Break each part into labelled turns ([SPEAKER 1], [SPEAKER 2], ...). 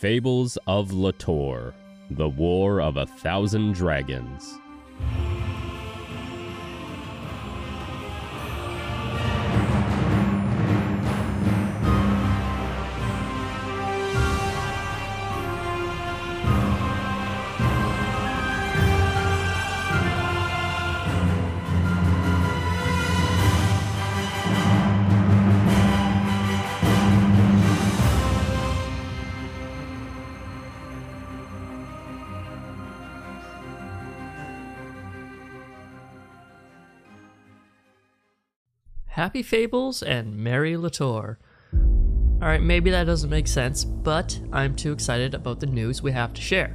[SPEAKER 1] Fables of Litore The War of a Thousand Dragons.
[SPEAKER 2] Happy Fables and Merry Litore. Alright, maybe that doesn't make sense, but I'm too excited about the news we have to share.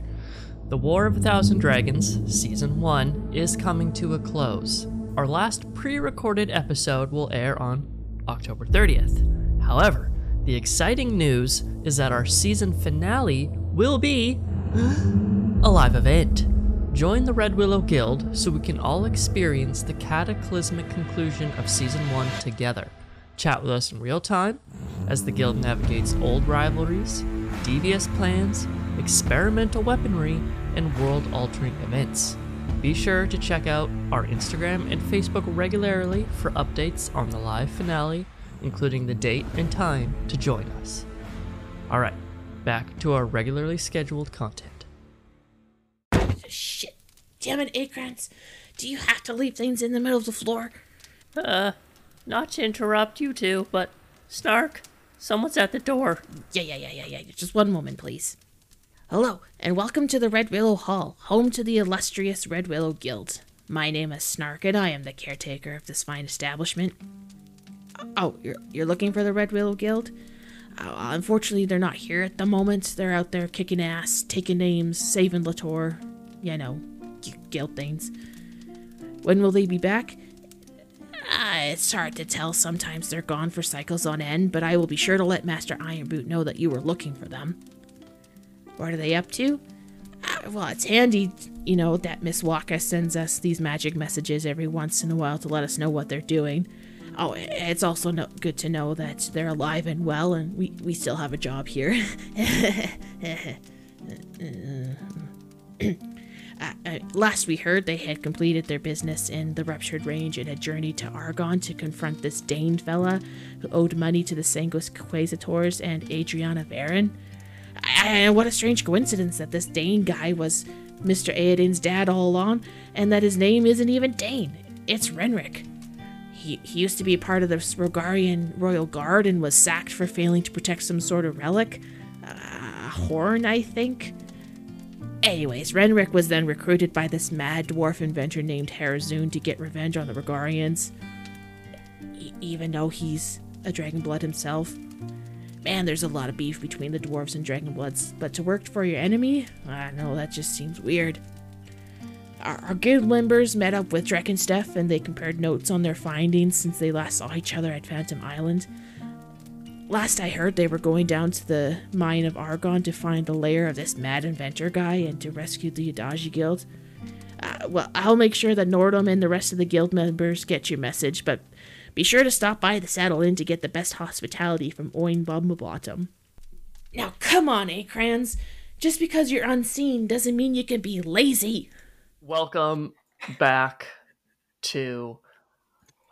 [SPEAKER 2] The War of a Thousand Dragons, Season 1, is coming to a close. Our last pre recorded episode will air on October 30th. However, the exciting news is that our season finale will be a live event. Join the Red Willow Guild so we can all experience the cataclysmic conclusion of Season 1 together. Chat with us in real time as the Guild navigates old rivalries, devious plans, experimental weaponry, and world altering events. Be sure to check out our Instagram and Facebook regularly for updates on the live finale, including the date and time to join us. Alright, back to our regularly scheduled content.
[SPEAKER 3] Shit. Damn it, Akrans. Do you have to leave things in the middle of the floor?
[SPEAKER 2] Uh, not to interrupt you two, but Snark, someone's at the door.
[SPEAKER 3] Yeah, yeah, yeah, yeah, yeah. Just one moment, please. Hello, and welcome to the Red Willow Hall, home to the illustrious Red Willow Guild. My name is Snark, and I am the caretaker of this fine establishment. Oh, you're, you're looking for the Red Willow Guild? Uh, unfortunately, they're not here at the moment. They're out there kicking ass, taking names, saving Litore. You know, guild things. When will they be back? Ah, it's hard to tell. Sometimes they're gone for cycles on end, but I will be sure to let Master Ironboot know that you were looking for them. What are they up to? Ah, well, it's handy, you know, that Miss Waka sends us these magic messages every once in a while to let us know what they're doing. Oh, it's also no- good to know that they're alive and well, and we, we still have a job here. Last we heard, they had completed their business in the Ruptured Range and had journeyed to Argon to confront this Dane fella who owed money to the Sanguis Quasitors and Adriana Varon. I, I, what a strange coincidence that this Dane guy was Mr. Aodhan's dad all along, and that his name isn't even Dane. It's Renric. He, he used to be part of the Rogarian Royal Guard and was sacked for failing to protect some sort of relic. Uh, a horn, I think. Anyways, Renric was then recruited by this mad dwarf inventor named Harazun to get revenge on the Rogarians. E- even though he's a Dragonblood himself. Man, there's a lot of beef between the dwarves and Dragonbloods, but to work for your enemy? I know, that just seems weird. Our, our guild members met up with Steph and they compared notes on their findings since they last saw each other at Phantom Island. Last I heard, they were going down to the mine of Argon to find the lair of this mad inventor guy and to rescue the Adaji Guild. Uh, well, I'll make sure that Nordhum and the rest of the guild members get your message, but be sure to stop by the Saddle Inn to get the best hospitality from Oin Bottom. Now, come on, Akrans. Just because you're unseen doesn't mean you can be lazy.
[SPEAKER 2] Welcome back to.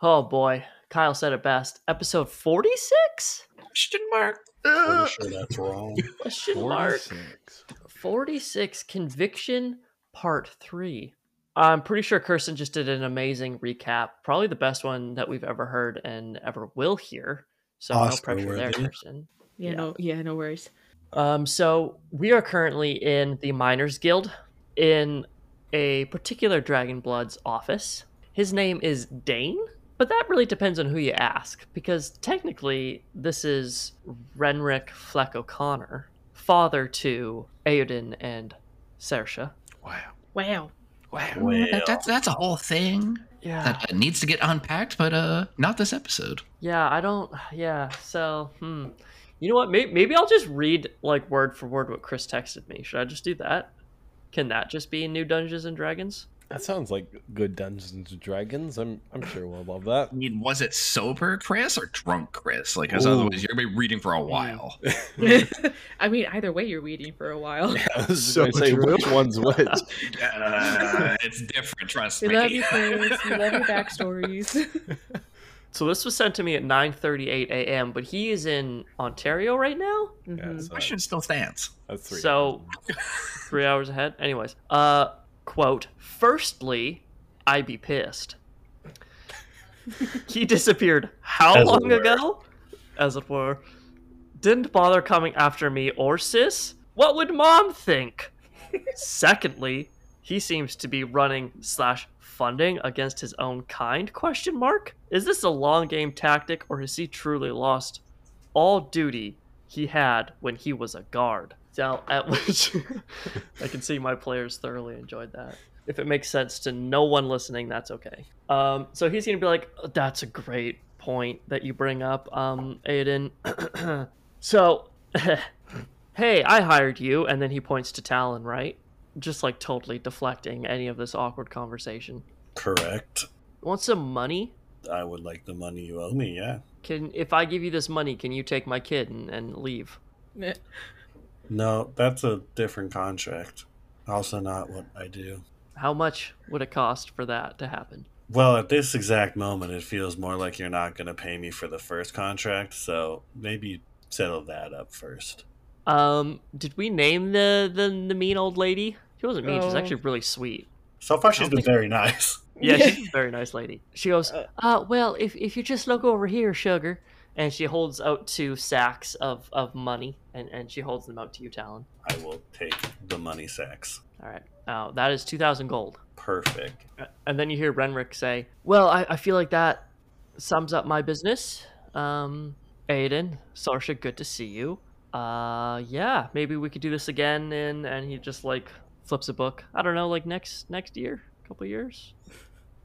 [SPEAKER 2] Oh boy, Kyle said it best. Episode 46?
[SPEAKER 3] Question mark.
[SPEAKER 4] Pretty sure that's wrong.
[SPEAKER 2] Question mark.
[SPEAKER 5] 46.
[SPEAKER 2] 46 Conviction Part 3. I'm pretty sure Kirsten just did an amazing recap. Probably the best one that we've ever heard and ever will hear. So no
[SPEAKER 4] Oscar
[SPEAKER 2] pressure there. Kirsten.
[SPEAKER 3] Yeah,
[SPEAKER 2] Yeah.
[SPEAKER 3] no, yeah, no worries.
[SPEAKER 2] Um, so we are currently in the Miners Guild in a particular Dragon Blood's office. His name is Dane, but that really depends on who you ask, because technically this is Renric Fleck O'Connor, father to Aodhan and Sersha.
[SPEAKER 5] Wow.
[SPEAKER 3] Wow.
[SPEAKER 5] Wow.
[SPEAKER 4] Well.
[SPEAKER 6] That, that's that's a whole thing
[SPEAKER 2] Yeah.
[SPEAKER 6] that uh, needs to get unpacked, but uh, not this episode.
[SPEAKER 2] Yeah, I don't. Yeah, so hmm. You know what? Maybe, maybe I'll just read like word for word what Chris texted me. Should I just do that? Can that just be in New Dungeons and Dragons?
[SPEAKER 5] That sounds like good Dungeons and Dragons. I'm I'm sure we'll love that.
[SPEAKER 6] I mean, was it sober Chris or drunk Chris? Like, because otherwise you're gonna be reading for a while.
[SPEAKER 3] I mean, either way, you're reading for a while.
[SPEAKER 5] I was
[SPEAKER 7] So
[SPEAKER 5] gonna say
[SPEAKER 7] true.
[SPEAKER 5] which one's which.
[SPEAKER 6] Uh, it's different, trust
[SPEAKER 3] We
[SPEAKER 6] me.
[SPEAKER 3] love you, Chris. We love your backstories.
[SPEAKER 2] So this was sent to me at 9:38 a.m. But he is in Ontario right now.
[SPEAKER 5] Yeah,
[SPEAKER 3] Mhm.
[SPEAKER 5] so
[SPEAKER 6] Question still stands.
[SPEAKER 5] that's three.
[SPEAKER 2] So three hours ahead. Anyways, uh, quote: Firstly, I be pissed. he disappeared how
[SPEAKER 4] As
[SPEAKER 2] long ago? As it were. Didn't bother coming after me or sis. What would mom think? Secondly, he seems to be running slash funding against his own kind? Question mark. Is this a long game tactic or has he truly lost all duty he had when he was a guard? So at which I can see my players thoroughly enjoyed that. If it makes sense to no one listening, that's okay. Um, so he's gonna be like, "That's a great point that you bring up, um, Aodhan." so, hey, I hired you, and then he points to Talon, right? Just like totally deflecting any of this awkward conversation.
[SPEAKER 4] Correct.
[SPEAKER 2] Want some money?
[SPEAKER 4] I would like the money you owe me, yeah.
[SPEAKER 2] Can if I give you this money, can you take my kid and, and leave?
[SPEAKER 3] Meh.
[SPEAKER 4] No, that's a different contract. Also, not what I do.
[SPEAKER 2] How much would it cost for that to happen?
[SPEAKER 4] Well, at this exact moment, it feels more like you're not going to pay me for the first contract, so maybe settle that up first.
[SPEAKER 2] Um, did we name the the, the mean old lady? She wasn't mean. She's
[SPEAKER 3] Oh.
[SPEAKER 2] actually really sweet.
[SPEAKER 4] So far, she's
[SPEAKER 2] don't
[SPEAKER 4] been very nice.
[SPEAKER 2] Yeah,
[SPEAKER 3] Yeah.
[SPEAKER 2] she's a very nice lady. She goes, uh, well, if if you just look over here, sugar, and she holds out two sacks of of money, and and she holds them out to you, Talon.
[SPEAKER 4] I will take the money sacks.
[SPEAKER 2] All right, uh, that is two thousand gold.
[SPEAKER 4] Perfect.
[SPEAKER 2] Uh, And then you hear Renrick say, "Well, I, I feel like that sums up my business. Um, Aodhan, Sarsha, good to see you. Uh, yeah, maybe we could do this again." And and he just like flips a book. I don't know, like next next year, couple years.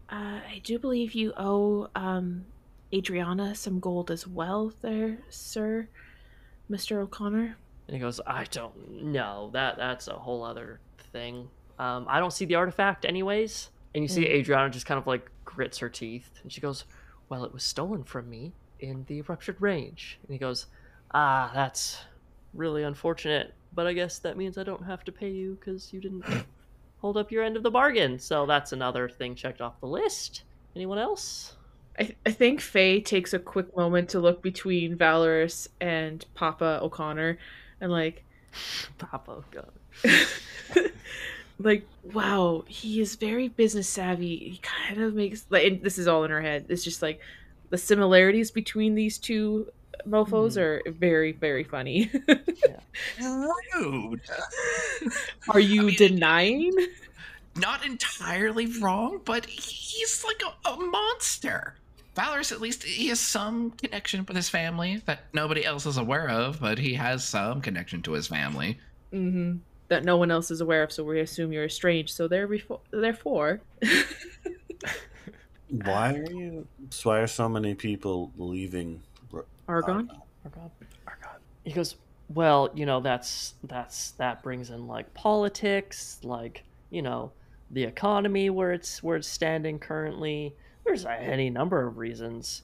[SPEAKER 3] Uh, I do believe you owe um, Adriana some gold as well, there, sir, Mister O'Connor.
[SPEAKER 2] And he goes, "I don't know. That that's a whole other thing. Um, I don't see the artifact, anyways." And you see Adriana just kind of like grits her teeth, and she goes, "Well, it was stolen from me in the ruptured range." And he goes, "Ah, that's really unfortunate, but I guess that means I don't have to pay you because you didn't hold up your end of the bargain. So that's another thing checked off the list. Anyone else?"
[SPEAKER 3] I, I think Faye takes a quick moment to look between Valoris and Papa O'Connor, and like,
[SPEAKER 2] Papa, God.
[SPEAKER 3] like, wow, he is very business savvy. He kind of makes like, and this is all in her head. It's just like the similarities between these two mofos mm-hmm. are very, very funny.
[SPEAKER 6] Rude.
[SPEAKER 3] are you
[SPEAKER 6] I mean-
[SPEAKER 3] denying?
[SPEAKER 6] Not entirely wrong, but he's like a, a monster. Valoris, at least, he has some connection with his family that nobody else is aware of, but he has some connection to his family.
[SPEAKER 3] Mm-hmm. That no one else is aware of, so we assume you're estranged. So therefore, therefore,
[SPEAKER 4] Why are you? Why are so many people leaving?
[SPEAKER 3] Argon.
[SPEAKER 2] Argon. Argon. He goes, well, you know, that's that's that brings in like politics, like you know, the economy where it's where it's standing currently. There's any number of reasons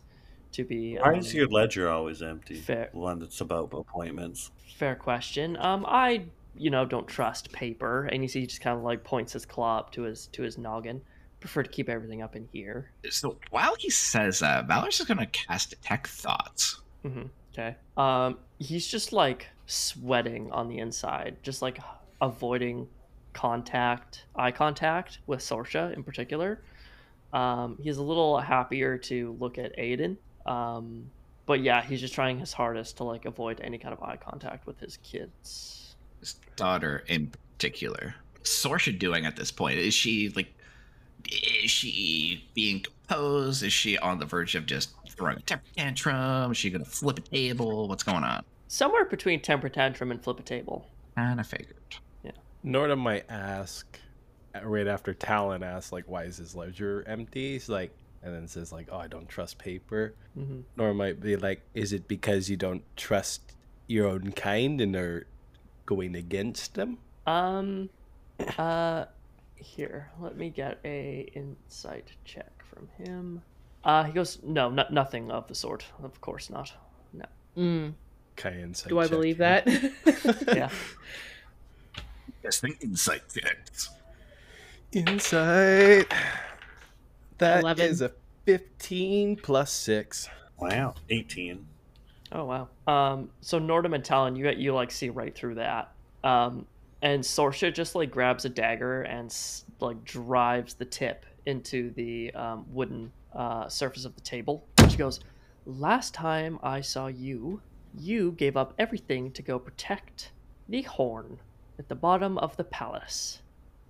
[SPEAKER 2] to be.
[SPEAKER 4] Why
[SPEAKER 2] um,
[SPEAKER 4] is your ledger always empty?
[SPEAKER 2] fair-
[SPEAKER 4] one that's about appointments.
[SPEAKER 2] Fair question. Um, I you know don't trust paper, and you see he just kind of like points his claw up to his to his noggin. Prefer to keep everything up in here.
[SPEAKER 6] So while he says that, Valoris is going to cast Detect Thoughts.
[SPEAKER 2] hmm Okay. Um, he's just like sweating on the inside, just like avoiding contact, eye contact with Sorsha in particular. Um, he's a little happier to look at Aodhan. Um, but yeah, he's just trying his hardest to like avoid any kind of eye contact with his kids.
[SPEAKER 6] His daughter in particular. Sorsha doing at this point? Is she like is she being composed? Is she on the verge of just throwing a temper tantrum? Is she gonna flip a table? What's going on?
[SPEAKER 2] Somewhere between temper tantrum and flip a table.
[SPEAKER 6] Kinda figured.
[SPEAKER 5] Yeah. Norda might ask right after Talon asks like, "Why is his ledger empty?" He's like, and then says like, "Oh, I don't trust paper."
[SPEAKER 2] hmm
[SPEAKER 5] Nora might be like, "Is it because you don't trust your own kind and are going against them?"
[SPEAKER 2] Um, uh, Here, let me get a insight check from him. Uh, he goes, no, no nothing of the sort. Of course not. No.
[SPEAKER 3] Mm,
[SPEAKER 5] Okay, insight
[SPEAKER 3] do I
[SPEAKER 5] check
[SPEAKER 3] believe
[SPEAKER 5] here.
[SPEAKER 3] that?
[SPEAKER 2] Yeah.
[SPEAKER 6] Yes, the insight checks.
[SPEAKER 5] Insight. That is
[SPEAKER 3] 11.
[SPEAKER 5] is a 15 plus 6.
[SPEAKER 4] Wow, 18.
[SPEAKER 2] Oh wow. Um, so Nordhum and Talon, you you like see right through that. Um, and Sorsha just like grabs a dagger and like drives the tip into the um, wooden uh, surface of the table. She goes, "Last time I saw you, you gave up everything to go protect the horn at the bottom of the palace.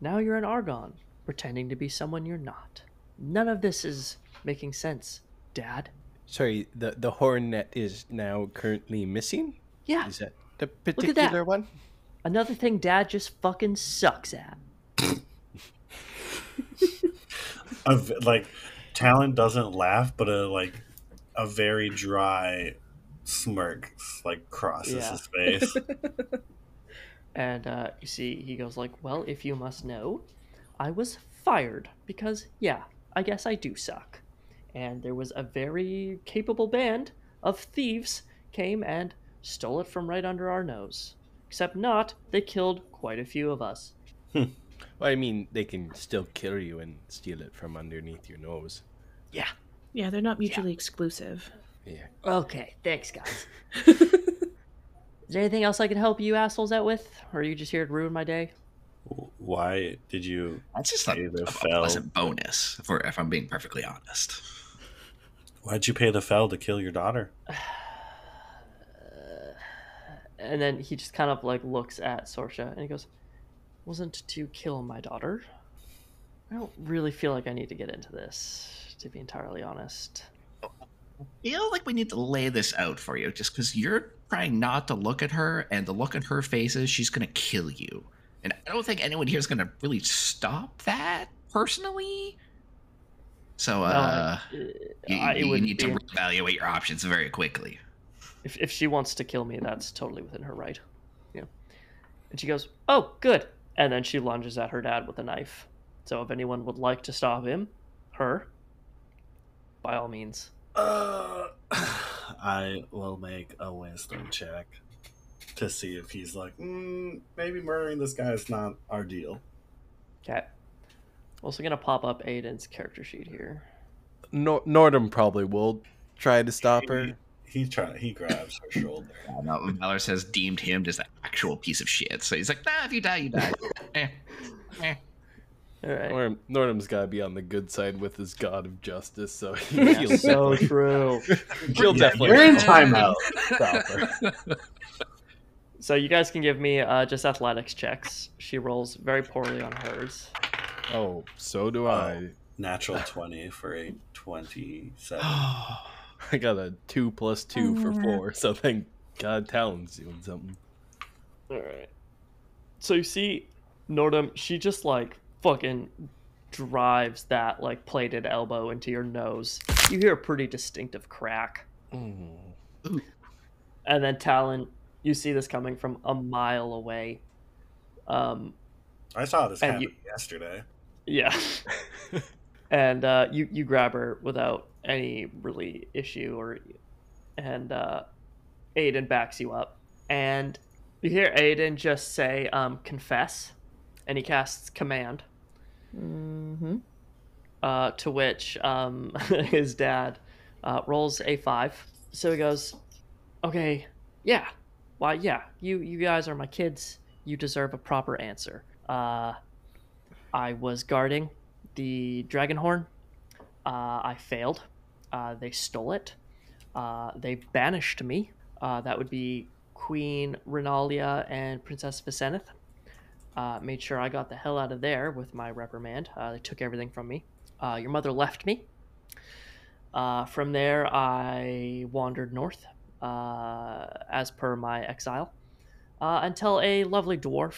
[SPEAKER 2] Now you're an Argon, pretending to be someone you're not. None of this is making sense, Dad."
[SPEAKER 5] Sorry, the, the hornet is now currently missing?
[SPEAKER 2] Yeah,
[SPEAKER 5] Is that the
[SPEAKER 2] at that.
[SPEAKER 5] particular one?
[SPEAKER 2] Another thing dad just fucking sucks at.
[SPEAKER 4] A v like, Talon doesn't laugh, but a like a very dry smirk like crosses
[SPEAKER 2] Yeah.
[SPEAKER 4] his face.
[SPEAKER 2] And uh, you see, he goes like, "Well, if you must know, I was fired because, yeah, I guess I do suck. And there was a very capable band of thieves came and stole it from right under our nose. Except not, they killed quite a few of us.
[SPEAKER 5] Well, I mean, they can still kill you and steal it from underneath your nose.
[SPEAKER 2] Yeah.
[SPEAKER 3] yeah, they're not mutually exclusive.
[SPEAKER 5] Yeah.
[SPEAKER 2] Okay, thanks, guys. Is there anything else I can help you assholes out with, or are you just here to ruin my day?
[SPEAKER 4] Why did you?
[SPEAKER 6] That's just a,
[SPEAKER 4] Pay the
[SPEAKER 6] a
[SPEAKER 4] fell.
[SPEAKER 6] pleasant bonus, for if I'm being perfectly honest.
[SPEAKER 4] Why'd you pay the fell to kill your daughter?
[SPEAKER 2] And then he just kind of like looks at Sorsha and he goes, "Wasn't to kill my daughter. I don't really feel like I need to get into this, to be entirely honest."
[SPEAKER 6] I feel like we need to lay this out for you just because you're trying not to look at her and to look at her faces she's going to kill you and i don't think anyone here is going to really stop that personally so uh
[SPEAKER 2] Uh,
[SPEAKER 6] you,
[SPEAKER 2] I-
[SPEAKER 6] you
[SPEAKER 2] would
[SPEAKER 6] need to reevaluate your options very quickly
[SPEAKER 2] if if she wants to kill me, that's totally within her right. Yeah. And she goes, "Oh, good." And then she lunges at her dad with a knife. So if anyone would like to stop him, her, by all means.
[SPEAKER 4] Uh, I will make a wisdom check to see if he's like, mm, maybe murdering this guy is not our deal.
[SPEAKER 2] Okay. Also gonna pop up Aodhan's character sheet here.
[SPEAKER 5] Nor- Nordhum probably will try to stop her.
[SPEAKER 4] He try he grabs her shoulder.
[SPEAKER 6] uh, no, Valoris has deemed him just an actual piece of shit so he's like nah if you die you die eh, eh.
[SPEAKER 2] All right.
[SPEAKER 5] Or Nordhum's got to be on the good side with his god of justice, so he'll,
[SPEAKER 2] so
[SPEAKER 5] definitely,
[SPEAKER 2] true.
[SPEAKER 5] he'll
[SPEAKER 4] Yeah,
[SPEAKER 5] definitely
[SPEAKER 4] you're in timeout.
[SPEAKER 2] So you guys can give me uh, just athletics checks. She rolls very poorly on hers.
[SPEAKER 5] Oh, so do I.
[SPEAKER 4] Natural twenty for a twenty-seven.
[SPEAKER 5] I got a two plus two for four, so thank God Talon's doing something.
[SPEAKER 2] All right. So you see, Nordum, she just like fucking drives that like plated elbow into your nose. You hear a pretty distinctive crack,
[SPEAKER 5] Mm.
[SPEAKER 2] and then Talon, you see this coming from a mile away. Um,
[SPEAKER 4] I saw this happen
[SPEAKER 2] you-
[SPEAKER 4] yesterday.
[SPEAKER 2] yeah, and uh, you you grab her without any really issue or, and uh, Aodhan backs you up, and you hear Aodhan just say, um, "Confess," and he casts command.
[SPEAKER 3] Mm-hmm.
[SPEAKER 2] uh, to which um, his dad uh, rolls a five. So he goes, "Okay, yeah, why, yeah, you you guys are my kids. You deserve a proper answer. Uh, I was guarding the dragon horn. Uh, I failed. Uh, they stole it. Uh, they banished me. That would be Queen Renalia and Princess Vicenith. Uh, made sure I got the hell out of there with my reprimand. Uh, they took everything from me. Uh, your mother left me. Uh, from there, I wandered north, uh, as per my exile, uh, until a lovely dwarf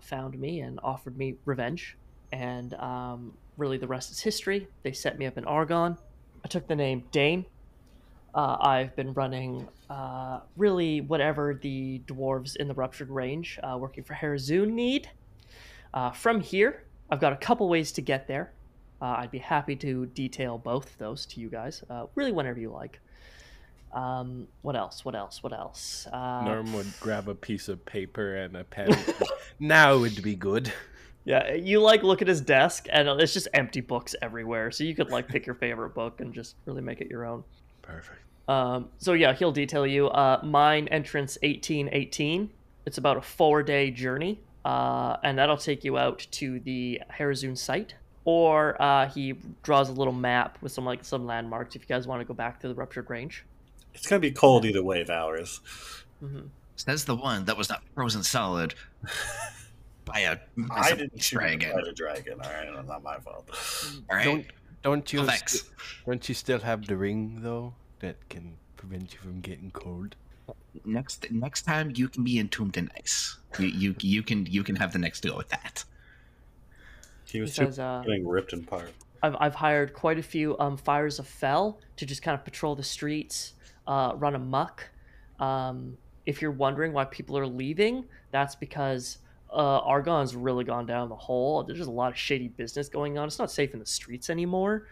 [SPEAKER 2] found me and offered me revenge. And um, really, the rest is history. They set me up in Argon. I took the name Dane. I've been running uh, really whatever the dwarves in the Ruptured Range uh, working for Harazun need. Uh, from here, I've got a couple ways to get there. Uh, I'd be happy to detail both those to you guys, uh, really whenever you like. Um, what else? What else? What else? Uh,
[SPEAKER 5] Norm would grab a piece of paper and a pen. now would be good.
[SPEAKER 2] Yeah, you like look at his desk and it's just empty books everywhere. So you could like pick your favorite book and just really make it your own.
[SPEAKER 5] Perfect.
[SPEAKER 2] Um, so yeah, he'll detail you. Uh, mine entrance eighteen eighteen. It's about a four day journey, uh, and that'll take you out to the Harazun site. Or uh, he draws a little map with some like some landmarks if you guys want to go back to the ruptured range.
[SPEAKER 4] It's gonna be cold either way, Vowers.
[SPEAKER 6] Says the one that was not frozen solid by a
[SPEAKER 4] I didn't shoot
[SPEAKER 6] dragon.
[SPEAKER 4] by the dragon. All right, that's not my fault.
[SPEAKER 6] All right.
[SPEAKER 5] Don't don't you st- don't you still have the ring though that can prevent you from getting cold?
[SPEAKER 6] Next next time you can be entombed in ice. You you you can you can have the next go with that.
[SPEAKER 4] He was
[SPEAKER 2] He
[SPEAKER 4] too
[SPEAKER 2] says, uh,
[SPEAKER 4] getting ripped apart.
[SPEAKER 2] I've, I've hired quite a few um, fires of fell to just kind of patrol the streets, uh, run amok. Um, if you're wondering why people are leaving, that's because uh, Argon's really gone down the hole. There's just a lot of shady business going on. It's not safe in the streets anymore.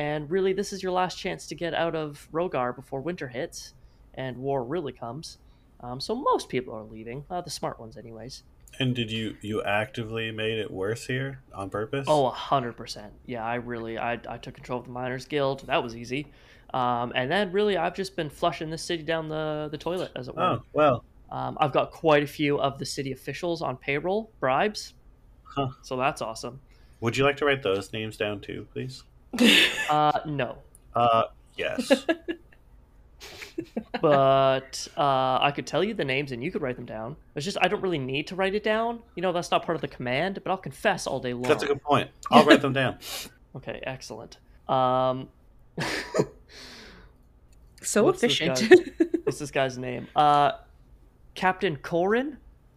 [SPEAKER 2] And really, this is your last chance to get out of Rogar before winter hits and war really comes. Um, so most people are leaving, uh, the smart ones, anyways.
[SPEAKER 4] And did you you actively made it worse here on purpose?
[SPEAKER 2] Oh, a hundred percent. Yeah, I really, I, I took control of the Miners Guild. That was easy. Um, and then really, I've just been flushing this city down the the toilet, as it were.
[SPEAKER 4] oh well.
[SPEAKER 2] Um, I've got quite a few of the city officials on payroll bribes.
[SPEAKER 4] Huh.
[SPEAKER 2] So that's awesome.
[SPEAKER 4] Would you like to write those names down too, please?
[SPEAKER 2] Uh, no,
[SPEAKER 4] Uh, yes.
[SPEAKER 2] but uh, I could tell you the names and you could write them down. It's just I don't really need to write it down. You know, that's not part of the command. But I'll confess all day long.
[SPEAKER 4] That's a good point. I'll write them down.
[SPEAKER 2] Okay, excellent. Um,
[SPEAKER 3] So
[SPEAKER 2] What's this
[SPEAKER 3] efficient.
[SPEAKER 2] what's this guy's name? Uh, Captain Corin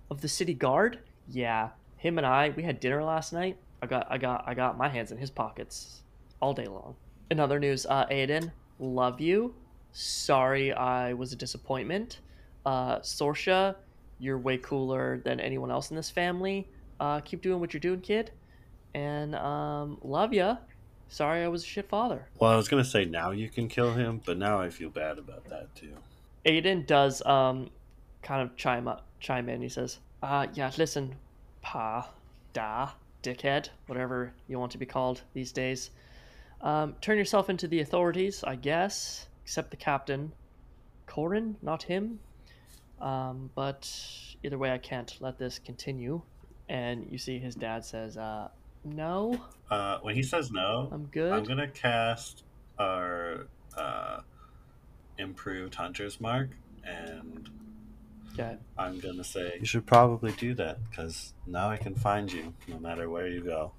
[SPEAKER 2] of the City Guard. Yeah, him and I we had dinner last night. I got I got I got my hands in his pockets all day long. In other news, uh, Aodhan, love you. Sorry I was a disappointment. Uh, Sorsha, you're way cooler than anyone else in this family. Uh, keep doing what you're doing, kid. And um, love ya. Sorry I was a shit father.
[SPEAKER 4] Well, I was gonna say now you can kill him, but now I feel bad about that too.
[SPEAKER 2] Aodhan does um kind of chime up chime in. He says, "Uh yeah, listen, pa, da, dickhead, whatever you want to be called these days. Um, turn yourself into the authorities, I guess, except the captain, Corin, not him. Um, but either way, I can't let this continue." And you see his dad says, "Uh, no,
[SPEAKER 4] Uh, when he says no,
[SPEAKER 2] I'm good."
[SPEAKER 4] I'm gonna cast our uh, improved hunter's mark, and
[SPEAKER 2] Okay.
[SPEAKER 4] I'm gonna say you should probably do that because now I can find you no matter where you go.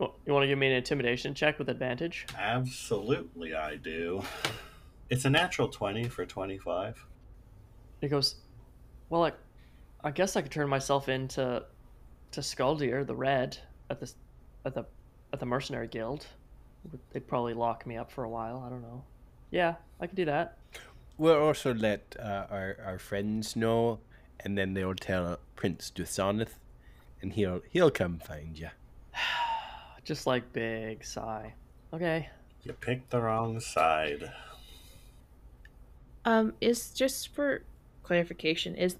[SPEAKER 2] Well, you want to give me an intimidation check with advantage?
[SPEAKER 4] Absolutely, I do. It's a natural twenty for twenty-five.
[SPEAKER 2] He goes, "Well, I, I guess I could turn myself into, to Skaldir, the Red, at the, at the, at the mercenary guild. They'd probably lock me up for a while. I don't know. Yeah, I could do that.
[SPEAKER 5] We'll also let uh, our our friends know, and then they'll tell Prince Dusanath, and he'll he'll come find you.
[SPEAKER 2] Just like big sigh. Okay.
[SPEAKER 4] You picked the wrong side.
[SPEAKER 3] um, is just for clarification, is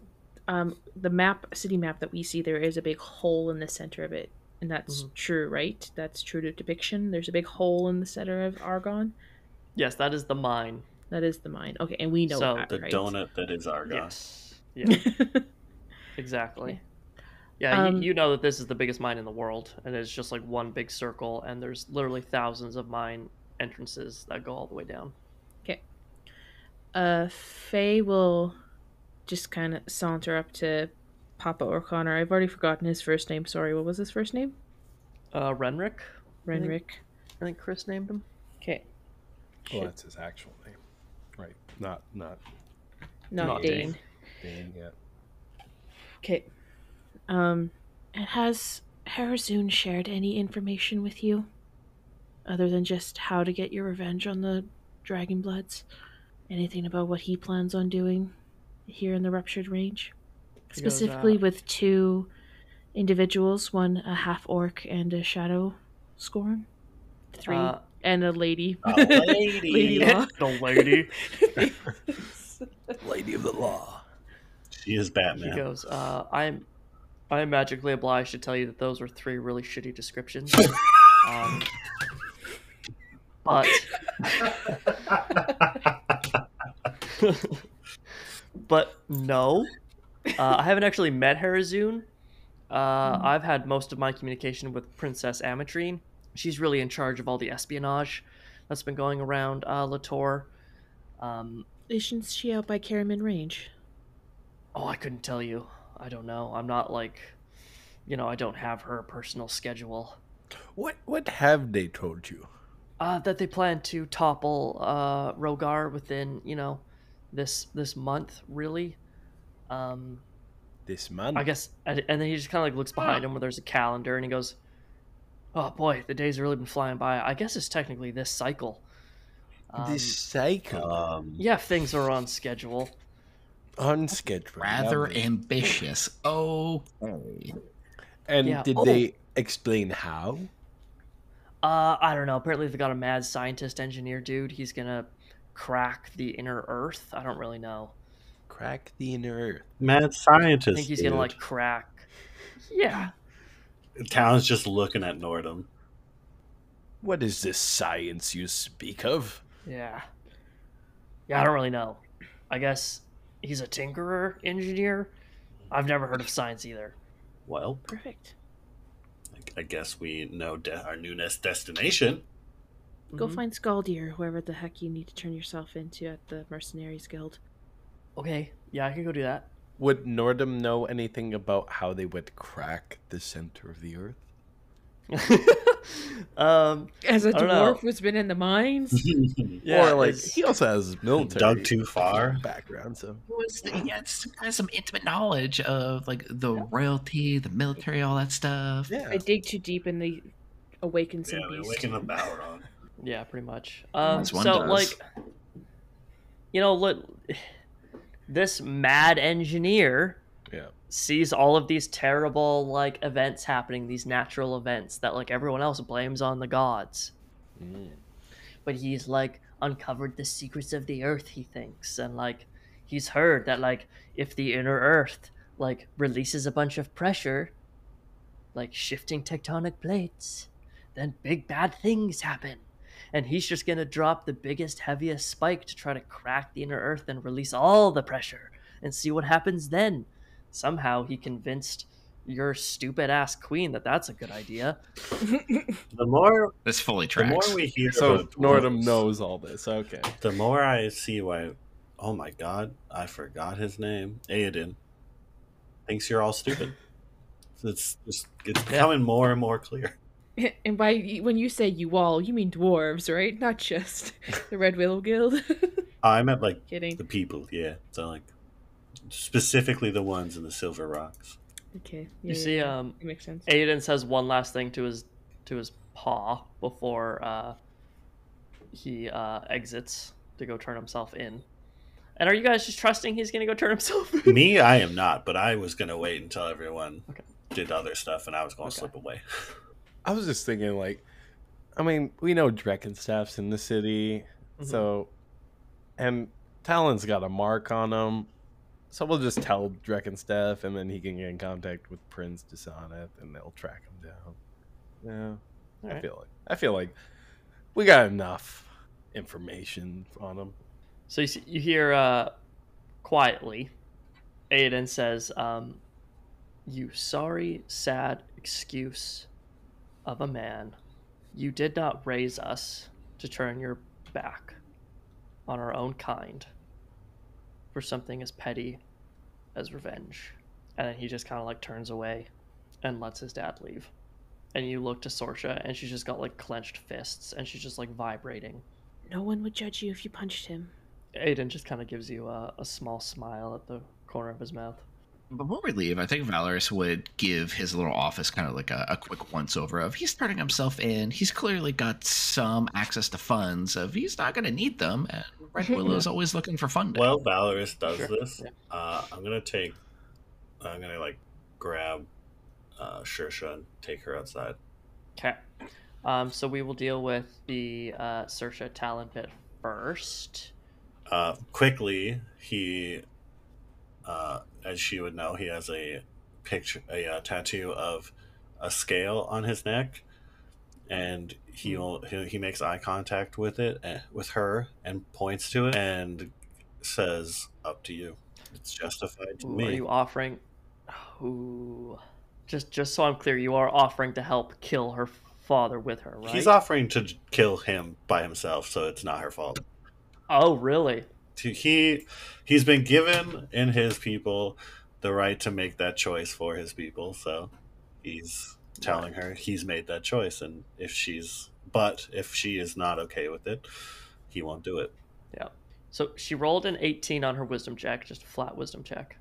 [SPEAKER 3] um the map city map that we see there is a big hole in the center of it. And that's
[SPEAKER 2] Mhm.
[SPEAKER 3] true, right? That's true to depiction. There's a big hole in the center of Argon.
[SPEAKER 2] Yes, that is the mine.
[SPEAKER 3] That is the mine. Okay, and we know
[SPEAKER 2] So,
[SPEAKER 3] that,
[SPEAKER 4] The
[SPEAKER 3] right?
[SPEAKER 4] donut that is Argon.
[SPEAKER 2] Yes. Yeah. exactly. Yeah,
[SPEAKER 3] Um,
[SPEAKER 2] you, you know that this is the biggest mine in the world, and it's just like one big circle, and there's literally thousands of mine entrances that go all the way down. Okay.
[SPEAKER 3] Uh, Faye will just kind of saunter up to Papa O'Connor. I've already forgotten his first name. Sorry, what was his first name?
[SPEAKER 2] Uh, Renrick, think-
[SPEAKER 3] Renrick.
[SPEAKER 2] I think Chris named him.
[SPEAKER 3] Okay.
[SPEAKER 5] Well, that's his actual name, right? Not not
[SPEAKER 3] Not,
[SPEAKER 2] not
[SPEAKER 3] Dane.
[SPEAKER 2] Dane.
[SPEAKER 5] Dane yet.
[SPEAKER 3] Okay. Um, and has Harazun shared any information with you? Other than just how to get your revenge on the Dragonbloods? Anything about what he plans on doing here in the Ruptured Range?
[SPEAKER 2] He goes,
[SPEAKER 3] Specifically
[SPEAKER 2] uh,
[SPEAKER 3] with two individuals, one a half orc and a shadow scorn. Three.
[SPEAKER 2] Uh,
[SPEAKER 3] and a lady.
[SPEAKER 4] A lady.
[SPEAKER 3] lady law.
[SPEAKER 2] the lady.
[SPEAKER 5] Lady of the Law.
[SPEAKER 4] She is Batman.
[SPEAKER 2] He
[SPEAKER 4] Batman.
[SPEAKER 2] goes, uh, I'm I am magically obliged to tell you that those were three really shitty descriptions. um, but but no. Uh, I haven't actually met Harazun. Uh, I've had most of my communication with Princess Amatrine. She's really in charge of all the espionage that's been going around uh, Litore. Um,
[SPEAKER 3] Isn't she out by Karaman Range?
[SPEAKER 2] Oh, I couldn't tell you. I don't know. I'm not like, you know, I don't have her personal schedule.
[SPEAKER 5] What what have they told you?
[SPEAKER 2] Uh, that they plan to topple uh, Rogar within, you know, this this month, really. Um,
[SPEAKER 5] This month.
[SPEAKER 2] I guess, and and then he just kind of like looks behind him where there's a calendar, and he goes, "Oh boy, the days really been flying by. I guess it's technically this cycle." Um,
[SPEAKER 5] this cycle
[SPEAKER 4] Um,
[SPEAKER 2] yeah, if things are on schedule.
[SPEAKER 5] Unscheduled.
[SPEAKER 6] Rather
[SPEAKER 5] lovely.
[SPEAKER 6] ambitious. Okay.
[SPEAKER 5] And
[SPEAKER 2] Yeah.
[SPEAKER 5] did
[SPEAKER 2] Oh.
[SPEAKER 5] they explain how?
[SPEAKER 2] Uh, I don't know. Apparently, they got a mad scientist engineer dude. He's gonna crack the inner Earth. I don't really know.
[SPEAKER 5] Crack the inner earth.
[SPEAKER 4] mad scientist.
[SPEAKER 2] I think he's
[SPEAKER 4] dude.
[SPEAKER 2] gonna like crack. Yeah.
[SPEAKER 4] Talon's just looking at Nordhum.
[SPEAKER 5] What is this science you speak of?
[SPEAKER 2] Yeah. Yeah, I don't really know. I guess he's a tinkerer engineer. I've never heard of science either.
[SPEAKER 4] Well,
[SPEAKER 3] Perfect.
[SPEAKER 4] I guess we know de- our new nest destination.
[SPEAKER 3] Go
[SPEAKER 2] Mhm.
[SPEAKER 3] find Scaldy or whoever the heck you need to turn yourself into at the Mercenaries Guild.
[SPEAKER 2] Okay. Yeah, I can go do that.
[SPEAKER 5] Would Nordhum know anything about how they would crack the center of the earth?
[SPEAKER 2] um.
[SPEAKER 3] As a
[SPEAKER 2] don't know.
[SPEAKER 3] dwarf who's been in the mines.
[SPEAKER 2] Yeah.
[SPEAKER 5] or like
[SPEAKER 2] it's-
[SPEAKER 5] he also has military
[SPEAKER 4] Dug too far.
[SPEAKER 5] background, so
[SPEAKER 6] was yeah, it's kind of some intimate knowledge of like the royalty, the military, all that stuff.
[SPEAKER 5] yeah.
[SPEAKER 3] I dig too deep and they awaken some
[SPEAKER 4] Yeah, we
[SPEAKER 3] beast.
[SPEAKER 4] awaken the Balrog.
[SPEAKER 2] Yeah, pretty much. Um, so
[SPEAKER 6] does.
[SPEAKER 2] like, you know, look, this mad engineer
[SPEAKER 5] Yeah.
[SPEAKER 2] Sees all of these terrible like events happening, these natural events that like everyone else blames on the gods.
[SPEAKER 5] Mm.
[SPEAKER 2] But he's like uncovered the secrets of the earth, he thinks, and like he's heard that like if the inner earth like releases a bunch of pressure, like shifting tectonic plates, then big bad things happen. And he's just gonna drop the biggest, heaviest spike to try to crack the inner earth and release all the pressure and see what happens then. Somehow he convinced your stupid ass queen that that's a good idea.
[SPEAKER 4] The more,
[SPEAKER 6] This fully tracks.
[SPEAKER 4] the more we hear
[SPEAKER 5] So
[SPEAKER 4] Nordhum
[SPEAKER 5] knows all this. Okay.
[SPEAKER 4] The more I see why. Oh my god, I forgot his name. Aodhan thinks you're all stupid. It's just it's becoming more and more clear.
[SPEAKER 3] and by when you say you all, you mean dwarves, right? Not just the Red Willow Guild.
[SPEAKER 4] Oh, I meant like
[SPEAKER 3] Kidding.
[SPEAKER 4] the people, yeah. So like specifically the ones in the Silver Rocks.
[SPEAKER 3] Okay.
[SPEAKER 2] You see,
[SPEAKER 3] yeah,
[SPEAKER 2] um,
[SPEAKER 3] it makes sense.
[SPEAKER 2] Aodhan says one last thing to his to his paw before uh, he uh, exits to go turn himself in. And are you guys just trusting he's gonna go turn himself in?
[SPEAKER 4] Me, I am not, but I was gonna wait until everyone
[SPEAKER 2] Okay.
[SPEAKER 4] did other stuff, and I was gonna
[SPEAKER 2] Okay.
[SPEAKER 4] slip away.
[SPEAKER 5] I was just thinking, like, I mean, we know Dreckenstaff's in the city,
[SPEAKER 2] Mhm.
[SPEAKER 5] so, and Talon's got a mark on him, so we'll just tell Dreckenstaff, and Staff and then he can get in contact with Prince Dishoneth, and they'll track him down. Yeah, I feel like I feel like we got enough information on him.
[SPEAKER 2] So you, see, you hear uh, quietly, Aodhan says, um, "You sorry, sad excuse of a man. You did not raise us to turn your back on our own kind for something as petty as revenge." And then he just kind of like turns away and lets his dad leave. And you look to Sorsha, and she's just got like clenched fists, and she's just like vibrating.
[SPEAKER 3] No one would judge you if you punched him.
[SPEAKER 2] Aodhan just kind of gives you a, a small smile at the corner of his mouth.
[SPEAKER 6] Before we leave, I think Valoris would give his little office kind of like a, a quick once over of he's turning himself in. He's clearly got some access to funds of he's not going to need them. And Red Willow's always looking for funding.
[SPEAKER 4] Well, Valoris does
[SPEAKER 2] Sure,
[SPEAKER 4] this.
[SPEAKER 2] yeah.
[SPEAKER 4] Uh, I'm gonna take. I'm gonna like grab uh, Shersha and take her outside.
[SPEAKER 2] Okay. Um, so we will deal with the uh, Sersha Talon bit first.
[SPEAKER 4] Uh, quickly, he, uh, as she would know, he has a picture, a uh, tattoo of a scale on his neck, and he'll he, he makes eye contact with it, eh, with her, and points to it, and says, "Up to you. It's justified to
[SPEAKER 2] Ooh,
[SPEAKER 4] me."
[SPEAKER 2] Are you offering? Ooh. Just just so I'm clear, you are offering to help kill her father with her, right?
[SPEAKER 4] He's offering to kill him by himself, so it's not her fault.
[SPEAKER 2] Oh, really?
[SPEAKER 4] To- He he's been given in his people the right to make that choice for his people, so he's telling her he's made that choice, and if she's but if she is not okay with it, he won't do it. Yeah.
[SPEAKER 2] So she rolled an 18 on her wisdom check, just a flat wisdom check.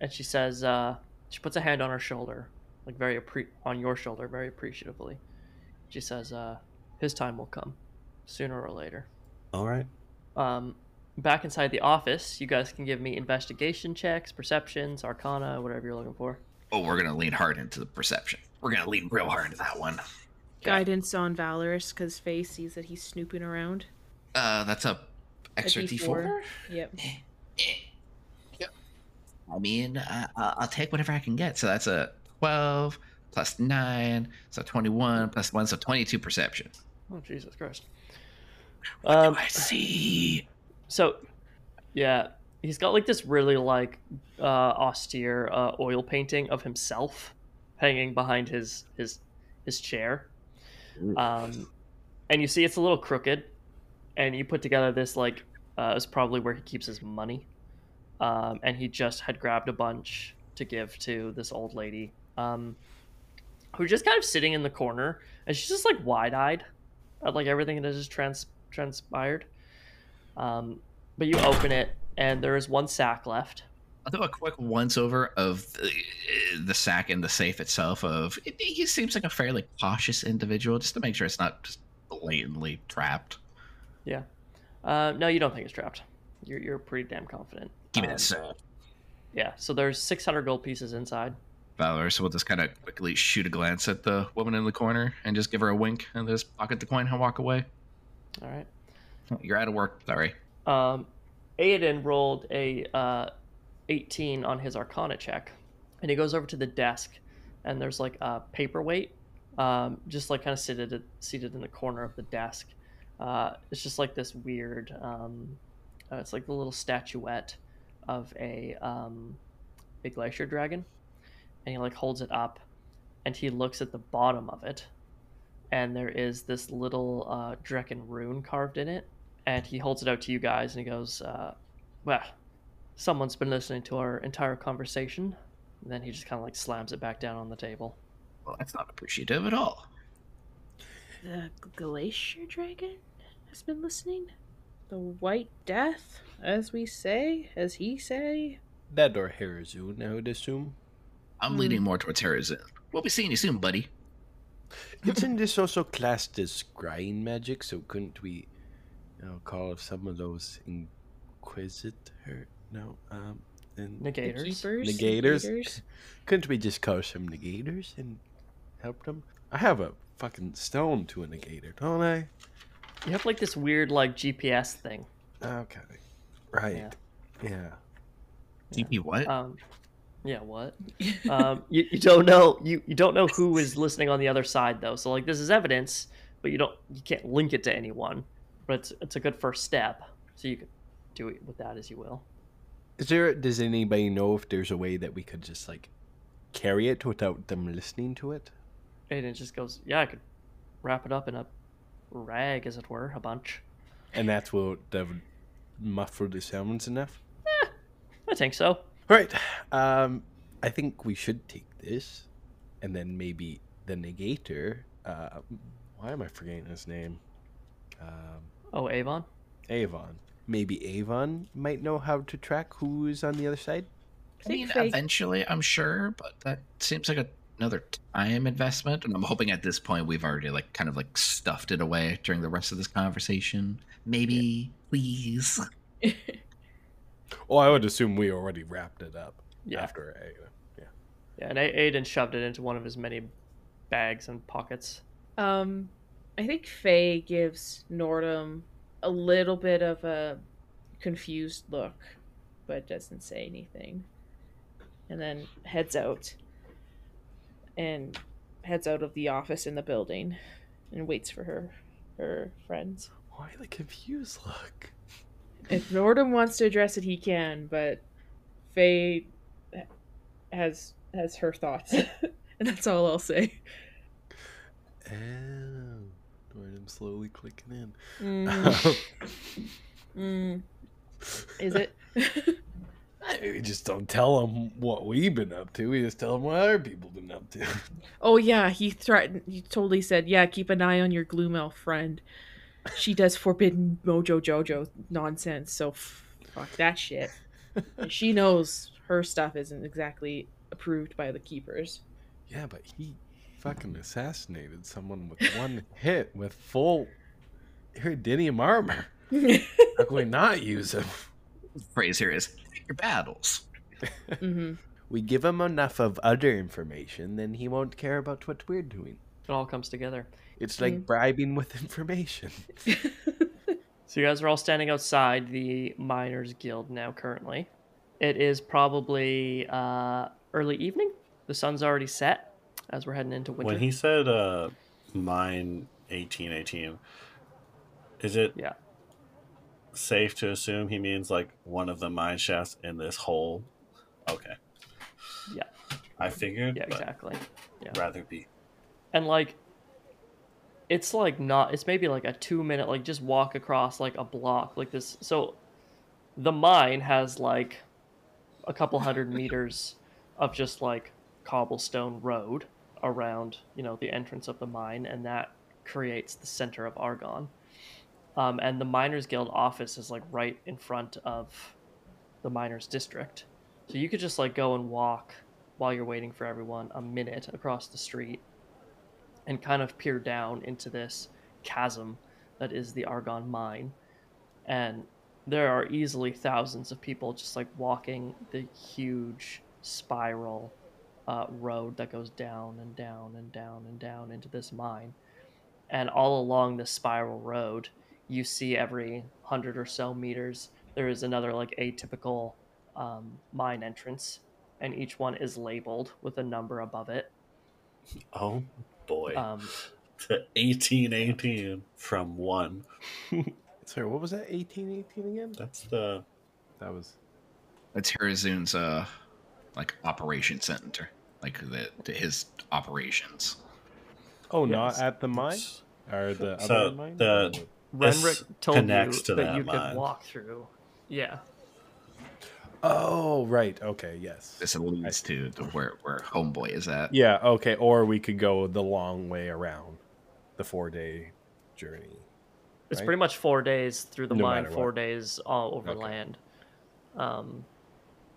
[SPEAKER 2] And she says, uh, she puts a hand on her shoulder, like very appre- on your shoulder, very appreciatively. She says, uh, his time will come, sooner or later.
[SPEAKER 4] All right.
[SPEAKER 2] Um, back inside the office, you guys can give me investigation checks, perceptions, arcana, whatever you're looking for.
[SPEAKER 6] Oh, we're gonna lean hard into the perception. We're gonna lean real hard into that one.
[SPEAKER 3] Guidance on Valoris because Faye sees that he's snooping around.
[SPEAKER 6] Uh, that's a
[SPEAKER 3] A
[SPEAKER 6] extra D4.
[SPEAKER 3] Yep. Yep.
[SPEAKER 6] I mean, uh, I- I'll take whatever I can get. So that's a 12 plus 9, so 21 plus 1, so 22 perception.
[SPEAKER 2] Oh, Jesus Christ.
[SPEAKER 6] What
[SPEAKER 2] Um,
[SPEAKER 6] do I see?
[SPEAKER 2] So, yeah, he's got like this really like uh, austere uh, oil painting of himself hanging behind his his his chair, um, and you see it's a little crooked, and you put together this like uh, is probably where he keeps his money, um, and he just had grabbed a bunch to give to this old lady, um, who's just kind of sitting in the corner, and she's just like wide eyed at like everything that has just trans- transpired. Um, but you open it, and there is one sack left.
[SPEAKER 6] I'll do a quick once over of the, the sack and the safe itself. Of it, he seems like a fairly cautious individual, just to make sure it's not just blatantly trapped. Yeah.
[SPEAKER 2] Uh, no, you don't think it's trapped. You're, you're pretty damn confident.
[SPEAKER 6] Give me
[SPEAKER 2] Um,
[SPEAKER 6] that sack.
[SPEAKER 2] Yeah, so there's 600 gold pieces inside.
[SPEAKER 6] Valor, so we'll just kind of quickly shoot a glance at the woman in the corner and just give her a wink and just pocket the coin and walk away.
[SPEAKER 2] All right.
[SPEAKER 6] You're out of work. Sorry.
[SPEAKER 2] Um, Aodhan rolled a uh, 18 on his Arcana check, and he goes over to the desk, and there's like a paperweight, um, just like kind of seated seated in the corner of the desk. Uh, it's just like this weird. Um, uh, it's like the little statuette of a um, a glacier dragon, and he like holds it up, and he looks at the bottom of it, and there is this little uh, Drekken rune carved in it and he holds it out to you guys and he goes, uh, "Well, someone's been listening to our entire conversation." And then he just kind of like slams it back down on the table.
[SPEAKER 6] Well, that's not appreciative at all.
[SPEAKER 3] The Glacier Dragon has been listening. The White Death, as we say, as he say.
[SPEAKER 5] That or Harazun, I would assume.
[SPEAKER 6] I'm
[SPEAKER 3] Hmm.
[SPEAKER 6] leaning more towards Harazin. We'll be seeing you soon, buddy.
[SPEAKER 5] Isn't this also classed as scrying magic? So couldn't we, you know, call some of those inquisitor? No, um, and
[SPEAKER 2] Negators.
[SPEAKER 3] Keepers.
[SPEAKER 5] Negators?
[SPEAKER 3] Negators.
[SPEAKER 5] couldn't we just call some negators and help them? I have a fucking stone to a negator, don't I?
[SPEAKER 2] You have like this weird like GPS thing.
[SPEAKER 5] Okay, right. Yeah.
[SPEAKER 6] DP what?
[SPEAKER 2] Um, yeah, what? um, you, you don't know you, you don't know who is listening on the other side though. So like this is evidence, but you don't you can't link it to anyone. But it's it's a good first step. So you can do it with that as you will.
[SPEAKER 5] Is there? Does anybody know if there's a way that we could just like carry it without them listening to it?
[SPEAKER 2] And it just goes, yeah, I could wrap it up in a rag, as it were, a bunch.
[SPEAKER 5] And that's what that would muffle the sounds enough.
[SPEAKER 2] I think so.
[SPEAKER 5] Right. Um, I think we should take this, and then maybe the negator. Uh, why am I forgetting his name? Um,
[SPEAKER 2] Oh, Avon.
[SPEAKER 5] Avon. Maybe Avon might know how to track who is on the other side.
[SPEAKER 6] I mean, eventually, I'm sure, but that seems like a, another time investment. And I'm hoping at this point we've already like kind of like stuffed it away during the rest of this conversation. Maybe, please.
[SPEAKER 5] Oh, I would assume we already wrapped it up
[SPEAKER 2] Yeah.
[SPEAKER 5] after. A, yeah.
[SPEAKER 2] Yeah, and A- Aodhan shoved it into one of his many bags and pockets.
[SPEAKER 3] Um, I think Faye gives Nordhum a little bit of a confused look, but doesn't say anything. And then heads out. And heads out of the office in the building and waits for her her friends.
[SPEAKER 5] Why the confused look?
[SPEAKER 3] If Nordhum wants to address it, he can, but Faye has has her thoughts. and that's all I'll say.
[SPEAKER 5] Oh. Oh, I'm slowly clicking in.
[SPEAKER 3] Mm, mm. Is it?
[SPEAKER 5] we just don't tell them what we've been up to. We just tell them what other people have been up to.
[SPEAKER 3] Oh yeah, he threatened. He totally said, "Yeah, keep an eye on your gloom elf friend. She does forbidden mojo jojo nonsense. So fuck that shit. And she knows her stuff isn't exactly approved by the keepers.
[SPEAKER 5] yeah, but he fucking assassinated someone with one hit with full iridium armor. How can we not use him?
[SPEAKER 6] Phrase here is your battles.
[SPEAKER 3] hmm
[SPEAKER 5] We give him enough of other information, then he won't care about what we're doing.
[SPEAKER 2] It all comes together.
[SPEAKER 5] It's like bribing with information.
[SPEAKER 2] So you guys are all standing outside the Miners Guild now. Currently, it is probably uh, early evening. The sun's already set as we're heading into winter.
[SPEAKER 4] When he said uh, mine 1818, is it
[SPEAKER 2] Yeah.
[SPEAKER 4] safe to assume he means like one of the mine shafts in this hole? Okay.
[SPEAKER 2] Yeah.
[SPEAKER 4] I figured,
[SPEAKER 2] Yeah, exactly. Yeah.
[SPEAKER 4] rather be.
[SPEAKER 2] and like it's like not it's maybe like a two minute like just walk across like a block like this so the mine has like a couple hundred meters of just like cobblestone road around you know the entrance of the mine and that creates the center of argon um, and the miners guild office is like right in front of the miners district so you could just like go and walk while you're waiting for everyone a minute across the street and kind of peer down into this chasm that is the Argon mine. And there are easily thousands of people just like walking the huge spiral uh, road that goes down and down and down and down into this mine. And all along this spiral road, you see every hundred or so meters, there is another like atypical um, mine entrance, and each one is labeled with a number above it.
[SPEAKER 4] Oh boy.
[SPEAKER 2] Um,
[SPEAKER 4] to 1818 from one.
[SPEAKER 5] Sorry, what was that? 1818 again?
[SPEAKER 4] That's the.
[SPEAKER 5] That was.
[SPEAKER 6] That's Harazun's uh like operation center. Like the, the his operations.
[SPEAKER 5] Oh,
[SPEAKER 2] Yes.
[SPEAKER 5] not at the mine? Or the
[SPEAKER 4] So,
[SPEAKER 5] other mine?
[SPEAKER 4] the- This
[SPEAKER 2] Renrick told you
[SPEAKER 4] to
[SPEAKER 2] that,
[SPEAKER 4] that
[SPEAKER 2] you could walk through. Yeah.
[SPEAKER 5] Oh, right. Okay, yes.
[SPEAKER 6] This leads to, to where where Homeboy is at.
[SPEAKER 5] Yeah, okay. Or we could go the long way around the four day journey.
[SPEAKER 2] It's
[SPEAKER 5] Right?
[SPEAKER 2] pretty much four days through the
[SPEAKER 5] No
[SPEAKER 2] mine, four
[SPEAKER 5] what.
[SPEAKER 2] days all over
[SPEAKER 5] Okay.
[SPEAKER 2] land. Um,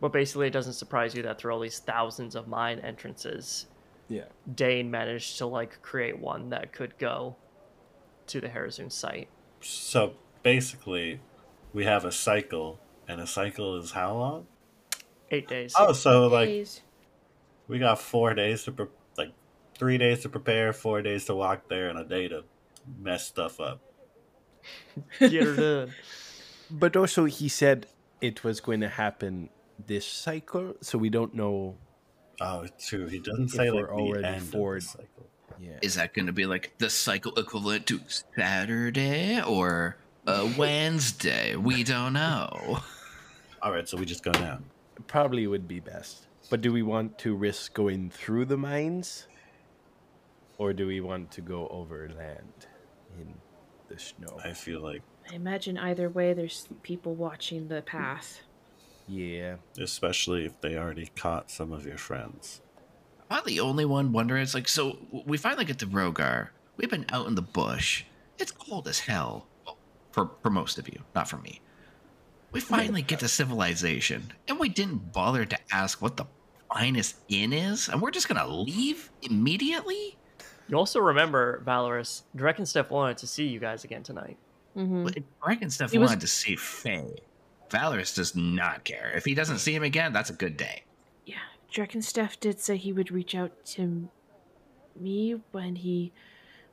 [SPEAKER 2] but basically, it doesn't surprise you that through all these thousands of mine entrances,
[SPEAKER 5] Yeah.
[SPEAKER 2] Dane managed to like create one that could go to the Harazun site.
[SPEAKER 4] So basically, we have a cycle, and a cycle is how long?
[SPEAKER 2] Eight days.
[SPEAKER 4] Oh, so like
[SPEAKER 3] Days.
[SPEAKER 4] we got four days to pre- like three days to prepare, four days to walk there, and a day to mess stuff up.
[SPEAKER 2] Get her done.
[SPEAKER 5] But also, he said it was going to happen this cycle, so we don't know.
[SPEAKER 4] Oh, true. He doesn't say
[SPEAKER 5] If
[SPEAKER 4] like
[SPEAKER 5] we're
[SPEAKER 4] the
[SPEAKER 5] already
[SPEAKER 4] end
[SPEAKER 5] forward-
[SPEAKER 4] of the cycle.
[SPEAKER 5] Yeah.
[SPEAKER 6] Is that going to be like the cycle equivalent to Saturday or a Wednesday? We don't know.
[SPEAKER 4] All right, so we just go down.
[SPEAKER 5] Probably would be best. But do we want to risk going through the mines? Or do we want to go over land in the snow?
[SPEAKER 4] I feel like,
[SPEAKER 3] I imagine either way, there's people watching the path.
[SPEAKER 5] Yeah.
[SPEAKER 4] especially if they already caught some of your friends.
[SPEAKER 6] Am I the only one wondering? It's like, so we finally get to Rogar. We've been out in the bush. It's cold as hell. Well, for, for most of you, not for me. We finally get to civilization, and we didn't bother to ask what the finest inn is, and we're just gonna leave immediately?
[SPEAKER 2] You also remember, Valoris, Drek and Steph wanted to see you guys again tonight.
[SPEAKER 3] Mm-hmm.
[SPEAKER 6] But Reckon stuff
[SPEAKER 3] He was-
[SPEAKER 6] wanted to see Faye. Valoris does not care. If he doesn't see him again, that's a good day.
[SPEAKER 3] Yeah, Dreckensteff did say he would reach out to me when he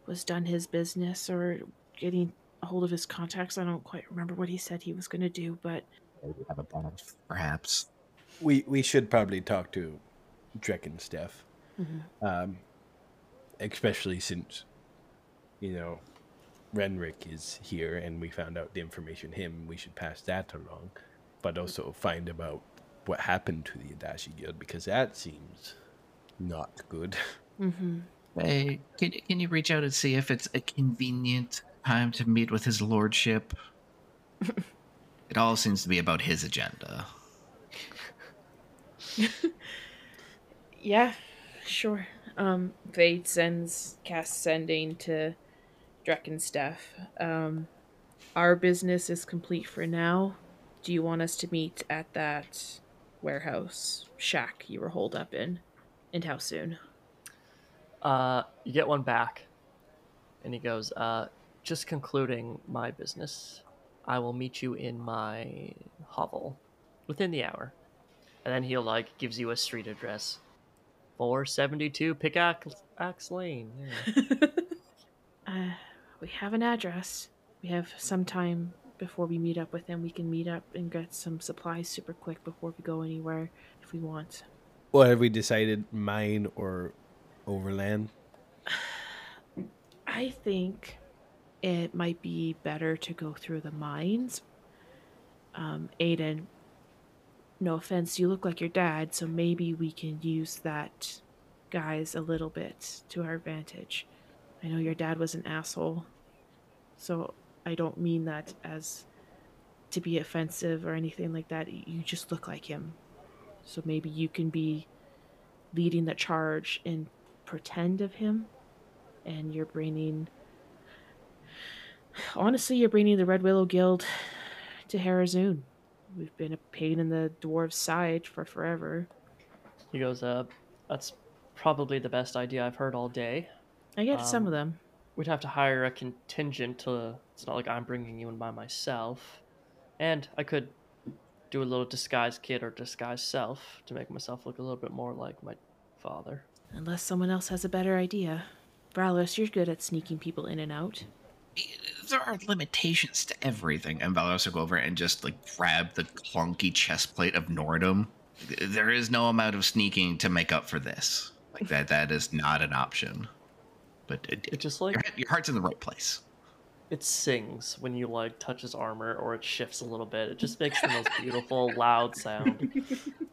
[SPEAKER 3] was done his business or getting a hold of his contacts. I don't quite remember what he said he was going to do, but
[SPEAKER 6] Maybe have a bonus, perhaps.
[SPEAKER 5] We we should probably talk to Dreckensteff, um, especially since you know Renrick is here, and we found out the information him. We should pass that along, but also find about what happened to the Adachi Guild because that seems not good.
[SPEAKER 6] Hey, can, can you reach out and see if it's a convenient time to meet with his lordship? it all seems to be about his agenda.
[SPEAKER 3] yeah, sure. Um, Fade sends cast sending to Dreckensteff. Um, our business is complete for now. Do you want us to meet at that warehouse shack you were holed up in? And how soon?
[SPEAKER 2] Uh, you get one back, and he goes, uh, "Just concluding my business. I will meet you in my hovel within the hour." And then he'll like gives you a street address, four seventy two Pickaxe Axe Lane. Yeah.
[SPEAKER 3] Uh, we have an address. We have some time before we meet up with him. We can meet up and get some supplies super quick before we go anywhere if we want.
[SPEAKER 5] Well, have we decided mine or overland?
[SPEAKER 3] I think it might be better to go through the mines. Um, Aodhan, no offense, you look like your dad, so maybe we can use that guise a little bit to our advantage. I know your dad was an asshole, so I don't mean that as to be offensive or anything like that. You just look like him. So maybe you can be leading the charge and pretend of him and you're bringing honestly you're bringing the red willow guild to Harazun. we've been a pain in the dwarves side for forever
[SPEAKER 2] he goes, "Uh, that's probably the best idea I've heard all day.
[SPEAKER 3] I get some
[SPEAKER 2] Um,
[SPEAKER 3] of them
[SPEAKER 2] We'd have to hire a contingent to. It's not like I'm bringing you in by myself, and I could do a little disguise kid or disguise self to make myself look a little bit more like my father."
[SPEAKER 3] unless someone else has a better idea Bralos, you're good at sneaking people in and out
[SPEAKER 6] There are limitations to everything. And Valos will go over and just like grab the clunky chest plate of Nordhum. There is no amount of sneaking to make up for this. Like that, that is not an option. But it,
[SPEAKER 2] It just like
[SPEAKER 6] your, your heart's in the right place.
[SPEAKER 2] it sings when you like touch his armor or it shifts a little bit. It just makes the most beautiful loud sound.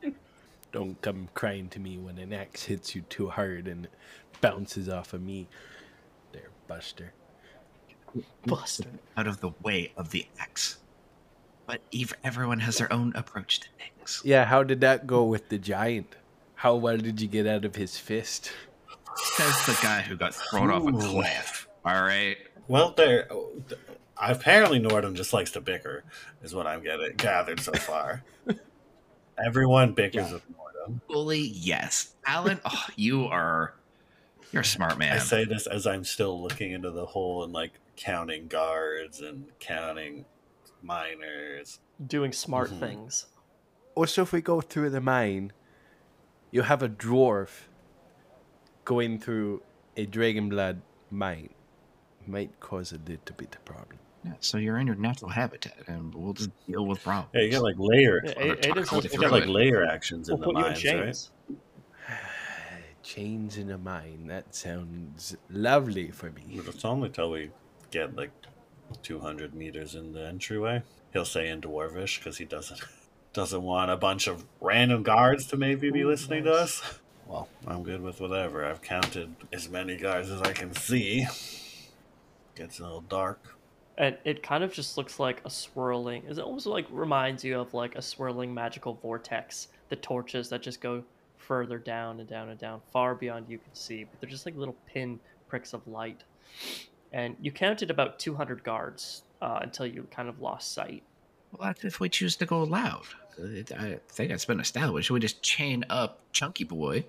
[SPEAKER 5] Don't come crying to me when an axe hits you too hard and it bounces off of me. There, Buster.
[SPEAKER 2] Buster.
[SPEAKER 6] Out of the way of the axe. But everyone has their own approach to things.
[SPEAKER 5] Yeah, how did that go with the giant? How well did you get out of his fist?
[SPEAKER 6] Says the guy who got thrown off a cliff. All right.
[SPEAKER 4] Well, there. Apparently, Nordhum just likes to bicker, is what I'm getting gathered so far. Everyone bickers
[SPEAKER 5] Yeah.
[SPEAKER 4] with Nordhum.
[SPEAKER 6] Fully yes. Alan, oh, you are you're a smart man.
[SPEAKER 4] I say this as I'm still looking into the hole and like counting guards and counting miners.
[SPEAKER 2] Doing smart
[SPEAKER 4] Mhm.
[SPEAKER 2] things.
[SPEAKER 5] Also, if we go through the mine, you have a dwarf going through a dragon blood mine. Might cause a little bit of problem.
[SPEAKER 6] Yeah, so you're in your natural habitat, and we'll just deal with problems.
[SPEAKER 4] Yeah, you got like layer.
[SPEAKER 2] Yeah,
[SPEAKER 6] Other
[SPEAKER 2] A-
[SPEAKER 6] talk
[SPEAKER 2] Aodhan's
[SPEAKER 6] with
[SPEAKER 2] like,
[SPEAKER 4] You
[SPEAKER 6] through
[SPEAKER 4] get like layer actions in
[SPEAKER 2] we'll
[SPEAKER 4] the
[SPEAKER 2] put you in
[SPEAKER 4] mines, right?
[SPEAKER 2] chains.
[SPEAKER 5] Chains in a mine. That sounds lovely for me.
[SPEAKER 4] But It's only till we get like 200 meters in the entryway. He'll say in Dwarvish because he doesn't doesn't want a bunch of random guards to maybe be
[SPEAKER 2] Ooh,
[SPEAKER 4] listening to us. Well, I'm good with whatever. I've counted as many guards as I can see. Gets a little dark.
[SPEAKER 2] And it kind of just looks like a swirling. It almost like reminds you of like a swirling magical vortex. The torches that just go further down and down and down, far beyond you can see. But they're just like little pin pricks of light. And you counted about 200 guards uh, until you kind of lost sight.
[SPEAKER 6] Well, that's if we choose to go loud. It- I think it's been established. We just chain up Chunky Boy,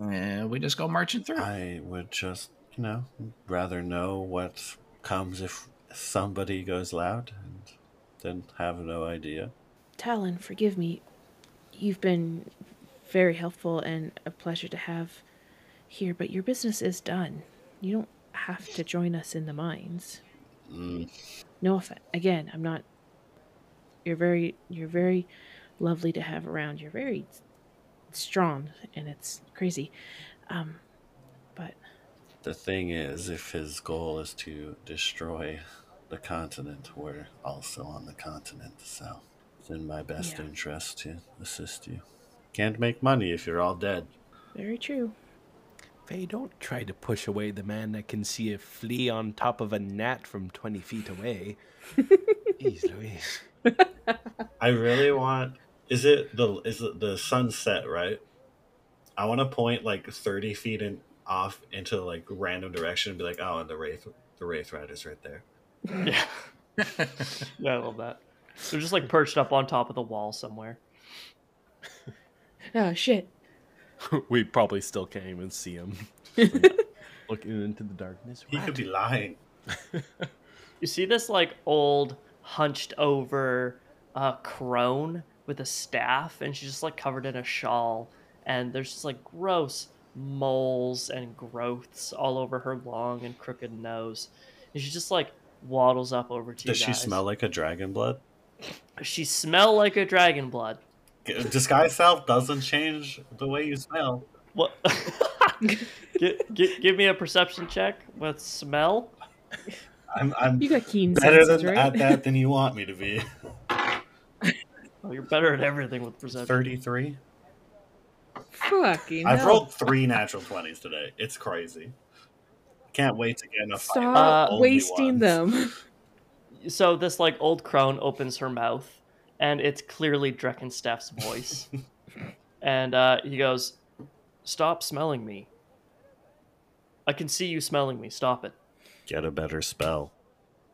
[SPEAKER 6] and we just go marching through.
[SPEAKER 4] I would just, you know, rather know what comes if somebody goes loud and then have no idea.
[SPEAKER 3] talon forgive me you've been very helpful and a pleasure to have here, but your business is done. You don't have to join us in the mines.
[SPEAKER 4] Mm,
[SPEAKER 3] No offense. Again, I'm not. You're very, you're very lovely to have around. You're very strong, and it's crazy. Um, but
[SPEAKER 4] the thing is, if his goal is to destroy the continent, we're also on the continent, so it's in my best
[SPEAKER 3] Yeah.
[SPEAKER 4] interest to assist you. Can't make money if you're all dead.
[SPEAKER 3] very true.
[SPEAKER 5] Faye, don't try to push away the man that can see a flea on top of a gnat from 20 feet away. Jeez Louise.
[SPEAKER 4] I really want. Is it the is it the sunset right? I want to point like thirty feet in off into like random direction and be like, oh, and the wraith the wraith rider's right there.
[SPEAKER 2] Yeah. yeah, I love that. They're just like perched up on top of the wall somewhere.
[SPEAKER 3] Oh shit!
[SPEAKER 5] we probably still can't even see him. Looking into the darkness.
[SPEAKER 4] He could be lying.
[SPEAKER 2] You see this like old hunched over uh, crone with a staff, and she's just like covered in a shawl, and there's just like gross moles and growths all over her long and crooked nose, and she just like waddles up over to
[SPEAKER 4] Does
[SPEAKER 2] you
[SPEAKER 4] she smell like a dragon blood?
[SPEAKER 2] She smell like a dragon blood.
[SPEAKER 4] Disguise self doesn't change the way you smell.
[SPEAKER 2] What? Gi- gi- give me a perception check with smell.
[SPEAKER 4] I'm I'm
[SPEAKER 3] You got keen
[SPEAKER 4] better
[SPEAKER 3] senses,
[SPEAKER 4] than,
[SPEAKER 3] right?
[SPEAKER 4] at that than you want me to be.
[SPEAKER 2] Oh, you're better at everything with perception.
[SPEAKER 4] Thirty three.
[SPEAKER 3] Fucking
[SPEAKER 4] I've
[SPEAKER 3] hell.
[SPEAKER 4] rolled three natural twenties today. It's crazy. Can't wait to get in a fight. with
[SPEAKER 3] Stop
[SPEAKER 4] the only
[SPEAKER 3] wasting
[SPEAKER 4] ones.
[SPEAKER 3] them.
[SPEAKER 2] So this like old crone opens her mouth, and it's clearly Dreckenstaff's voice, and uh, he goes, "Stop smelling me. I can see you smelling me. Stop it."
[SPEAKER 4] Get a better spell.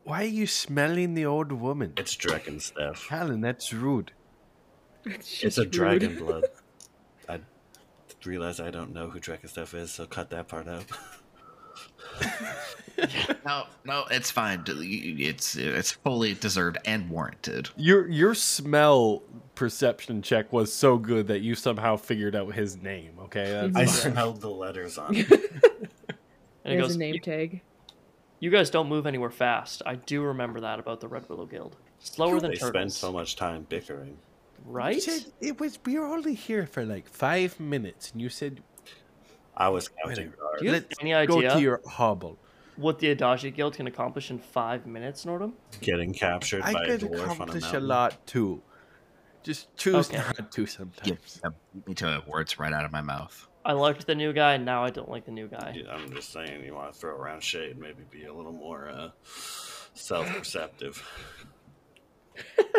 [SPEAKER 5] Why are you smelling the old woman?
[SPEAKER 4] It's dragon stuff.
[SPEAKER 5] Helen, that's rude.
[SPEAKER 4] It's a dragon blood. I realize I don't know who Dragon stuff is, so cut that part out.
[SPEAKER 6] No, no, it's fine. It's it's fully deserved and warranted.
[SPEAKER 5] Your your smell perception check was so good that you somehow figured out his name. Okay, that's
[SPEAKER 4] I smelled the letters on it.
[SPEAKER 2] And he
[SPEAKER 3] There's
[SPEAKER 2] goes,
[SPEAKER 3] a name tag.
[SPEAKER 2] "You guys don't move anywhere fast. I do remember that about the Red Willow Guild. Slower than
[SPEAKER 4] They spend so much time bickering.
[SPEAKER 2] right?"
[SPEAKER 5] You said it was. We were only here for like five minutes, and you said,
[SPEAKER 4] I was counting
[SPEAKER 2] Do you have
[SPEAKER 5] "Let's
[SPEAKER 2] any
[SPEAKER 5] go to your hobble."
[SPEAKER 2] what the Adagi Guild can accomplish in five minutes, Nordhum?
[SPEAKER 4] Getting captured
[SPEAKER 5] I
[SPEAKER 4] by a
[SPEAKER 5] could
[SPEAKER 4] dwarf on a
[SPEAKER 5] accomplish a lot too. Just choose
[SPEAKER 2] Okay.
[SPEAKER 5] not to sometimes.
[SPEAKER 6] yeah, beat me to words right out of my mouth.
[SPEAKER 2] I liked the new guy, now I don't like the new guy.
[SPEAKER 4] Yeah, I'm just saying, you want to throw around shade, maybe be a little more uh, self-perceptive.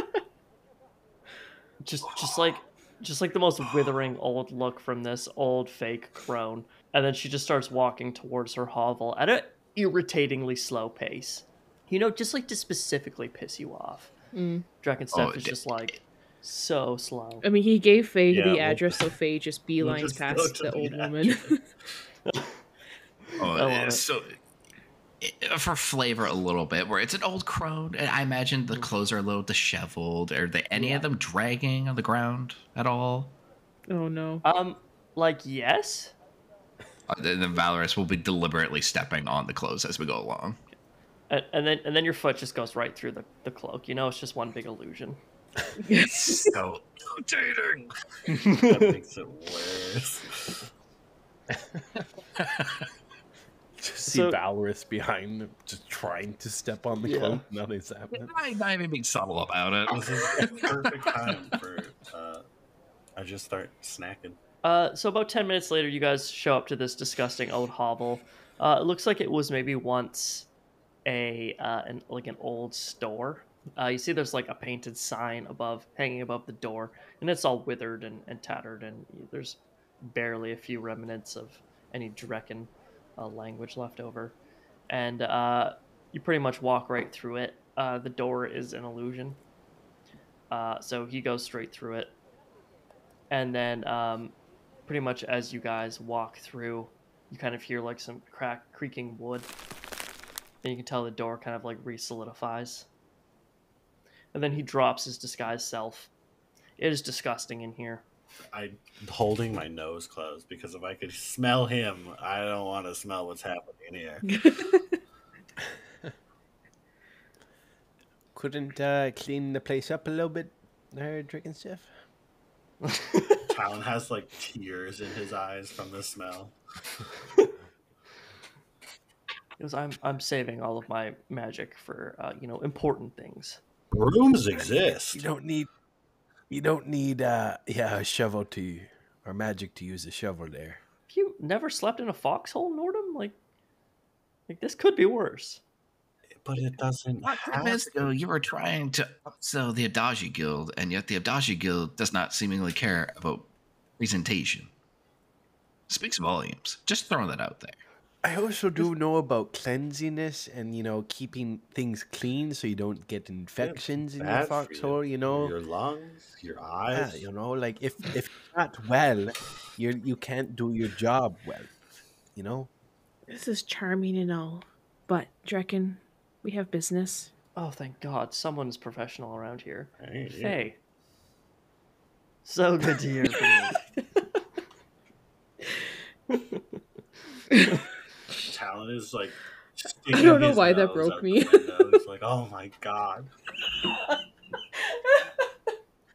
[SPEAKER 2] just just like just like the most withering old look from this old fake crone and then she just starts walking towards her hovel at an irritatingly slow pace you know just like to specifically piss you off
[SPEAKER 3] Mm.
[SPEAKER 2] Drakensteff
[SPEAKER 6] Oh,
[SPEAKER 2] is
[SPEAKER 6] d-
[SPEAKER 2] just like so slow
[SPEAKER 3] I mean, he gave Faye
[SPEAKER 4] Yeah,
[SPEAKER 3] the
[SPEAKER 4] we'll-
[SPEAKER 3] address, so Faye just beelines
[SPEAKER 4] just
[SPEAKER 3] past the
[SPEAKER 4] the
[SPEAKER 3] old woman.
[SPEAKER 4] address.
[SPEAKER 6] Oh,
[SPEAKER 2] I love
[SPEAKER 6] uh,
[SPEAKER 2] it.
[SPEAKER 6] so uh, for flavor a little bit, where it's an old crone, and I imagine the clothes are a little disheveled. Are they any of them dragging on the ground at all?
[SPEAKER 3] oh no.
[SPEAKER 2] um like yes
[SPEAKER 6] Uh, then then Valoris will be deliberately stepping on the clothes as we go along.
[SPEAKER 2] and, and then and then your foot just goes right through the, the cloak you know it's just one big illusion It's
[SPEAKER 6] so
[SPEAKER 4] dating. that makes it worse.
[SPEAKER 5] Just see
[SPEAKER 2] So-
[SPEAKER 5] Valoris behind him, just trying to step on the
[SPEAKER 2] Yeah.
[SPEAKER 5] cloak. Nothing's happening.
[SPEAKER 6] I'm not even being subtle about it.
[SPEAKER 4] This is perfect time for. Uh, I just start snacking.
[SPEAKER 2] Uh, so about ten minutes later, you guys show up to this disgusting old hovel. Uh, it looks like it was maybe once a uh, an like an old store. Uh, you see, there's like a painted sign above, hanging above the door, and it's all withered and, and tattered, and there's barely a few remnants of any Drekken uh, language left over. And uh, you pretty much walk right through it. Uh, the door is an illusion, uh, so he goes straight through it and then um, pretty much as you guys walk through you kind of hear like some crack creaking wood and you can tell the door kind of like re-solidifies and then he drops his disguised self it is disgusting in here
[SPEAKER 4] I'm holding my nose closed because if I could smell him, I don't want to smell what's happening here.
[SPEAKER 5] Couldn't uh, clean the place up a little bit, there, Dragon Chef?
[SPEAKER 4] Talon has like tears in his eyes from the smell.
[SPEAKER 2] Because I'm I'm saving all of my magic for uh, you know important things.
[SPEAKER 4] Brooms exist.
[SPEAKER 5] You don't need, you don't need, uh, yeah, a shovel to, or magic to use a shovel there.
[SPEAKER 2] Have you never slept in a foxhole, Nordhum? Like, like this could be worse.
[SPEAKER 4] But it doesn't
[SPEAKER 6] Not
[SPEAKER 4] have
[SPEAKER 6] ten you were trying to upsell the Abdaji Guild, and yet the Abdaji Guild does not seemingly care about presentation. Speaks volumes. Just throwing that out there.
[SPEAKER 5] I also do know about cleanliness and you know keeping things clean so you don't get infections in your
[SPEAKER 4] bad for
[SPEAKER 5] foxhole. You know,
[SPEAKER 4] your lungs, your eyes.
[SPEAKER 5] yeah,
[SPEAKER 4] eyes.
[SPEAKER 5] you know, like if if you're not well, you you can't do your job well. You know,
[SPEAKER 3] This is charming and all, but Drekken, we have business.
[SPEAKER 2] Oh, thank God, someone's professional around here.
[SPEAKER 4] Hey, yeah.
[SPEAKER 2] Faye. So good to hear from you.
[SPEAKER 4] Talon is like.
[SPEAKER 3] I don't know why that broke me.
[SPEAKER 4] the window. Like, oh my god.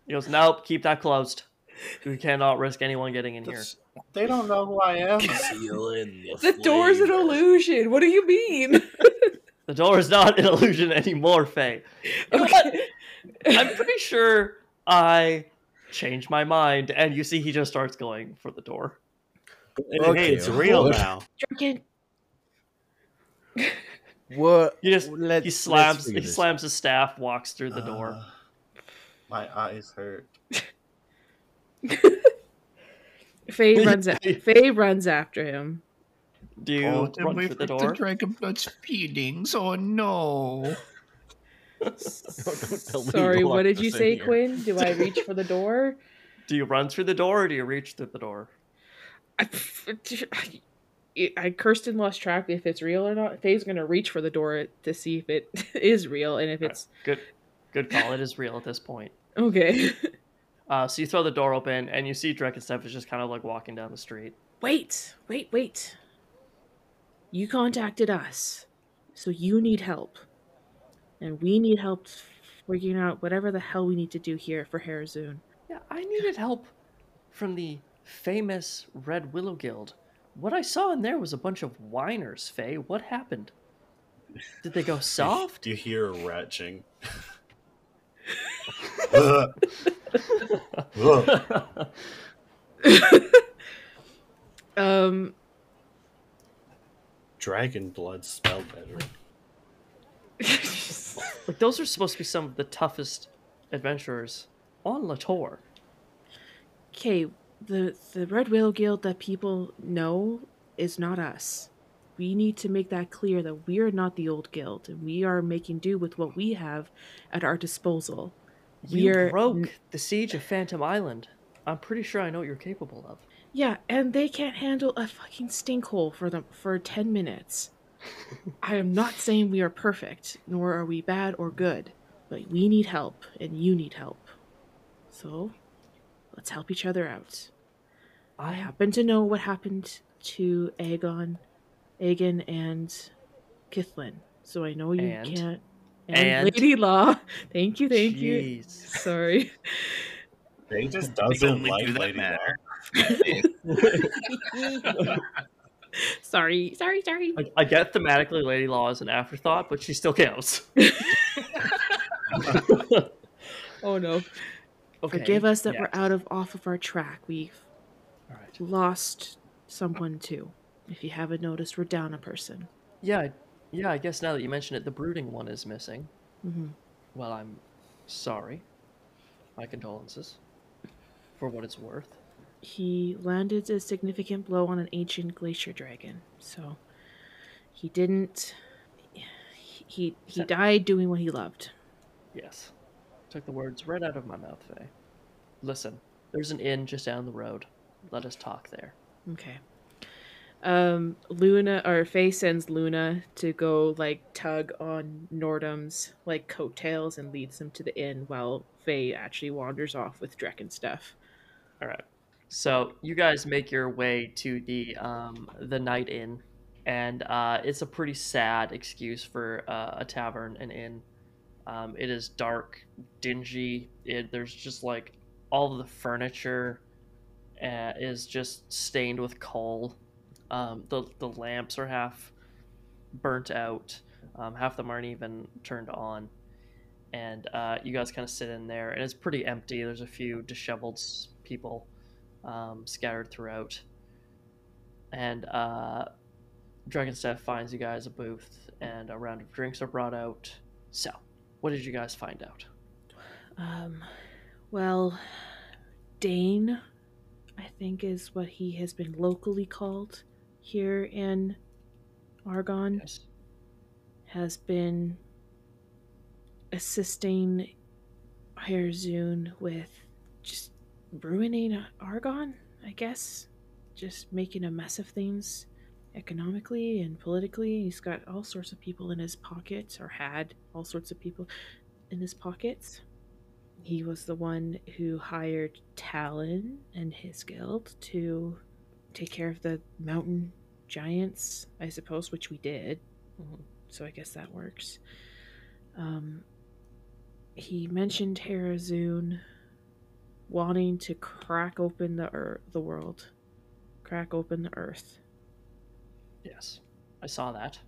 [SPEAKER 2] He goes, nope, keep that closed. We cannot risk anyone getting in here.
[SPEAKER 4] They don't know who I am.
[SPEAKER 5] seal in
[SPEAKER 3] The door's an illusion. What do you mean?
[SPEAKER 2] The door is not an illusion anymore, Faye. You know? I'm pretty sure I changed my mind, and you see he just starts going for the door.
[SPEAKER 5] Okay,
[SPEAKER 4] hey, it's real now.
[SPEAKER 3] Drekken,
[SPEAKER 5] What?
[SPEAKER 2] He just
[SPEAKER 5] Let's-
[SPEAKER 2] he slams he slams his staff, walks through the door.
[SPEAKER 4] Uh, my eyes hurt.
[SPEAKER 3] Faye runs. A- Faye runs after him.
[SPEAKER 2] Do you
[SPEAKER 6] oh,
[SPEAKER 2] run
[SPEAKER 6] we
[SPEAKER 2] through the
[SPEAKER 6] break
[SPEAKER 2] door?
[SPEAKER 6] Dragon Blood's feelings. Oh no.
[SPEAKER 5] tell me
[SPEAKER 3] Sorry, what did you say,
[SPEAKER 5] here.
[SPEAKER 3] Quinn? Do I reach for the door?
[SPEAKER 2] Do you run through the door, or do you reach through the door?
[SPEAKER 3] I, I cursed and lost track if it's real or not. Faye's gonna reach for the door to see if it is real and if it's
[SPEAKER 2] Good, good call. It is real at this point.
[SPEAKER 3] okay.
[SPEAKER 2] Uh, so you throw the door open, and you see Dreckensteff is just kind of like walking down the street.
[SPEAKER 3] wait, wait, wait. You contacted us, so you need help, and we need help figuring out whatever the hell we need to do here for Harazun.
[SPEAKER 2] Yeah, I needed help from the famous Red Willow Guild. What I saw in there was a bunch of whiners, Faye. What happened? Did they go soft?
[SPEAKER 4] Do You hear retching. Ugh. Ugh.
[SPEAKER 3] Um,
[SPEAKER 4] Dragon blood smell better.
[SPEAKER 2] like those are supposed to be some of the toughest adventurers on Litore.
[SPEAKER 3] okay, the the Red Willow Guild that people know is not us. We need to make that clear that we are not the old guild, and we are making do with what we have at our disposal.
[SPEAKER 2] You
[SPEAKER 3] We're
[SPEAKER 2] broke the siege of Phantom Island. I'm pretty sure I know what you're capable of.
[SPEAKER 3] Yeah, and they can't handle a fucking stinkhole for them for 10 minutes. I am not saying we are perfect, nor are we bad or good, but we need help, and you need help. So, let's help each other out. I happen to know what happened to Aegon, Aegon, and Kithlin, so I know you
[SPEAKER 2] And?
[SPEAKER 3] can't.
[SPEAKER 2] And?
[SPEAKER 3] Lady Law. Thank you, thank you. Sorry.
[SPEAKER 4] They just doesn't like
[SPEAKER 6] two that
[SPEAKER 4] Lady. Law.
[SPEAKER 3] sorry, sorry, sorry.
[SPEAKER 2] I, I get thematically Lady Law is an afterthought, but she still counts.
[SPEAKER 3] Oh no.
[SPEAKER 2] Okay.
[SPEAKER 3] Forgive us that
[SPEAKER 2] yeah.
[SPEAKER 3] we're out of off of our track. We've
[SPEAKER 2] All right.
[SPEAKER 3] lost someone too. If you haven't noticed, we're down a person.
[SPEAKER 2] Yeah, I- yeah. I guess now that you mention it, the brooding one is missing.
[SPEAKER 3] hmm
[SPEAKER 2] Well, I'm sorry. My condolences. For what it's worth.
[SPEAKER 3] He landed a significant blow on an ancient glacier dragon. So he didn't. He he
[SPEAKER 2] So-
[SPEAKER 3] died doing what he loved.
[SPEAKER 2] Yes. Took the words right out of my mouth, Faye. Listen, there's an inn just down the road. Let us talk there.
[SPEAKER 3] Okay. Um, Luna or Faye sends Luna to go like tug on Nordhum's like coattails and leads them to the inn while Faye actually wanders off with Drek and stuff.
[SPEAKER 2] All right. So you guys make your way to the um, the Night Inn, and uh, it's a pretty sad excuse for uh, a tavern and inn. Um, it is dark, dingy. It, there's just like all the furniture uh, is just stained with coal. Um, the the lamps are half burnt out. Um, half of them aren't even turned on. And uh, you guys kind of sit in there, and it's pretty empty. There's a few disheveled people um, scattered throughout. And uh, Dragonstaff finds you guys a booth, and a round of drinks are brought out. So, what did you guys find out?
[SPEAKER 3] Um, well, Dane, I think is what he has been locally called here in Argon,
[SPEAKER 2] Yes.
[SPEAKER 3] has been assisting Harazun with just ruining Argon, I guess. Just making a mess of things economically and politically. He's got all sorts of people in his pockets, or had all sorts of people in his pockets. He was the one who hired Talon and his guild to take care of the mountain giants, I suppose, which we did.
[SPEAKER 2] Mhm.
[SPEAKER 3] So I guess that works. Um, he mentioned Harazun wanting to crack open the ear- the world, crack open the earth.
[SPEAKER 2] Yes. I saw that.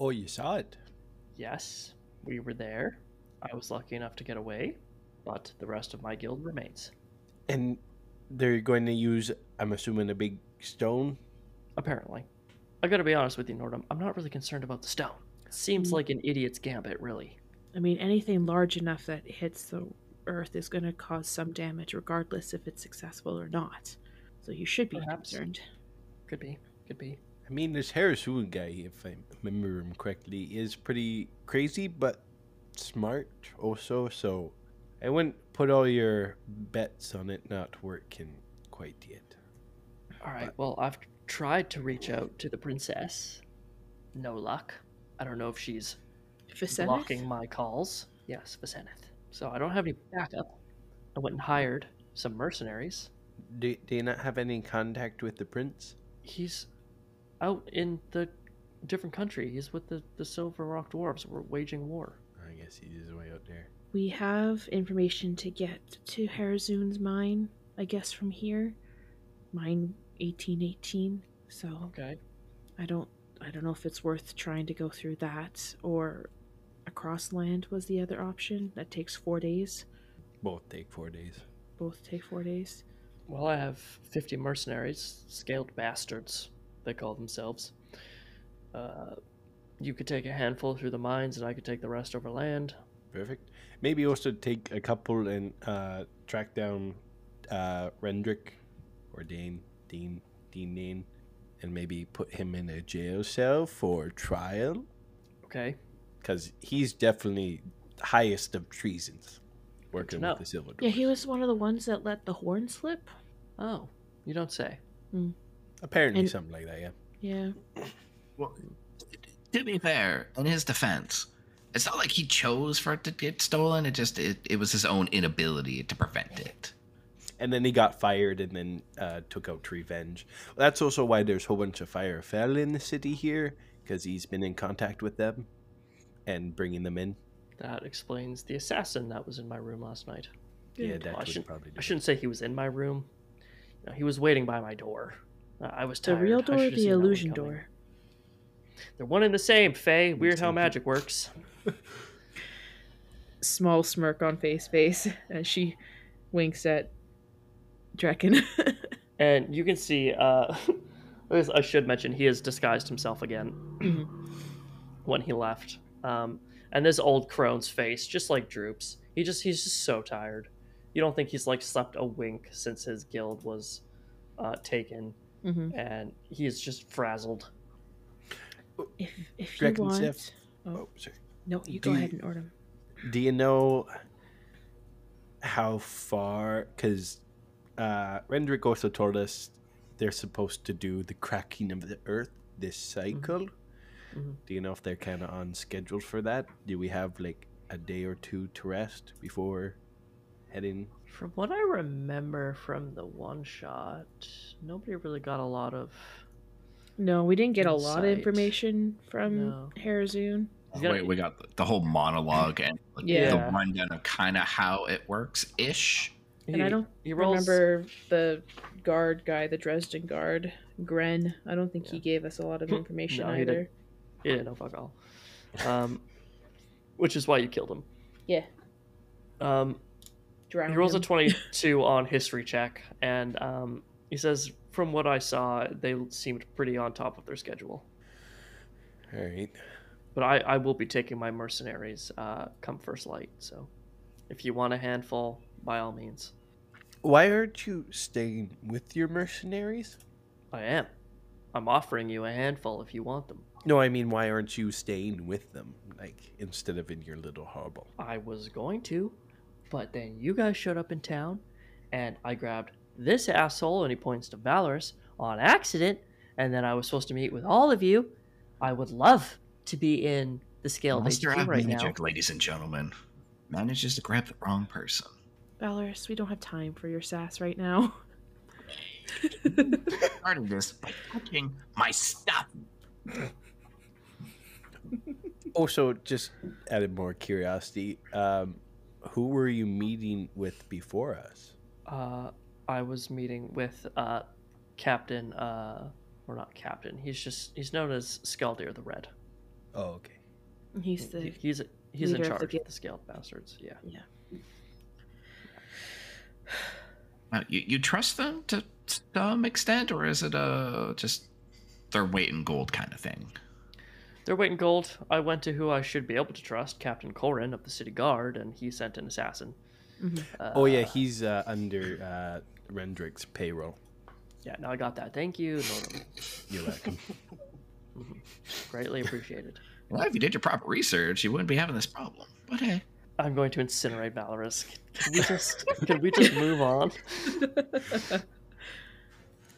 [SPEAKER 5] Oh, you saw it.
[SPEAKER 2] Yes, we were there. I was lucky enough to get away, but the rest of my guild remains.
[SPEAKER 5] And they're going to use, I'm assuming, a big stone.
[SPEAKER 2] Apparently. I gotta be honest with you, Nordhum. I'm not really concerned about the stone. It seems
[SPEAKER 3] Mm.
[SPEAKER 2] like an idiot's gambit, really.
[SPEAKER 3] I mean, anything large enough that hits the earth is going to cause some damage, regardless if it's successful or not. So you should be
[SPEAKER 2] Perhaps.
[SPEAKER 3] concerned.
[SPEAKER 2] Could be. Could be.
[SPEAKER 5] I mean, this Harrison guy, if I remember him correctly, is pretty crazy but smart also. So I wouldn't put all your bets on it not working quite yet.
[SPEAKER 2] All right. Well, I've tried to reach out to the princess. No luck. I don't know if she's
[SPEAKER 3] Vicenith?
[SPEAKER 2] blocking my calls. Yes, Vicenith. So I don't have any backup. I went and hired some mercenaries.
[SPEAKER 5] Do, do you not have any contact with the prince?
[SPEAKER 2] He's out in the different country. He's with the, the Silver Rock Dwarves. We're waging war.
[SPEAKER 5] I guess he is way out there.
[SPEAKER 3] We have information to get to Harazun's mine, I guess, from here. Mine 1818. So
[SPEAKER 2] Okay.
[SPEAKER 3] I don't I don't know if it's worth trying to go through that or across land was the other option. That takes four days.
[SPEAKER 5] Both take four days.
[SPEAKER 3] Both take four days.
[SPEAKER 2] Well, I have 50 mercenaries, scaled bastards, they call themselves. Uh, you could take a handful through the mines, and I could take the rest over land.
[SPEAKER 5] Perfect. Maybe also take a couple and uh, track down uh, Rendrick or Dane, Dean, Dean Dane, and maybe put him in a jail cell for trial
[SPEAKER 2] Okay.
[SPEAKER 5] because he's definitely the highest of treasons working with the Silver
[SPEAKER 3] Yeah, he was one of the ones that let the horn slip.
[SPEAKER 2] Oh, you don't say.
[SPEAKER 5] Apparently,
[SPEAKER 3] And-
[SPEAKER 5] something like that. Yeah.
[SPEAKER 3] Yeah.
[SPEAKER 6] Well, to be fair, in his defense, it's not like he chose for it to get stolen. It just it, it was his own inability to prevent it.
[SPEAKER 5] And then he got fired and then uh, took out to revenge. That's also why there's a whole bunch of fire fell in the city here because he's been in contact with them and bringing them in.
[SPEAKER 2] That explains the assassin that was in my room last night.
[SPEAKER 5] Yeah,
[SPEAKER 3] Good.
[SPEAKER 5] that
[SPEAKER 2] Well, I, shouldn't,
[SPEAKER 5] probably
[SPEAKER 2] I shouldn't say he was in my room. No, he was waiting by my door. I was
[SPEAKER 3] The real door or the
[SPEAKER 2] seen that one
[SPEAKER 3] illusion door?
[SPEAKER 2] They're one and the same, Faye. Weird how magic works.
[SPEAKER 3] Small smirk on face face as she winks at Drekken.
[SPEAKER 2] And you can see, uh, I I should mention, he has disguised himself again when he left. Um, and this old crone's face just like droops. He just he's just so tired. You don't think he's like slept a wink since his guild was uh, taken,
[SPEAKER 3] hmm
[SPEAKER 2] and he is just frazzled.
[SPEAKER 3] If if you want,
[SPEAKER 5] Sif.
[SPEAKER 3] oh,
[SPEAKER 5] Oh, sorry.
[SPEAKER 3] no, you
[SPEAKER 5] Do
[SPEAKER 3] go
[SPEAKER 5] you-
[SPEAKER 3] ahead and order 'em.
[SPEAKER 5] Do you know how far? Because uh, Rendrick also told us they're supposed to do the cracking of the earth this cycle.
[SPEAKER 2] Mhm.
[SPEAKER 5] Do you know if they're kind of on schedule for that? Do we have like a day or two to rest before heading.
[SPEAKER 2] From what I remember from the one shot, nobody really got a lot of.
[SPEAKER 3] No, we didn't get a lot of information from
[SPEAKER 2] No.
[SPEAKER 3] Harazun.
[SPEAKER 2] He's gonna-
[SPEAKER 6] Wait, we got the, the whole monologue and like,
[SPEAKER 3] Yeah.
[SPEAKER 6] the rundown of kind of how it works ish.
[SPEAKER 3] And I don't
[SPEAKER 2] he rolls,
[SPEAKER 3] Remember the guard guy, the Dresden guard, Gren. I don't think he gave us a lot of information
[SPEAKER 2] No, he
[SPEAKER 3] either.
[SPEAKER 2] didn't. Yeah, no fuck all. Um, which is why you killed him.
[SPEAKER 3] Yeah,
[SPEAKER 2] Um,
[SPEAKER 3] drowned
[SPEAKER 2] he rolls a 22 on history check, and um, he says, from what I saw, they seemed pretty on top of their schedule.
[SPEAKER 5] All right.
[SPEAKER 2] But I, I will be taking my mercenaries uh, come first light, so if you want a handful, by all means.
[SPEAKER 5] Why aren't you staying with your mercenaries?
[SPEAKER 2] I am. I'm offering you a handful if you want them.
[SPEAKER 5] No, I mean, why aren't you staying with them, like instead of in your little hovel?
[SPEAKER 2] I was going to, but then you guys showed up in town, and I grabbed this asshole, and he points to Valoris, on accident, and then I was supposed to meet with all of you. I would love to be in the scale
[SPEAKER 6] Monster
[SPEAKER 2] HQ
[SPEAKER 6] of
[SPEAKER 2] right now.
[SPEAKER 6] Magic, ladies and gentlemen, manages to grab the wrong person.
[SPEAKER 3] Valoris, we don't have time for your sass right now.
[SPEAKER 6] Started this by touching my stuff.
[SPEAKER 5] Also, just added more curiosity, um, who were you meeting with before us?
[SPEAKER 2] Uh, I was meeting with uh, Captain, uh, or not Captain. He's just he's known as Skaldir the Red.
[SPEAKER 5] Oh, okay.
[SPEAKER 3] He's the
[SPEAKER 2] He- he's he's in
[SPEAKER 3] leader of the
[SPEAKER 2] charge of the Scaled Bastards. Yeah.
[SPEAKER 3] yeah.
[SPEAKER 6] Uh, you, you trust them to some extent, or is it uh, just their weight in gold kind of thing?
[SPEAKER 2] They're waiting gold. I went to who I should be able to trust, Captain Corin of the City Guard, and he sent an assassin.
[SPEAKER 3] Mhm.
[SPEAKER 2] Uh,
[SPEAKER 5] Oh yeah, he's uh, under uh, Rendrick's payroll.
[SPEAKER 2] yeah. Now I got that. Thank you, Norman.
[SPEAKER 5] You're welcome.
[SPEAKER 2] Greatly appreciated.
[SPEAKER 6] Well, if you did your proper research, you wouldn't be having this problem. But hey,
[SPEAKER 2] I'm going to incinerate Valoris. Can we just can we just move on?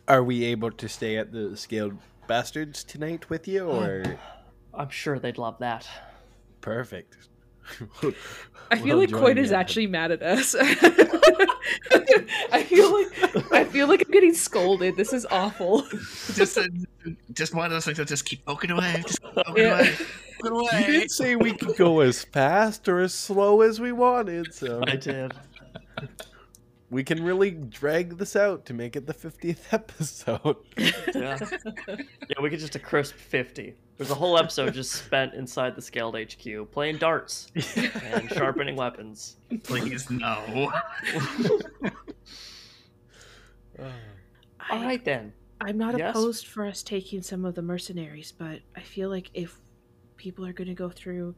[SPEAKER 5] Are we able to stay at the Scaled Bastards tonight with you, or
[SPEAKER 2] I'm sure they'd love that.
[SPEAKER 5] perfect?
[SPEAKER 3] I feel
[SPEAKER 5] Well,
[SPEAKER 3] like
[SPEAKER 5] join
[SPEAKER 3] Coit is actually mad at us. I feel like I feel like I'm getting scolded. This is awful.
[SPEAKER 6] just uh, just one of those things that just keep poking away, just poking
[SPEAKER 3] Yeah.
[SPEAKER 6] away,
[SPEAKER 5] You
[SPEAKER 6] away.
[SPEAKER 5] did say we could go as fast or as slow as we wanted, so
[SPEAKER 2] I did.
[SPEAKER 5] We can really drag this out to make it the 50th episode.
[SPEAKER 2] Yeah. yeah, we could just a crisp 50. There's a whole episode just spent inside the Scaled HQ playing darts and sharpening weapons.
[SPEAKER 6] Please no.
[SPEAKER 2] All right then.
[SPEAKER 3] I'm not
[SPEAKER 2] Yes?
[SPEAKER 3] opposed for us taking some of the mercenaries, but I feel like if people are going to go through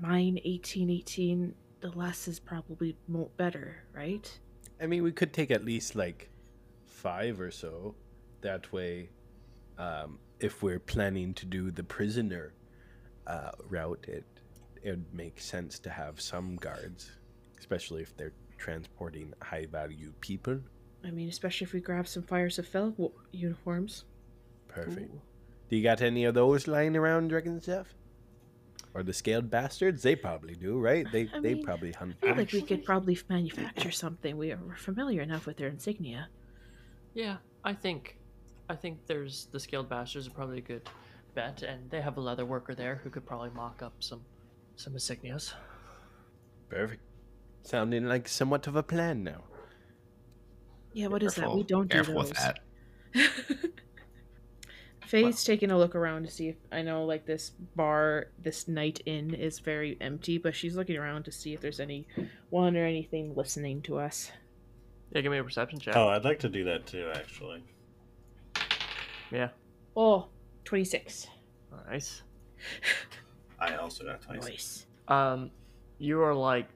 [SPEAKER 3] mine 1818, the less is probably better, right?
[SPEAKER 5] I mean, we could take at least like five or so. That way, um, if we're planning to do the prisoner uh, route, it it would make sense to have some guards, especially if they're transporting high value people.
[SPEAKER 3] I mean, especially if we grab some Fires of Fel w- uniforms.
[SPEAKER 5] Perfect.
[SPEAKER 2] Ooh.
[SPEAKER 5] Do you got any of those lying around, Dragon Chef? Or the scaled bastards? They probably do, right? They
[SPEAKER 3] I
[SPEAKER 5] they
[SPEAKER 3] mean,
[SPEAKER 5] probably hunt.
[SPEAKER 3] I feel like we could probably manufacture something. We are familiar enough with their insignia.
[SPEAKER 2] Yeah, I think I think there's the Scaled Bastards are probably a good bet, and they have a leather worker there who could probably mock up some some insignias.
[SPEAKER 5] Perfect. Sounding like somewhat of a plan now.
[SPEAKER 3] Yeah, what is that? We don't do
[SPEAKER 6] careful
[SPEAKER 3] those.
[SPEAKER 6] with that.
[SPEAKER 3] Faye's taking a look around to see if I know like this bar, this night inn is very empty, but she's looking around to see if there's anyone or anything listening to us.
[SPEAKER 2] Yeah, give me a perception check.
[SPEAKER 4] Oh, I'd like to do that too, actually.
[SPEAKER 2] Yeah,
[SPEAKER 3] Oh, 26.
[SPEAKER 2] nice.
[SPEAKER 4] I also got 26.
[SPEAKER 3] Nice.
[SPEAKER 2] Um, you are like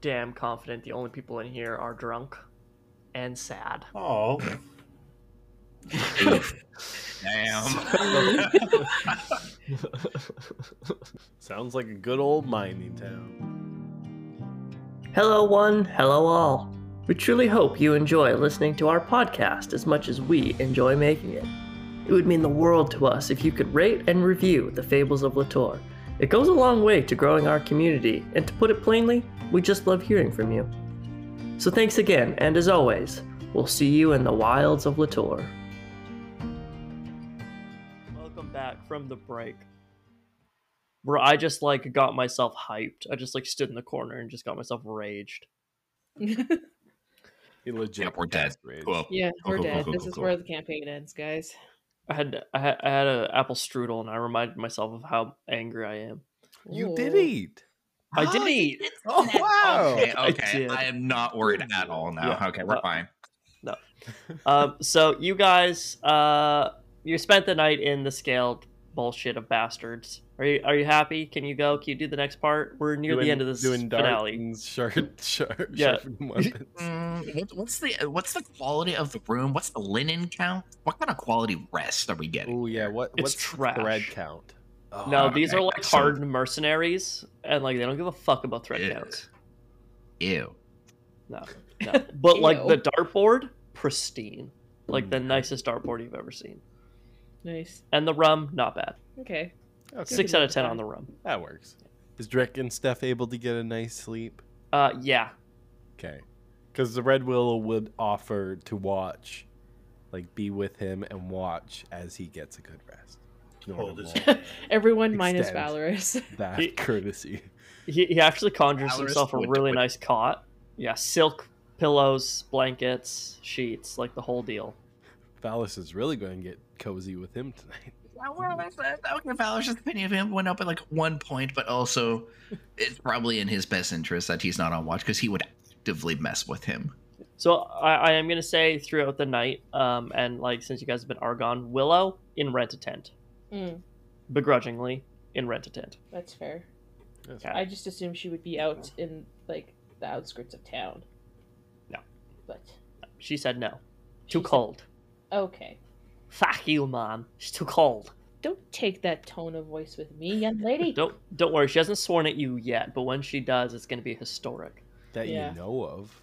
[SPEAKER 2] damn confident the only people in here are drunk and sad.
[SPEAKER 4] Oh,
[SPEAKER 6] Damn.
[SPEAKER 5] Sounds like a good old mining town.
[SPEAKER 2] Hello, one. Hello, all. We truly hope you enjoy listening to our podcast as much as we enjoy making it. It would mean the world to us if you could rate and review the Fables of Litore. It goes a long way to growing our community, and to put it plainly, we just love hearing from you. So thanks again, and as always, we'll see you in the wilds of Litore. Back from the break. Bro, I just like got myself hyped. I just like stood in the corner and just got myself raged.
[SPEAKER 5] He legit.
[SPEAKER 6] Yep, we're dead.
[SPEAKER 5] cast.
[SPEAKER 6] Cool.
[SPEAKER 3] yeah,
[SPEAKER 6] Cool,
[SPEAKER 3] we're
[SPEAKER 6] cool,
[SPEAKER 3] dead.
[SPEAKER 6] cool,
[SPEAKER 3] this
[SPEAKER 6] cool,
[SPEAKER 3] is
[SPEAKER 6] cool.
[SPEAKER 3] where the campaign ends, guys.
[SPEAKER 2] I had I had, I had an apple strudel and I reminded myself of how angry I am.
[SPEAKER 5] You did eat.
[SPEAKER 2] I
[SPEAKER 6] Oh,
[SPEAKER 2] did eat.
[SPEAKER 5] Oh, wow.
[SPEAKER 6] Okay,
[SPEAKER 2] I
[SPEAKER 6] okay.
[SPEAKER 2] did.
[SPEAKER 6] I, am not worried at all now.
[SPEAKER 2] Yeah.
[SPEAKER 6] Okay, we're
[SPEAKER 2] Uh,
[SPEAKER 6] fine. No.
[SPEAKER 2] um, so you guys, uh, you spent the night in the scaled bullshit of bastards. Are you are you happy? Can you go? Can you do the next part? We're near the end of this
[SPEAKER 5] doing dark
[SPEAKER 2] finale.
[SPEAKER 5] and sharp, sharp,
[SPEAKER 2] Yeah.
[SPEAKER 5] weapons.
[SPEAKER 6] Mm, what's the what's the quality of the room? What's the linen count? What kind of quality rest are we getting?
[SPEAKER 5] Oh yeah, what
[SPEAKER 2] It's
[SPEAKER 5] what's
[SPEAKER 2] trash.
[SPEAKER 5] thread count? Oh,
[SPEAKER 2] No, these
[SPEAKER 6] okay.
[SPEAKER 2] are like
[SPEAKER 6] So-
[SPEAKER 2] hardened mercenaries, and like they don't give a fuck about thread
[SPEAKER 6] Ew.
[SPEAKER 2] counts.
[SPEAKER 6] Ew.
[SPEAKER 2] No, no. But like the dartboard, pristine, like the
[SPEAKER 5] Mm.
[SPEAKER 2] nicest dartboard you've ever seen.
[SPEAKER 3] Nice.
[SPEAKER 2] And the rum, not bad.
[SPEAKER 3] Okay.
[SPEAKER 5] Okay,
[SPEAKER 2] Six out of ten on the rum.
[SPEAKER 5] that works. Is Dreckensteff able to get a nice sleep?
[SPEAKER 2] Uh, yeah.
[SPEAKER 5] Okay, because the Red Willow would offer to watch, like be with him and watch as he gets a good rest.
[SPEAKER 4] Hold his
[SPEAKER 5] Normal.
[SPEAKER 3] Everyone minus
[SPEAKER 5] Extend.
[SPEAKER 3] Valoris.
[SPEAKER 5] that
[SPEAKER 2] He-
[SPEAKER 5] courtesy.
[SPEAKER 2] He, he actually conjures
[SPEAKER 6] Valoris
[SPEAKER 2] himself a really
[SPEAKER 6] would-
[SPEAKER 2] nice cot. Yeah, silk pillows, blankets, sheets, like the whole deal.
[SPEAKER 5] Valis is really going to get cozy with him tonight.
[SPEAKER 6] Well, well, that's, that's okay. Valor's opinion of him went up at like one point, but also it's probably in his best interest that he's not on watch because he would actively mess with him.
[SPEAKER 2] So I, I am gonna say throughout the night, um, and like since you guys have been Argon, Willow in rent a tent,
[SPEAKER 3] Mm,
[SPEAKER 2] begrudgingly in rent a tent.
[SPEAKER 3] that's fair.
[SPEAKER 5] That's
[SPEAKER 2] Okay.
[SPEAKER 3] I just assumed she would be out in like the outskirts of town.
[SPEAKER 2] No.
[SPEAKER 3] But
[SPEAKER 2] She said no, too
[SPEAKER 3] She said-
[SPEAKER 2] cold.
[SPEAKER 3] okay.
[SPEAKER 2] Fuck you, mom. She's too cold.
[SPEAKER 3] Don't take that tone of voice with me, young lady.
[SPEAKER 2] Don't don't worry. She hasn't sworn at you yet, but when she does, it's gonna be historic.
[SPEAKER 5] that
[SPEAKER 3] Yeah.
[SPEAKER 5] you know of.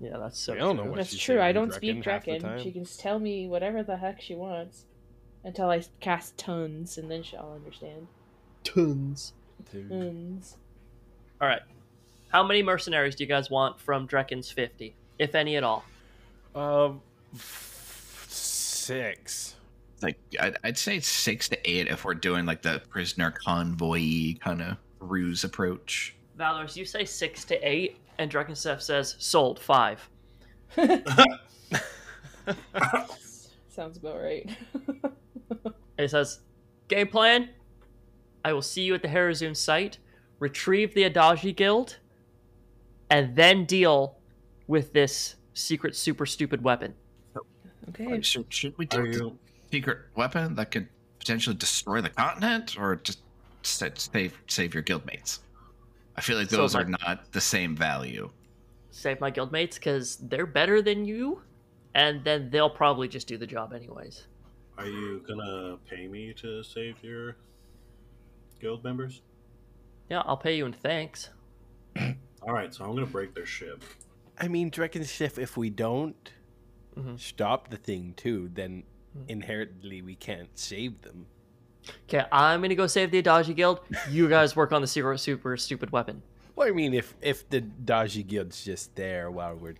[SPEAKER 2] Yeah, that's so.
[SPEAKER 5] I don't know
[SPEAKER 2] true.
[SPEAKER 5] what
[SPEAKER 3] That's
[SPEAKER 5] she's
[SPEAKER 3] true. I don't
[SPEAKER 5] Draken
[SPEAKER 3] speak
[SPEAKER 5] half
[SPEAKER 3] Draken. She can just tell me whatever the heck she wants until I cast tons, and then she'll understand.
[SPEAKER 2] Tons.
[SPEAKER 3] Tons.
[SPEAKER 2] All right. How many mercenaries do you guys want from Drekken's fifty, if any at all?
[SPEAKER 5] Um, f- six.
[SPEAKER 6] Like I'd, I'd say six to eight if we're doing like the prisoner convoy kind of ruse approach.
[SPEAKER 2] Valoris, you say six to eight, and Dreckensteff says sold five.
[SPEAKER 3] Sounds about right.
[SPEAKER 2] It says, game plan. I will see you at the Harazun site, retrieve the Adagi Guild, and then deal with this secret super stupid weapon.
[SPEAKER 3] Okay.
[SPEAKER 6] Should, should we do a secret weapon that could potentially destroy the continent, or just save save your guildmates? I feel like
[SPEAKER 2] So,
[SPEAKER 6] those are not the same value.
[SPEAKER 2] Save my guildmates because they're better than you, and then they'll probably just do the job anyways.
[SPEAKER 4] Are you gonna pay me to save your guild members?
[SPEAKER 2] Yeah, I'll pay you in thanks.
[SPEAKER 4] All right, so I'm gonna break their ship.
[SPEAKER 5] I mean, Dreckensteff, if we don't
[SPEAKER 2] Mhm.
[SPEAKER 5] stop the thing too, then
[SPEAKER 2] Mhm.
[SPEAKER 5] inherently we can't save them.
[SPEAKER 2] Okay, I'm gonna go save the Adagi Guild. You guys work on the secret super stupid weapon.
[SPEAKER 5] Well, I mean, if if the Daji Guild's just there while we're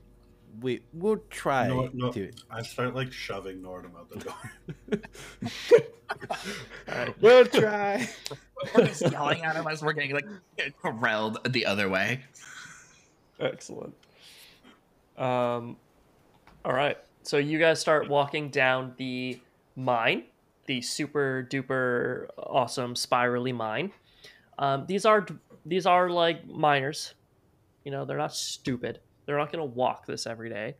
[SPEAKER 5] we we'll try
[SPEAKER 4] No, no.
[SPEAKER 5] to.
[SPEAKER 4] I start like shoving Nordhum out the door.
[SPEAKER 5] We'll try.
[SPEAKER 6] We're just yelling at him as we're getting like corralled the other way.
[SPEAKER 2] Excellent. Um, all right. So you guys start walking down the mine, the super duper awesome spirally mine. Um, these are these are like miners. You know, they're not stupid. They're not going to walk this every day.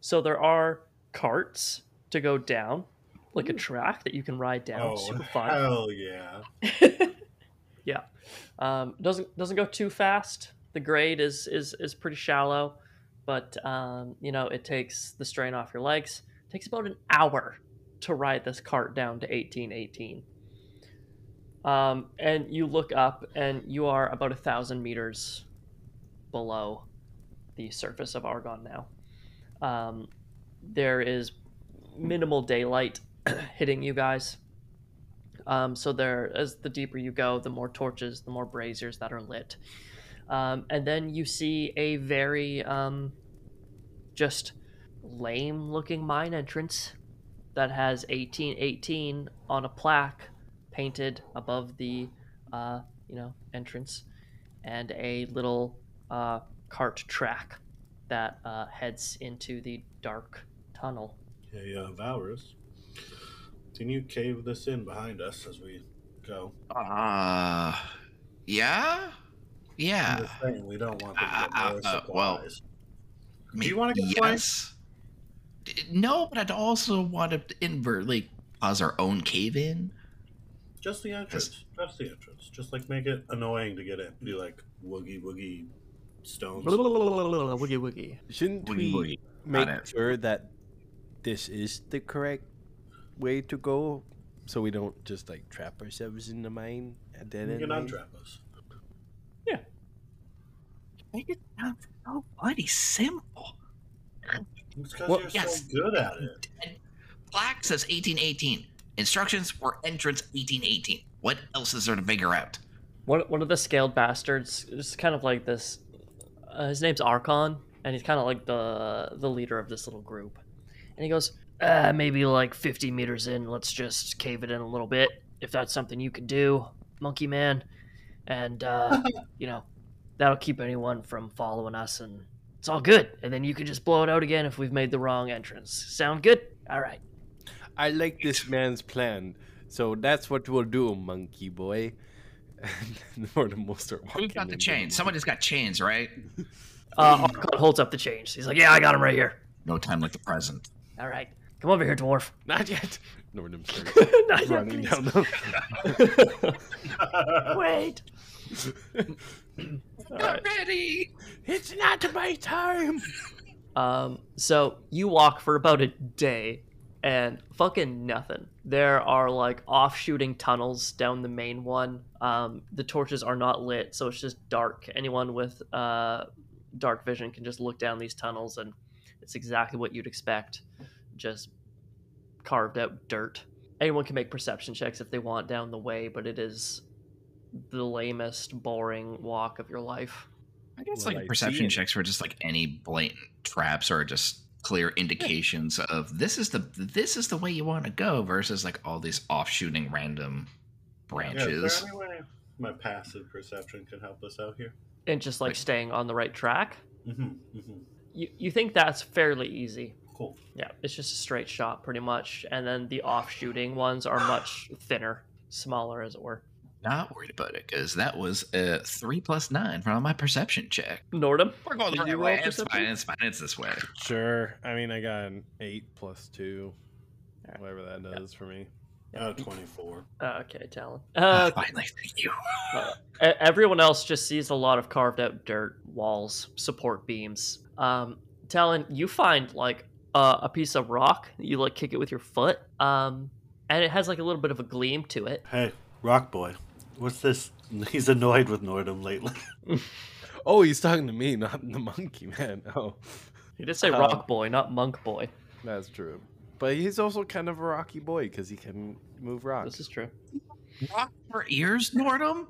[SPEAKER 2] So there are carts to go down, like a track that you can ride down.
[SPEAKER 4] oh
[SPEAKER 2] super fun.
[SPEAKER 4] hell yeah!
[SPEAKER 2] Yeah. Um, doesn't doesn't go too fast. The grade is is is pretty shallow, but um, you know it takes the strain off your legs. It takes about an hour to ride this cart down to eighteen eighteen. Um, and you look up, and you are about a thousand meters below the surface of Argon now. Um, there is minimal daylight hitting you guys. Um, so there, as the deeper you go, the more torches, the more braziers that are lit, um, and then you see a very um, just lame looking mine entrance that has 1818 on a plaque painted above the uh, you know entrance and a little uh, cart track that uh, heads into the dark tunnel
[SPEAKER 4] Hey, uh, Valoris, can you cave this in behind us as we go?
[SPEAKER 6] Uh, yeah?
[SPEAKER 4] I'm
[SPEAKER 6] Yeah.
[SPEAKER 4] just saying, we don't want to
[SPEAKER 6] Uh,
[SPEAKER 4] get more
[SPEAKER 6] uh, uh, well,
[SPEAKER 4] supplies.
[SPEAKER 6] I mean,
[SPEAKER 4] you wanna get flanked?
[SPEAKER 6] yes. D- No, but I'd also want to inadvertently cause our own cave in.
[SPEAKER 4] just the entrance. Just the entrance. Just like make it annoying to get in. Be like woogie woogie stones.
[SPEAKER 2] woogie woogie
[SPEAKER 5] Shouldn't
[SPEAKER 6] Boogie
[SPEAKER 5] we
[SPEAKER 6] boogie.
[SPEAKER 5] make sure that this is the correct way to go, so we don't just like trap ourselves in the mine at dead
[SPEAKER 4] You
[SPEAKER 5] end?
[SPEAKER 4] can
[SPEAKER 5] mine?
[SPEAKER 4] untrap us. Yeah.
[SPEAKER 6] Make it sound so bloody simple.
[SPEAKER 4] Because
[SPEAKER 5] Well,
[SPEAKER 4] you're
[SPEAKER 6] yes.
[SPEAKER 4] so good at it.
[SPEAKER 6] Plaque says 1818. Instructions for entrance 1818. What else is there to figure out?
[SPEAKER 2] one, one of the scaled bastards is kind of like this uh, his name's archon and he's kind of like the the leader of this little group and he goes uh, maybe like 50 meters in let's just cave it in a little bit if that's something you can do monkey man and uh, you know that'll keep anyone from following us and it's all good and then you can just blow it out again if we've made the wrong entrance sound good all right
[SPEAKER 5] I like this man's plan, so that's what we'll do, monkey boy. And Mortimer will start walking.
[SPEAKER 6] Who's got the chains? Somebody's got chains, right?
[SPEAKER 2] uh, archon holds up the chains he's like yeah i got him right here
[SPEAKER 6] No time like the present.
[SPEAKER 2] all right come over here dwarf
[SPEAKER 5] Not yet. Nordhum starts
[SPEAKER 2] Not yet,
[SPEAKER 5] running
[SPEAKER 2] please.
[SPEAKER 5] down the.
[SPEAKER 2] Wait.
[SPEAKER 6] Not ready.
[SPEAKER 5] it's not my time.
[SPEAKER 2] Um, so you walk for about a day and fucking nothing. There are like offshooting tunnels down the main one. Um, the torches are not lit, so it's just dark. Anyone with uh, dark vision can just look down these tunnels, and it's exactly what you'd expect. Just carved out dirt. Anyone can make perception checks if they want down the way, but it is the lamest, boring walk of your life.
[SPEAKER 6] I guess
[SPEAKER 5] Well, I
[SPEAKER 6] like
[SPEAKER 5] see
[SPEAKER 6] perception checks for just like any blatant traps or just clear indications of this is the this is the way you want to go versus like all these offshooting random branches.
[SPEAKER 4] is there any my passive perception can help us out here?
[SPEAKER 2] And just like
[SPEAKER 6] Like-
[SPEAKER 2] staying on the right track.
[SPEAKER 4] Mm-hmm. Mm-hmm.
[SPEAKER 2] You, you think that's fairly easy.
[SPEAKER 4] Cool.
[SPEAKER 2] Yeah, it's just a straight shot pretty much. And then the off shooting ones are much thinner, smaller as it were.
[SPEAKER 6] Not worried about it because that was a three plus nine from my perception check.
[SPEAKER 2] Nordhum?
[SPEAKER 6] We're going the
[SPEAKER 5] Did you
[SPEAKER 6] right way.
[SPEAKER 5] roll
[SPEAKER 6] It's fine. It's fine. It's this way.
[SPEAKER 5] Sure. I mean, I got an eight plus two, whatever that
[SPEAKER 2] Yeah.
[SPEAKER 5] does for me.
[SPEAKER 4] Uh, 24.
[SPEAKER 2] Uh, okay, Talon. Uh,
[SPEAKER 6] Finally, thank you.
[SPEAKER 2] e- everyone else just sees a lot of carved out dirt, walls, support beams. Um, Talon, you find like uh, a piece of rock. You like kick it with your foot. Um, and it has like a little bit of a gleam to it.
[SPEAKER 4] Hey, Rock Boy, what's this? He's annoyed with Nordhum lately.
[SPEAKER 5] Oh, he's talking to me, not the monkey man. Oh,
[SPEAKER 2] he did say
[SPEAKER 5] Uh,
[SPEAKER 2] rock boy, not monk boy.
[SPEAKER 5] that's true. But he's also kind of a rocky boy because he can move rocks.
[SPEAKER 2] This is true.
[SPEAKER 6] Rock for ears, Nordhum.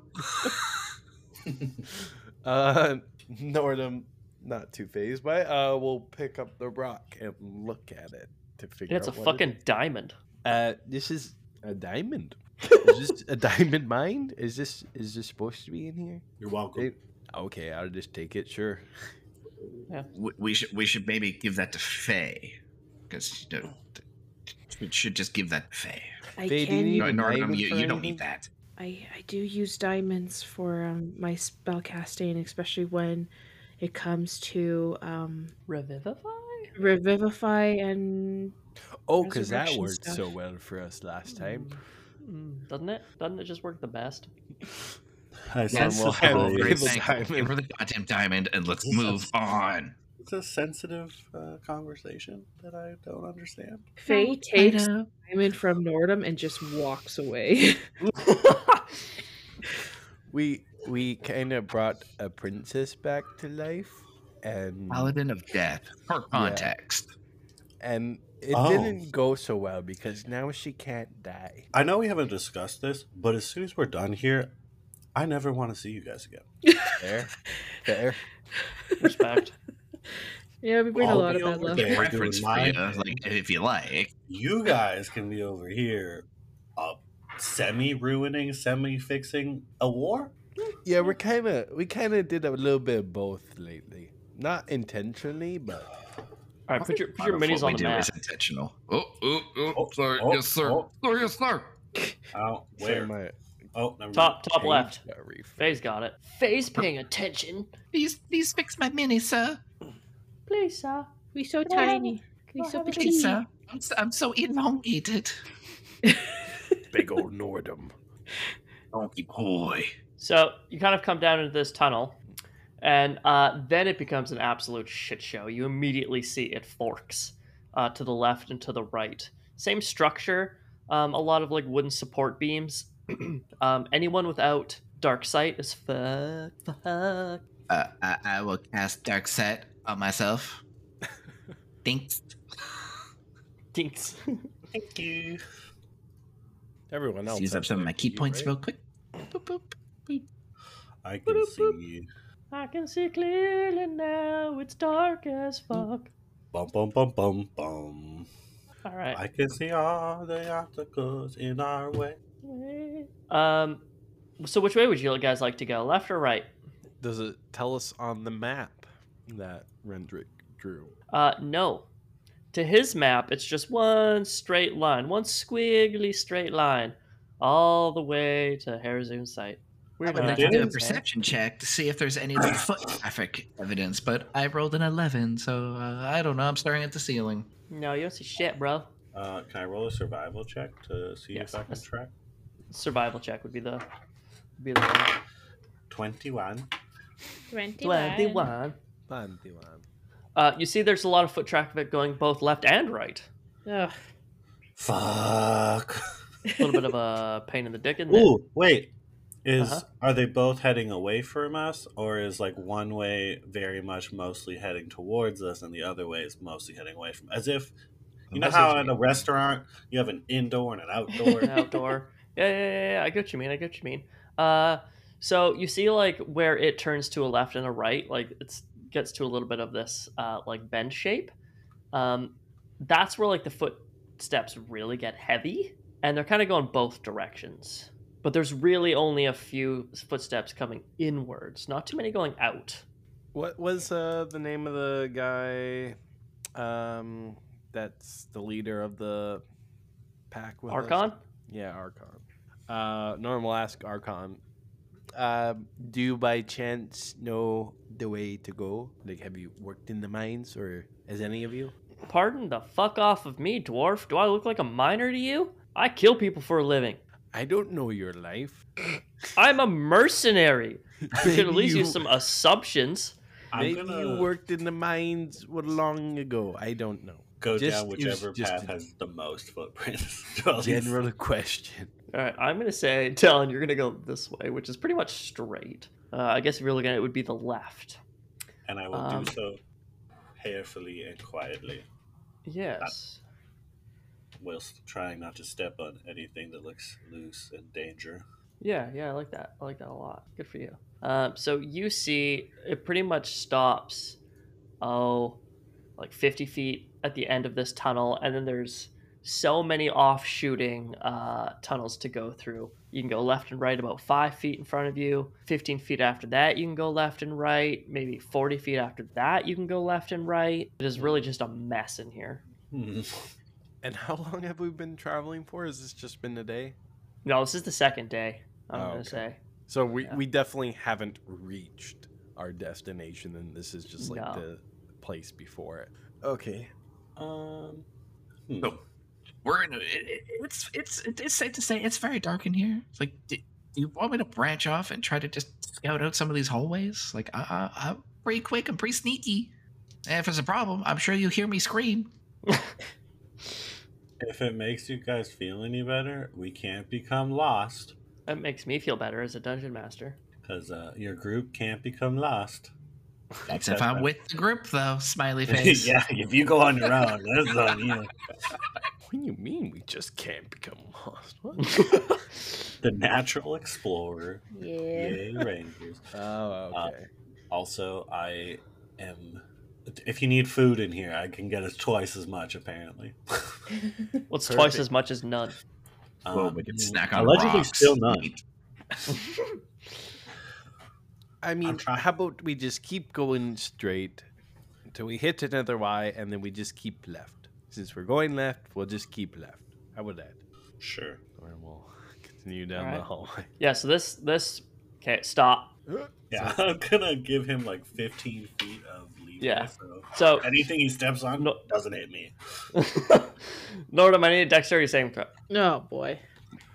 [SPEAKER 5] Uh, Nordhum, not too phased by. Uh, we'll pick up the rock and look at it to figure
[SPEAKER 2] And it's a
[SPEAKER 5] out. what it
[SPEAKER 2] fucking diamond.
[SPEAKER 5] Uh, this is a diamond. Is this a diamond mine? Is this is this supposed to be in here?
[SPEAKER 4] You're welcome.
[SPEAKER 5] It- okay, I'll just take it. Sure.
[SPEAKER 6] We- We should we should maybe give that to Faye because you know, we should just give that to Faye.
[SPEAKER 3] I
[SPEAKER 5] Faye, do you
[SPEAKER 3] can.
[SPEAKER 5] need
[SPEAKER 6] No,
[SPEAKER 5] a Nordhum,
[SPEAKER 6] you, you don't need that.
[SPEAKER 3] I, I do use diamonds for um, my spell casting, especially when it comes to um,
[SPEAKER 2] Revivify?
[SPEAKER 3] revivify and
[SPEAKER 5] Oh, because that
[SPEAKER 3] Resurrection
[SPEAKER 5] worked so well for us last time.
[SPEAKER 2] Mm, doesn't it? Doesn't it just work the best?
[SPEAKER 4] I
[SPEAKER 6] Yes,
[SPEAKER 4] sense
[SPEAKER 5] we'll have
[SPEAKER 6] oh,
[SPEAKER 5] it.
[SPEAKER 4] the-
[SPEAKER 6] great,
[SPEAKER 5] the
[SPEAKER 6] thank you.
[SPEAKER 5] diamond.
[SPEAKER 6] Give the goddamn diamond and let's move on.
[SPEAKER 4] It's a sensitive uh, conversation that I don't understand.
[SPEAKER 3] Faye takes diamond from Nordhum and just walks away.
[SPEAKER 5] We we kind of brought a princess back to life, and
[SPEAKER 6] Paladin of Death. For context.
[SPEAKER 5] and it
[SPEAKER 4] Oh.
[SPEAKER 5] didn't go so well because now she can't die.
[SPEAKER 4] I know we haven't discussed this, but as soon as we're done here, I never want to see you guys again.
[SPEAKER 5] Fair, fair.
[SPEAKER 2] Respect.
[SPEAKER 3] Yeah, we bring a
[SPEAKER 4] I'll
[SPEAKER 3] lot of bad luck.
[SPEAKER 4] there.
[SPEAKER 6] Preference for you, like if you like.
[SPEAKER 4] You guys can be over here, uh, semi ruining, semi fixing a war.
[SPEAKER 5] Yeah, we're kind of we kind of did a little bit of both lately. Not intentionally, but
[SPEAKER 2] All right, put your put
[SPEAKER 6] Part
[SPEAKER 2] your minis
[SPEAKER 6] what
[SPEAKER 2] on
[SPEAKER 6] we
[SPEAKER 2] the
[SPEAKER 6] do
[SPEAKER 2] map.
[SPEAKER 6] is intentional. Oh, oh, oh,
[SPEAKER 4] Oh,
[SPEAKER 6] sorry,
[SPEAKER 4] oh,
[SPEAKER 6] yes, sir.
[SPEAKER 4] oh.
[SPEAKER 6] Sorry, yes, sir.
[SPEAKER 4] Oh,
[SPEAKER 5] so
[SPEAKER 4] where?
[SPEAKER 5] my
[SPEAKER 4] Oh, never
[SPEAKER 2] Top top left.
[SPEAKER 5] got.
[SPEAKER 2] Faye's got it. Faye's paying attention.
[SPEAKER 6] Please, please fix my mini, sir.
[SPEAKER 2] Please, sir.
[SPEAKER 3] We so
[SPEAKER 2] Can
[SPEAKER 3] tiny. We so
[SPEAKER 2] have a
[SPEAKER 6] Please, sir. I'm so, I'm so elongated.
[SPEAKER 5] Big old Nordhum.
[SPEAKER 6] Donkey boy.
[SPEAKER 2] So you kind of come down into this tunnel, and uh, then it becomes an absolute shit show. You immediately see it forks uh, to the left and to the right. Same structure, um, a lot of like wooden support beams. um, anyone without dark sight is fuck, fuck.
[SPEAKER 6] Uh, I, I will cast Dark sight on myself. Thanks.
[SPEAKER 2] Thanks.
[SPEAKER 4] Thank you.
[SPEAKER 5] Everyone else.
[SPEAKER 6] Use up some of my key
[SPEAKER 5] key,
[SPEAKER 6] points
[SPEAKER 5] right?
[SPEAKER 6] real quick. Boop, boop.
[SPEAKER 4] I can see.
[SPEAKER 2] I can see clearly now. It's dark as fuck.
[SPEAKER 4] Bum bum bum bum bum.
[SPEAKER 2] All right.
[SPEAKER 4] I can see all the obstacles in our way.
[SPEAKER 2] Um. So which way would you guys like to go? Left or right?
[SPEAKER 5] Does it tell us on the map that Rendrick drew?
[SPEAKER 2] Uh, no. To his map, it's just one straight line, one squiggly straight line, all the way to Harazun's site.
[SPEAKER 6] I
[SPEAKER 2] Weird
[SPEAKER 6] would
[SPEAKER 2] how
[SPEAKER 6] like to do a
[SPEAKER 2] happens, man.
[SPEAKER 6] perception check to see if there's any like, foot traffic evidence, but I rolled an 11, so uh, I don't know. I'm staring at the ceiling.
[SPEAKER 2] No, you don't see shit, bro.
[SPEAKER 4] Uh, can I roll a survival check to see
[SPEAKER 2] Yes,
[SPEAKER 4] if I can track?
[SPEAKER 2] Survival check would be the, would be the one.
[SPEAKER 4] 21.
[SPEAKER 2] Twenty-one.
[SPEAKER 5] Twenty-one.
[SPEAKER 2] Uh, you see, there's a lot of foot traffic going both left and right.
[SPEAKER 3] Ugh.
[SPEAKER 4] Fuck.
[SPEAKER 2] A little bit of a pain in the dick in there.
[SPEAKER 4] Ooh, wait. Is
[SPEAKER 2] Uh-huh.
[SPEAKER 4] are they both heading away from us, or is like one way very much mostly heading towards us, and the other way is mostly heading away from? As if you know how in a restaurant you have an indoor and an outdoor.
[SPEAKER 2] outdoor. Yeah, yeah, yeah, yeah. I get what you mean. I get what you mean. Uh, so you see, like where it turns to a left and a right, like it's gets to a little bit of this uh, like bend shape. Um, that's where like the footsteps really get heavy, and they're kind of going both directions. But there's really only a few footsteps coming inwards, not too many going out.
[SPEAKER 5] What was uh, the name of the guy? Um, that's the leader of the pack. With us?
[SPEAKER 2] Archon,
[SPEAKER 5] Yeah, Archon. Uh, normal ask Archon. Uh, do you by chance know the way to go? Like, have you worked in the mines, or has any of you?
[SPEAKER 2] pardon the fuck off of me, dwarf. Do I look like a miner to you? I kill people for a living.
[SPEAKER 5] I don't know your life.
[SPEAKER 2] I'm a mercenary. You should at least
[SPEAKER 5] you-
[SPEAKER 2] use some assumptions.
[SPEAKER 4] I'm
[SPEAKER 5] Maybe
[SPEAKER 4] gonna
[SPEAKER 5] you worked in the mines what, long ago. I don't know.
[SPEAKER 4] go
[SPEAKER 5] Just-
[SPEAKER 4] down whichever
[SPEAKER 5] just
[SPEAKER 4] path
[SPEAKER 5] a
[SPEAKER 4] has the most footprints. to all these-
[SPEAKER 5] General question.
[SPEAKER 2] All right, I'm gonna say, Talon, you're gonna go this way, which is pretty much straight. Uh, I guess if you're looking at it, it would be the left.
[SPEAKER 4] and I will
[SPEAKER 2] Um,
[SPEAKER 4] do so carefully and quietly,
[SPEAKER 2] Yes.
[SPEAKER 4] Whilst trying not to step on anything that looks loose and danger.
[SPEAKER 2] Yeah, yeah, I like that. I like that a lot. Good for you. Um, so you see, it pretty much stops, oh, like 50 feet at the end of this tunnel, and then there's so many offshooting uh, tunnels to go through. You can go left and right about five feet in front of you. 15 feet after that, you can go left and right. Maybe 40 feet after that, you can go left and right. It is really just a mess in here.
[SPEAKER 4] Hmm.
[SPEAKER 5] And how long have we been traveling for? Has this just been a day?
[SPEAKER 2] No, this is the second day, I'm
[SPEAKER 5] Oh,
[SPEAKER 2] going
[SPEAKER 5] okay.
[SPEAKER 2] to say.
[SPEAKER 5] So we,
[SPEAKER 2] Yeah.
[SPEAKER 5] we definitely haven't reached our destination, and this is just like
[SPEAKER 2] No.
[SPEAKER 5] the place before it. Okay.
[SPEAKER 4] Um, hmm.
[SPEAKER 6] So, we're in. A, it, it's it's it's safe to say it's very dark in here. It's like, do, do you want me to branch off and try to just scout out some of these hallways? Like, I, I, I'm pretty quick. I'm pretty sneaky. And if there's a problem, I'm sure you hear me scream.
[SPEAKER 4] If it makes you guys feel any better, we can't become lost
[SPEAKER 2] That makes me feel better as a dungeon master.
[SPEAKER 4] because uh, your group can't become lost.
[SPEAKER 6] That's if I'm with the group, though. Smiley face.
[SPEAKER 4] yeah, if you go on your own, that's on you.
[SPEAKER 5] What do you mean we just can't become lost? What?
[SPEAKER 4] The natural explorer.
[SPEAKER 3] Yeah.
[SPEAKER 4] Yay, Rangers.
[SPEAKER 5] oh, okay.
[SPEAKER 4] Also, I am If you need food in here, I can get it twice as much. Apparently.
[SPEAKER 2] What's
[SPEAKER 5] Perfect.
[SPEAKER 2] twice as much as none?
[SPEAKER 6] Well,
[SPEAKER 4] Um,
[SPEAKER 6] we can snack on
[SPEAKER 4] allegedly
[SPEAKER 6] rocks.
[SPEAKER 4] still none.
[SPEAKER 5] I mean,
[SPEAKER 4] trying.
[SPEAKER 5] how about we just keep going straight until we hit another Y, and then we just keep left. Since we're going left, we'll just keep left. How about that?
[SPEAKER 4] Sure.
[SPEAKER 5] Or we'll continue down the hallway.
[SPEAKER 2] Yeah. So this this okay. Stop.
[SPEAKER 4] Yeah, I'm gonna give him like 15 feet of leeway.
[SPEAKER 2] Yeah.
[SPEAKER 4] So
[SPEAKER 2] So
[SPEAKER 4] anything he steps on
[SPEAKER 2] No-
[SPEAKER 4] doesn't hit me.
[SPEAKER 2] Nordhum, I need a dexterity saving throw.
[SPEAKER 3] Oh boy.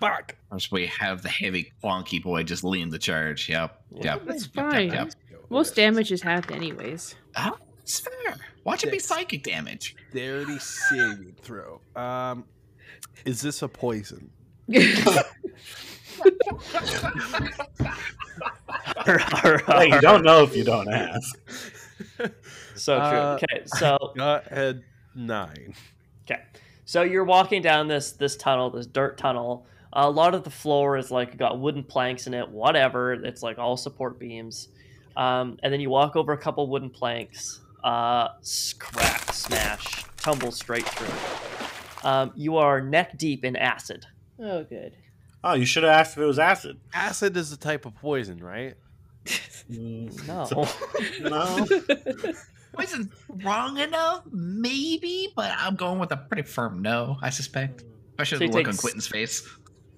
[SPEAKER 5] Fuck.
[SPEAKER 6] Once we have the heavy wonky boy just lean the charge. Yep. Yep.
[SPEAKER 3] That's
[SPEAKER 6] Yep, yep,
[SPEAKER 3] fine.
[SPEAKER 6] yep.
[SPEAKER 3] Most damage is half anyways.
[SPEAKER 6] Oh, it's fair. Watch it be psychic damage.
[SPEAKER 5] Dexterity saving throw. Um, is this a poison?
[SPEAKER 4] Hey, you don't know if you don't ask.
[SPEAKER 2] So true.
[SPEAKER 5] Uh,
[SPEAKER 2] okay. So
[SPEAKER 5] Got a nine.
[SPEAKER 2] Okay. So you're walking down this this tunnel, this dirt tunnel. A lot of the floor is like got wooden planks in it, whatever. It's like all support beams. Um, and then you walk over a couple wooden planks, uh, s- crack, smash, tumble straight through. Um, you are neck deep in acid.
[SPEAKER 3] oh good.
[SPEAKER 4] Oh, you should have asked if it was acid.
[SPEAKER 5] Acid is a type of poison, right?
[SPEAKER 4] Mm,
[SPEAKER 2] No.
[SPEAKER 4] so- no.
[SPEAKER 6] Wasn't wrong enough, maybe, but I'm going with a pretty firm no. I suspect, especially
[SPEAKER 2] So
[SPEAKER 6] the look on Quinton's face.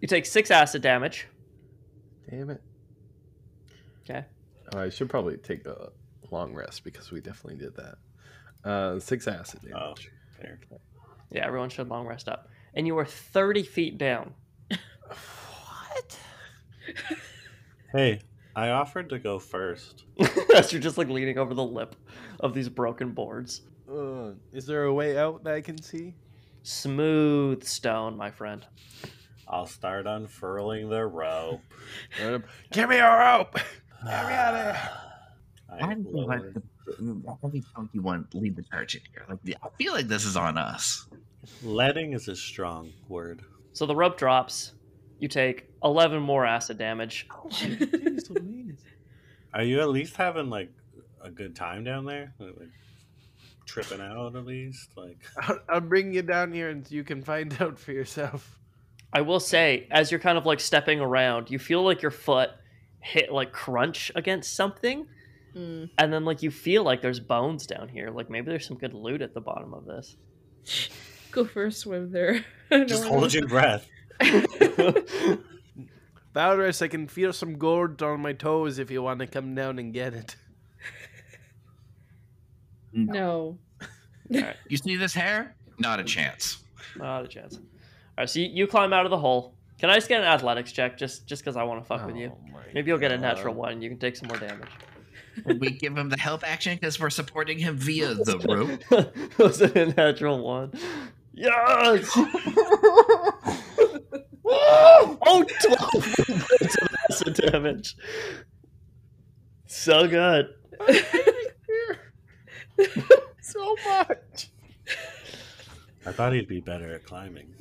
[SPEAKER 2] you take six acid damage.
[SPEAKER 5] Damn it.
[SPEAKER 2] Okay.
[SPEAKER 5] Oh, I should probably take a long rest because we definitely did that. Uh, six acid
[SPEAKER 4] Oh,
[SPEAKER 5] damage.
[SPEAKER 4] there.
[SPEAKER 2] Yeah, everyone should long rest up. And you are 30 feet down.
[SPEAKER 5] What?
[SPEAKER 4] Hey, I offered to go first.
[SPEAKER 2] As you're just like leaning over the lip of these broken boards.
[SPEAKER 5] Uh, is there a way out that I can see?
[SPEAKER 2] Smooth stone, my friend.
[SPEAKER 4] I'll start unfurling the rope.
[SPEAKER 5] Give me a rope. Get me out of there.
[SPEAKER 6] I
[SPEAKER 4] I
[SPEAKER 6] don't like the heavy funky one lead the charge in here. Like I feel like this is on us.
[SPEAKER 4] Letting is a strong word.
[SPEAKER 2] So the rope drops. You take 11 more acid damage.
[SPEAKER 4] Are you at least having like a good time down there? Like, like, tripping out at least? Like
[SPEAKER 5] I'll, I'll bring you down here and you can find out for yourself.
[SPEAKER 2] I will say, as you're kind of like stepping around, you feel like your foot hit like crunch against something.
[SPEAKER 3] Mm.
[SPEAKER 2] And then like you feel like there's bones down here. Like maybe there's some good loot at the bottom of this.
[SPEAKER 3] Go for a swim there.
[SPEAKER 4] just hold your breath.
[SPEAKER 5] Valoris, I can feel some gold on my toes if you want to come down and get it.
[SPEAKER 3] No.
[SPEAKER 6] You see this hair? Not a chance.
[SPEAKER 2] Not a chance. All right, so you, you climb out of the hole. Can I just get an athletics check just just because I want to fuck with you?
[SPEAKER 5] Oh
[SPEAKER 2] Maybe you'll get a natural
[SPEAKER 5] God.
[SPEAKER 2] one and you can take some more damage.
[SPEAKER 6] we give him the help action because we're supporting him via the rope.
[SPEAKER 2] Was it a natural one? Yes! Oh, 12 points of acid damage. So good.
[SPEAKER 5] so much.
[SPEAKER 4] I thought he'd be better at climbing.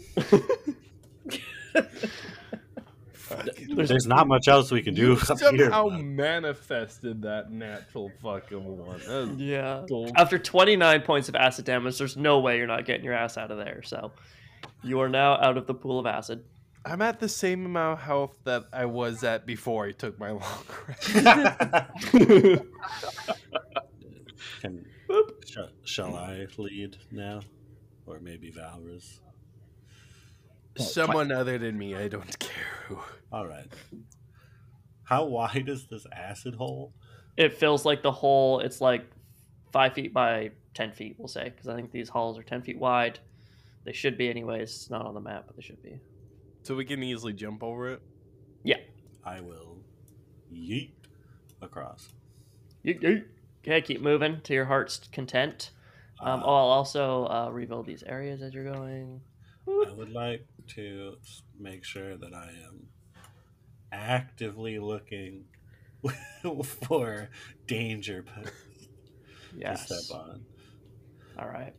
[SPEAKER 2] There's,
[SPEAKER 4] There's not much else we can do up here.
[SPEAKER 5] Somehow
[SPEAKER 4] bud.
[SPEAKER 5] manifested that natural fucking one. That
[SPEAKER 2] yeah.
[SPEAKER 5] gold.
[SPEAKER 2] After 29 points of acid damage, there's no way you're not getting your ass out of there. So you are now out of the pool of acid.
[SPEAKER 5] I'm at the same amount of health that I was at before I took my long rest.
[SPEAKER 4] Can, sh- shall I lead now? Or maybe Valoris?
[SPEAKER 5] Someone other than me, I don't care who.
[SPEAKER 4] Alright. How wide is this acid hole?
[SPEAKER 2] It feels like the hole, it's like five feet by 10 feet, we'll say, because I think these halls are 10 feet wide. They should be, anyways. It's not on the map, but they should be.
[SPEAKER 5] So we can easily jump over it. Yeah.
[SPEAKER 4] I will yeet across.
[SPEAKER 2] You, you. Okay, keep moving to your heart's content. Um,
[SPEAKER 4] Uh,
[SPEAKER 2] oh, I'll also uh, rebuild these areas as you're going.
[SPEAKER 4] I would like to make sure that I am actively looking for danger posts to step on.
[SPEAKER 2] All right.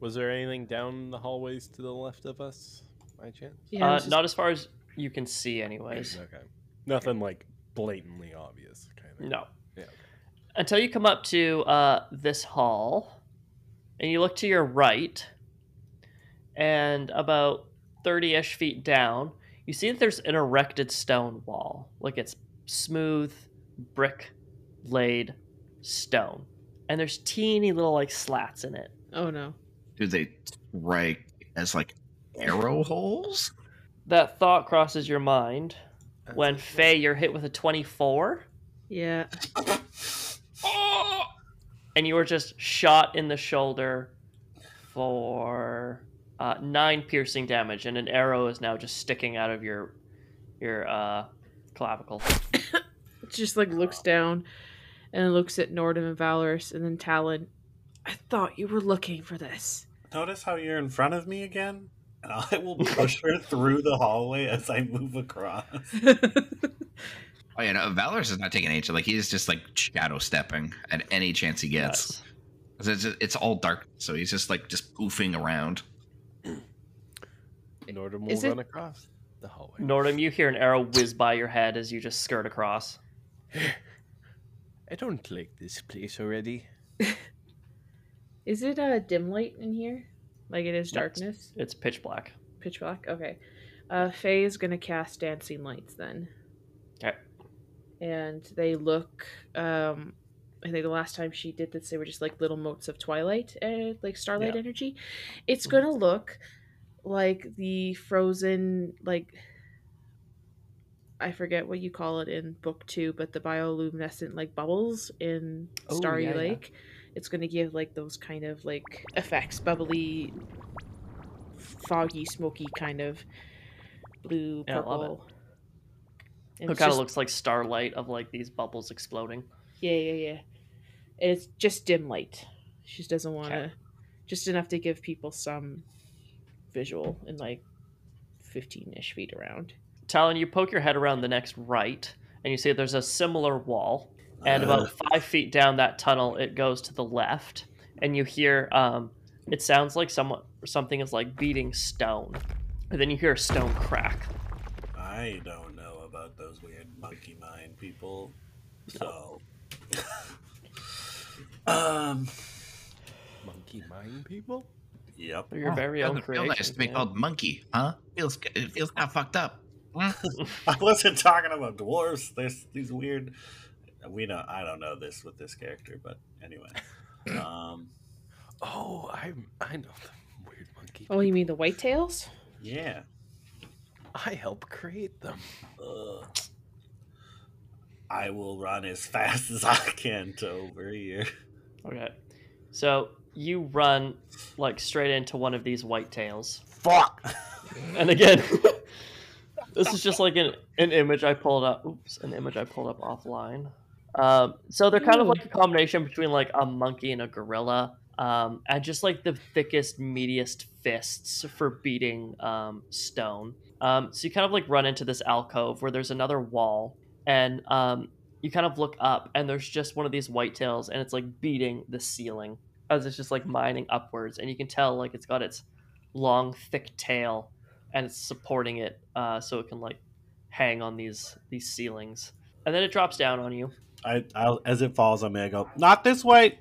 [SPEAKER 5] Was there anything down the hallways to the left of us, by chance?
[SPEAKER 3] Yeah,
[SPEAKER 2] uh,
[SPEAKER 3] just-
[SPEAKER 2] Not as far as you can see, anyways.
[SPEAKER 5] Okay. Nothing like blatantly obvious, kind of.
[SPEAKER 2] No.
[SPEAKER 5] Yeah.
[SPEAKER 2] until you come up to uh, this hall, and you look to your right, and about thirty-ish feet down, you see that there's an erected stone wall, like it's smooth brick laid stone, and there's teeny little like slats in it.
[SPEAKER 3] Oh no.
[SPEAKER 6] Do they strike as like arrow holes?
[SPEAKER 2] That thought crosses your mind
[SPEAKER 5] That's
[SPEAKER 2] when
[SPEAKER 5] it.
[SPEAKER 2] Faye, you're hit with a twenty-four.
[SPEAKER 3] Yeah.
[SPEAKER 6] Oh!
[SPEAKER 2] and you were just shot in the shoulder for uh, nine piercing damage, and an arrow is now just sticking out of your your uh, clavicle.
[SPEAKER 3] It just like looks down and looks at Nordhum and Valoris and then Talon. I thought you were looking for this.
[SPEAKER 4] Notice how you're in front of me again? And I will push her through the hallway as I move across.
[SPEAKER 6] Oh yeah, no, Valoris is not taking any. Like he's just like shadow stepping at any chance he gets.
[SPEAKER 2] Yes.
[SPEAKER 6] It's, it's, it's all dark, so he's just like just poofing around.
[SPEAKER 5] In order to
[SPEAKER 3] Is
[SPEAKER 5] move
[SPEAKER 3] it-
[SPEAKER 5] across the hallway.
[SPEAKER 2] Nordhum, you hear an arrow whiz by your head as you just skirt across.
[SPEAKER 5] I don't like this place already.
[SPEAKER 3] Is it a dim light in here? Like it is darkness?
[SPEAKER 2] It's pitch black.
[SPEAKER 3] Pitch black? Okay. Uh, Faye is going to cast Dancing Lights then.
[SPEAKER 2] Okay.
[SPEAKER 3] And they look. Um, I think the last time she did this, they were just like little motes of twilight, uh, like starlight
[SPEAKER 2] Yeah.
[SPEAKER 3] energy. It's going to look like the frozen, like. I forget what you call it in book two, but the bioluminescent like bubbles in
[SPEAKER 2] Oh,
[SPEAKER 3] Starry
[SPEAKER 2] yeah, yeah.
[SPEAKER 3] It's going to give like those kind of like effects, bubbly, foggy, smoky kind of blue,
[SPEAKER 2] Yeah,
[SPEAKER 3] purple. And
[SPEAKER 2] It
[SPEAKER 3] it's
[SPEAKER 2] kind of looks like starlight of like these bubbles exploding.
[SPEAKER 3] Yeah, yeah, yeah. And it's just dim light. She just doesn't want to.
[SPEAKER 2] Okay.
[SPEAKER 3] Just enough to give people some visual in like 15 ish feet around.
[SPEAKER 2] Talon, you poke your head around the next right, and you see there's a similar wall. And
[SPEAKER 4] Uh,
[SPEAKER 2] about five feet down that tunnel, it goes to the left, and you hear um, it sounds like someone something is like beating stone, and then you hear a stone crack.
[SPEAKER 4] I don't know about those weird monkey mind people. So. um.
[SPEAKER 5] Monkey mind people?
[SPEAKER 4] Yep.
[SPEAKER 2] Your
[SPEAKER 6] Oh,
[SPEAKER 2] very
[SPEAKER 6] doesn't
[SPEAKER 2] own
[SPEAKER 6] feel
[SPEAKER 2] creation.
[SPEAKER 6] nice to be called monkey, huh? Feels it feels kind of fucked up.
[SPEAKER 4] I wasn't talking about dwarves. There's these weird. We don't. I don't know this with this character, but anyway. Um.
[SPEAKER 5] Oh, I I know the weird monkey.
[SPEAKER 3] Oh, you mean the whitetails?
[SPEAKER 4] Yeah.
[SPEAKER 5] I help create them.
[SPEAKER 4] Uh, I will run as fast as I can to over here.
[SPEAKER 2] Okay, so you run like straight into one of these whitetails,
[SPEAKER 4] Fuck.
[SPEAKER 2] and again, this is just like an, an image I pulled up. Oops, an image I pulled up offline. Um, so they're kind of like a combination between like a monkey and a gorilla, um, and just like the thickest, meatiest fists for beating um, stone. Um, so you kind of like run into this alcove where there's another wall, and um, you kind of look up, and there's just one of these whitetails, and it's like beating the ceiling as it's just like mining upwards, and you can tell like it's got its long, thick tail, and it's supporting it uh, so it can like hang on these these ceilings, and then it drops down on you.
[SPEAKER 4] I, I'll, as it falls, I'm gonna go. Not this way.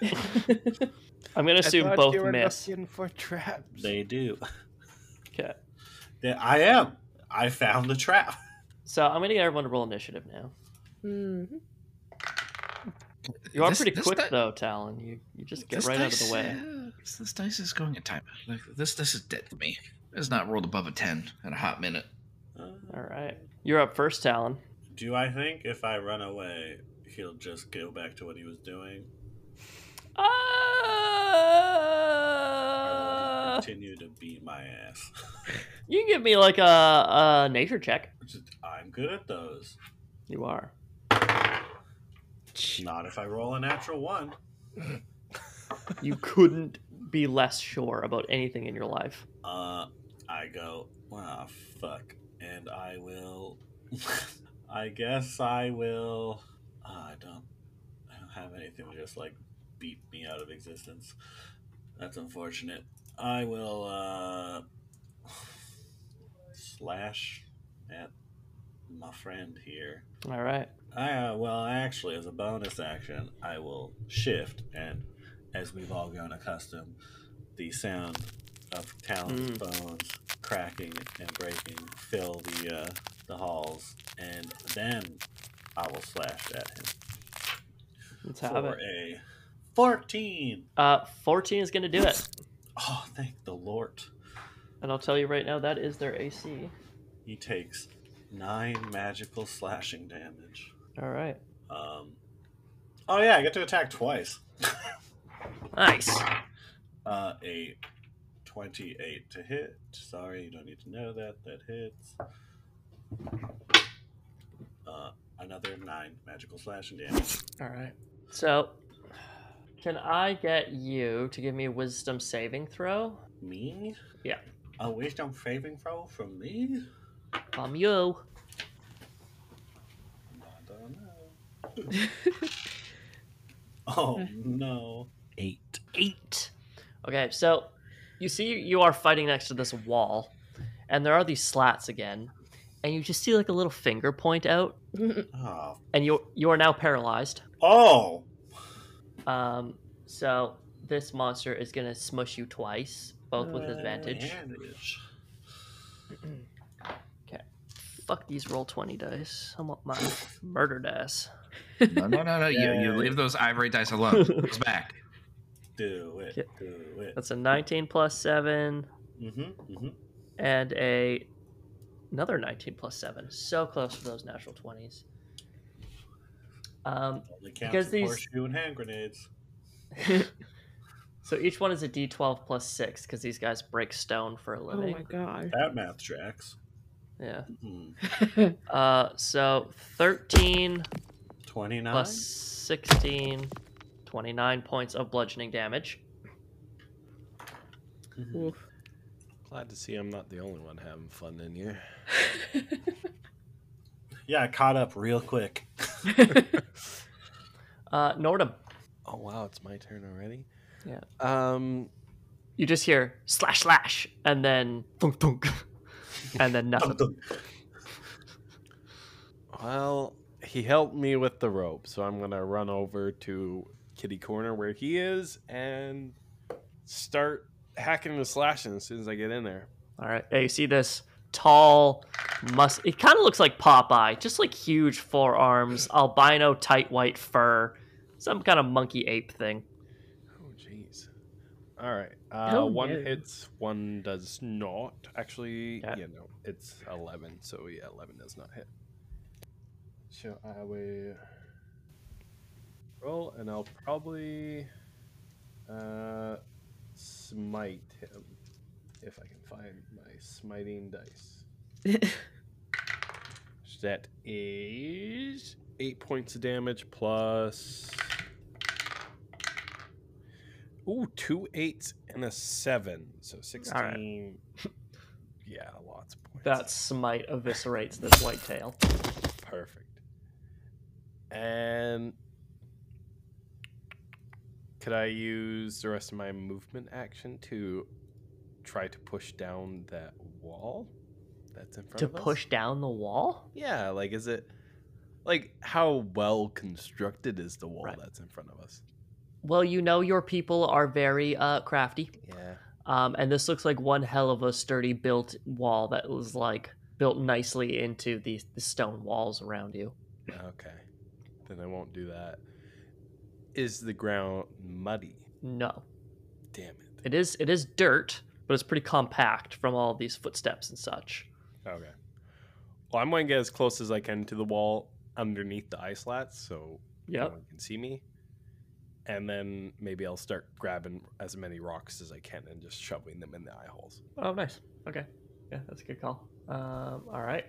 [SPEAKER 2] I'm gonna assume
[SPEAKER 5] I
[SPEAKER 2] both
[SPEAKER 5] you were
[SPEAKER 2] miss.
[SPEAKER 5] looking for traps.
[SPEAKER 4] They do.
[SPEAKER 2] Okay,
[SPEAKER 4] Yeah, I am. I found the trap.
[SPEAKER 2] so I'm gonna get everyone to roll initiative now.
[SPEAKER 3] Mhm.
[SPEAKER 2] You are
[SPEAKER 6] This-
[SPEAKER 2] pretty
[SPEAKER 6] this
[SPEAKER 2] quick
[SPEAKER 6] di-
[SPEAKER 2] though, Talon. You you just get
[SPEAKER 6] this
[SPEAKER 2] right out of the way.
[SPEAKER 6] uh, this, this dice is going in time. Like, this this is dead to me. It's not rolled above a ten in a hot minute.
[SPEAKER 4] Uh,
[SPEAKER 2] All right, you're up first, Talon.
[SPEAKER 4] Do I think if I run away, he'll just go back to what he was doing?
[SPEAKER 2] Uh,
[SPEAKER 4] Continue to beat my ass.
[SPEAKER 2] you can give me like a, a nature check.
[SPEAKER 4] Just- I'm good at those.
[SPEAKER 2] You are.
[SPEAKER 4] Not if I roll a natural one.
[SPEAKER 2] You couldn't be less sure about anything in your life.
[SPEAKER 4] Uh, I go, wow, fuck. And I will. I guess I will. Uh, I don't. I don't have anything to just like beat me out of existence. That's unfortunate. I will uh slash at my friend here.
[SPEAKER 2] All right.
[SPEAKER 4] I, uh, well, actually, as a bonus action, I will shift, and as we've all grown accustomed, the sound of Talon's
[SPEAKER 2] Mm.
[SPEAKER 4] bones cracking and breaking fill the uh, the halls, and then I will slash at him
[SPEAKER 2] Let's have
[SPEAKER 4] for
[SPEAKER 2] it.
[SPEAKER 4] a fourteen.
[SPEAKER 2] Uh, 14 is going to do it.
[SPEAKER 4] Oh, thank the Lord!
[SPEAKER 2] And I'll tell you right now, that is their AC.
[SPEAKER 4] He takes nine magical slashing damage.
[SPEAKER 2] All right.
[SPEAKER 4] Um, oh yeah, I get to attack twice.
[SPEAKER 2] Nice.
[SPEAKER 4] Uh, a 28 to hit. Sorry, you don't need to know that. That hits. Uh, another 9 magical slashing damage.
[SPEAKER 2] All right. So, can I get you to give me a wisdom saving throw?
[SPEAKER 4] Me?
[SPEAKER 2] Yeah.
[SPEAKER 4] A wisdom saving throw from me?
[SPEAKER 2] From you.
[SPEAKER 4] I don't know. oh no.
[SPEAKER 1] Eight.
[SPEAKER 2] Eight. Okay, so you see you are fighting next to this wall, and there are these slats again, and you just see like a little finger point out,
[SPEAKER 4] Oh.
[SPEAKER 2] and you you are now paralyzed.
[SPEAKER 4] Oh!
[SPEAKER 2] Um, so this monster is gonna smush you twice, both with advantage.
[SPEAKER 4] Advantage.
[SPEAKER 2] Fuck these roll twenty dice. I'm want my murder dice.
[SPEAKER 6] No, no, no, no. You, you leave those ivory dice alone. Goes back.
[SPEAKER 4] Do it.
[SPEAKER 2] Yeah.
[SPEAKER 4] Do it.
[SPEAKER 2] That's a nineteen plus seven
[SPEAKER 4] Mm-hmm. Mm-hmm.
[SPEAKER 2] and a another nineteen plus seven. So close for those natural twenties. Um, Because
[SPEAKER 4] as
[SPEAKER 2] these-
[SPEAKER 4] horseshoe and hand grenades.
[SPEAKER 2] so each one is a d12 plus six because these guys break stone for a living.
[SPEAKER 3] oh my god.
[SPEAKER 4] That math tracks.
[SPEAKER 2] yeah.
[SPEAKER 4] Hmm.
[SPEAKER 2] Uh, so 13
[SPEAKER 4] 29?
[SPEAKER 2] plus 16, 29 points of bludgeoning damage.
[SPEAKER 4] Mhm.
[SPEAKER 3] Oof.
[SPEAKER 5] Glad to see I'm not the only one having fun in here.
[SPEAKER 4] Yeah, I caught up real quick.
[SPEAKER 2] Uh, Nordhum,
[SPEAKER 5] Oh wow, it's my turn already.
[SPEAKER 2] Yeah.
[SPEAKER 5] Um.
[SPEAKER 2] you just hear slash slash and then thunk thunk, and then nothing.
[SPEAKER 5] Well, he helped me with the rope, so I'm gonna run over to Kitty Corner where he is and start hacking and slashing as soon as I get in there.
[SPEAKER 2] All right. Yeah, you see this tall, mus. It kind of looks like Popeye, just like huge forearms, albino tight white fur, some kind of monkey ape thing.
[SPEAKER 5] Oh jeez. All right. Uh,
[SPEAKER 3] Oh,
[SPEAKER 5] one
[SPEAKER 3] no.
[SPEAKER 5] hits, one does not. Actually,
[SPEAKER 2] Okay.
[SPEAKER 5] yeah, no, it's eleven. So yeah, eleven does not hit. So I will roll, and I'll probably uh, smite him if I can find my smiting dice. That is eight points of damage plus. Ooh, two eights and a seven. So 16. yeah, lots of points.
[SPEAKER 2] That smite eviscerates this white tail.
[SPEAKER 5] perfect. And. Could I use the rest of my movement action to try to push down that wall that's in front
[SPEAKER 2] To
[SPEAKER 5] of us?
[SPEAKER 2] To push down the wall?
[SPEAKER 5] Yeah, like is it like how well constructed is the wall
[SPEAKER 2] Right.
[SPEAKER 5] that's in front of us?
[SPEAKER 2] Well, you know your people are very uh, crafty.
[SPEAKER 5] Yeah.
[SPEAKER 2] Um, and this looks like one hell of a sturdy built wall that was like built nicely into the, the stone walls around you.
[SPEAKER 5] Okay. Then I won't do that. Is the ground muddy?
[SPEAKER 2] No,
[SPEAKER 5] Damn it.
[SPEAKER 2] it is it is dirt, but it's pretty compact from all these footsteps and such.
[SPEAKER 5] Okay. Well, I'm going to get as close as I can to the wall underneath the ice slats so no one can see me. And then maybe I'll start grabbing as many rocks as I can and just shoving them in the eye holes.
[SPEAKER 2] Oh, nice. Okay. Yeah, that's a good call. Um, all right.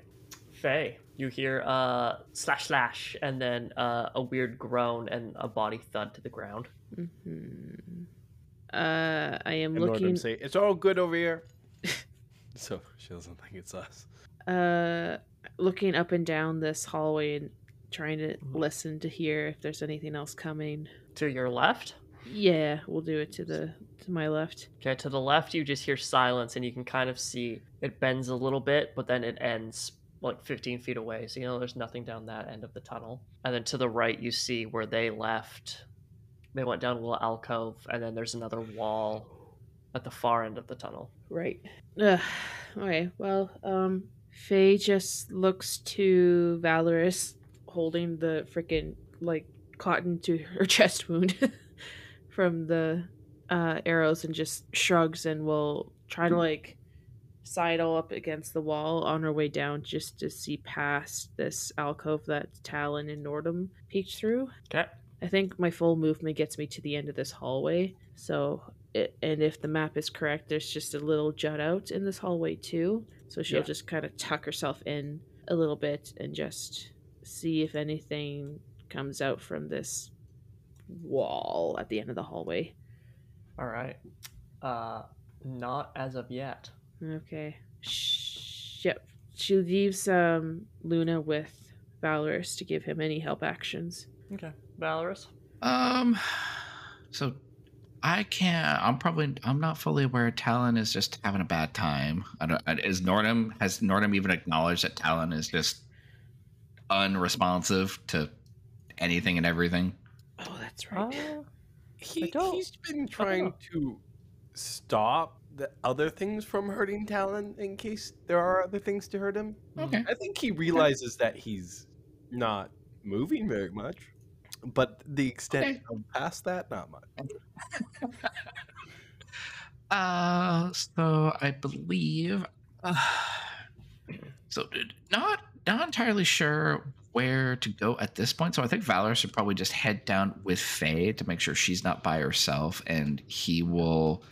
[SPEAKER 2] Faye, you hear uh, slash slash and then uh, a weird groan and a body thud to the ground.
[SPEAKER 3] Mhm. Uh, I am
[SPEAKER 5] And Nordhum
[SPEAKER 3] looking.
[SPEAKER 5] say, "It's all good over here." so she doesn't think it's us.
[SPEAKER 3] uh looking up and down this hallway and trying to
[SPEAKER 2] Mhm.
[SPEAKER 3] listen to hear if there's anything else coming.
[SPEAKER 2] To your left.
[SPEAKER 3] Yeah, we'll do it to the to my left.
[SPEAKER 2] Okay, to the left, you just hear silence, and you can kind of see it bends a little bit, but then it ends like 15 feet away. So, you know, there's nothing down that end of the tunnel. And then to the right, you see where they left. They went down a little alcove, and then there's another wall at the far end of the tunnel.
[SPEAKER 3] Right. Ugh. Okay. Well, um, Faye just looks to Valoris holding the freaking like cotton to her chest wound from the uh, arrows and just shrugs and will try to like sidle up against the wall on her way down just to see past this alcove that Talon and Nordhum peeked through.
[SPEAKER 2] Okay.
[SPEAKER 3] I think my full movement gets me to the end of this hallway. So, it, and if the map is correct, there's just a little jut out in this hallway too. So she'll
[SPEAKER 2] Yeah.
[SPEAKER 3] just kind of tuck herself in a little bit and just see if anything comes out from this wall at the end of the hallway.
[SPEAKER 2] All right. Uh, not as of yet.
[SPEAKER 3] Okay. Sh- yep. She leaves um, Luna with Valoris to give him any help actions.
[SPEAKER 2] Okay. Valoris?
[SPEAKER 6] Um, so I can't. I'm probably. I'm not fully aware. Talon is just having a bad time. I don't. Is Nordhum has Nordhum even acknowledged that Talon is just unresponsive to anything and everything?
[SPEAKER 3] Oh, that's right.
[SPEAKER 2] Uh,
[SPEAKER 5] he, he's been trying to stop the other things from hurting Talon in case there are other things to hurt him.
[SPEAKER 6] Okay.
[SPEAKER 5] I think he realizes that he's not moving very much, but the extent
[SPEAKER 6] Okay.
[SPEAKER 5] of past that, not much.
[SPEAKER 6] Uh, so I believe. Uh, so not not entirely sure where to go at this point. So I think Valor should probably just head down with Faye to make sure she's not by herself, and he will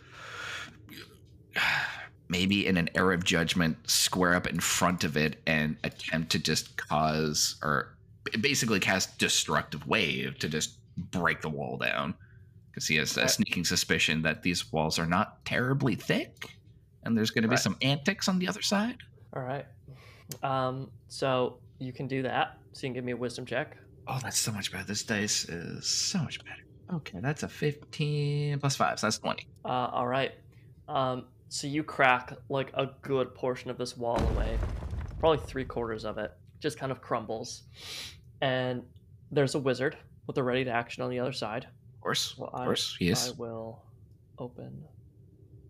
[SPEAKER 6] maybe in an era of judgment square up in front of it and attempt to just cause or basically cast destructive wave to just break the wall down because he has a sneaking suspicion that these walls are not terribly thick and there's going to be
[SPEAKER 2] Right.
[SPEAKER 6] some antics on the other side
[SPEAKER 2] all right. Um, so you can do that. So you can give me a wisdom check.
[SPEAKER 6] oh that's so much better this dice is so much better okay that's a 15 plus 5 so that's 20
[SPEAKER 2] Uh, all right. Um, so you crack like a good portion of this wall away, probably three quarters of it, just kind of crumbles. And there's a wizard with a ready to action on the other side.
[SPEAKER 6] of course
[SPEAKER 2] Well,
[SPEAKER 6] of
[SPEAKER 2] I-
[SPEAKER 6] course he
[SPEAKER 2] I will open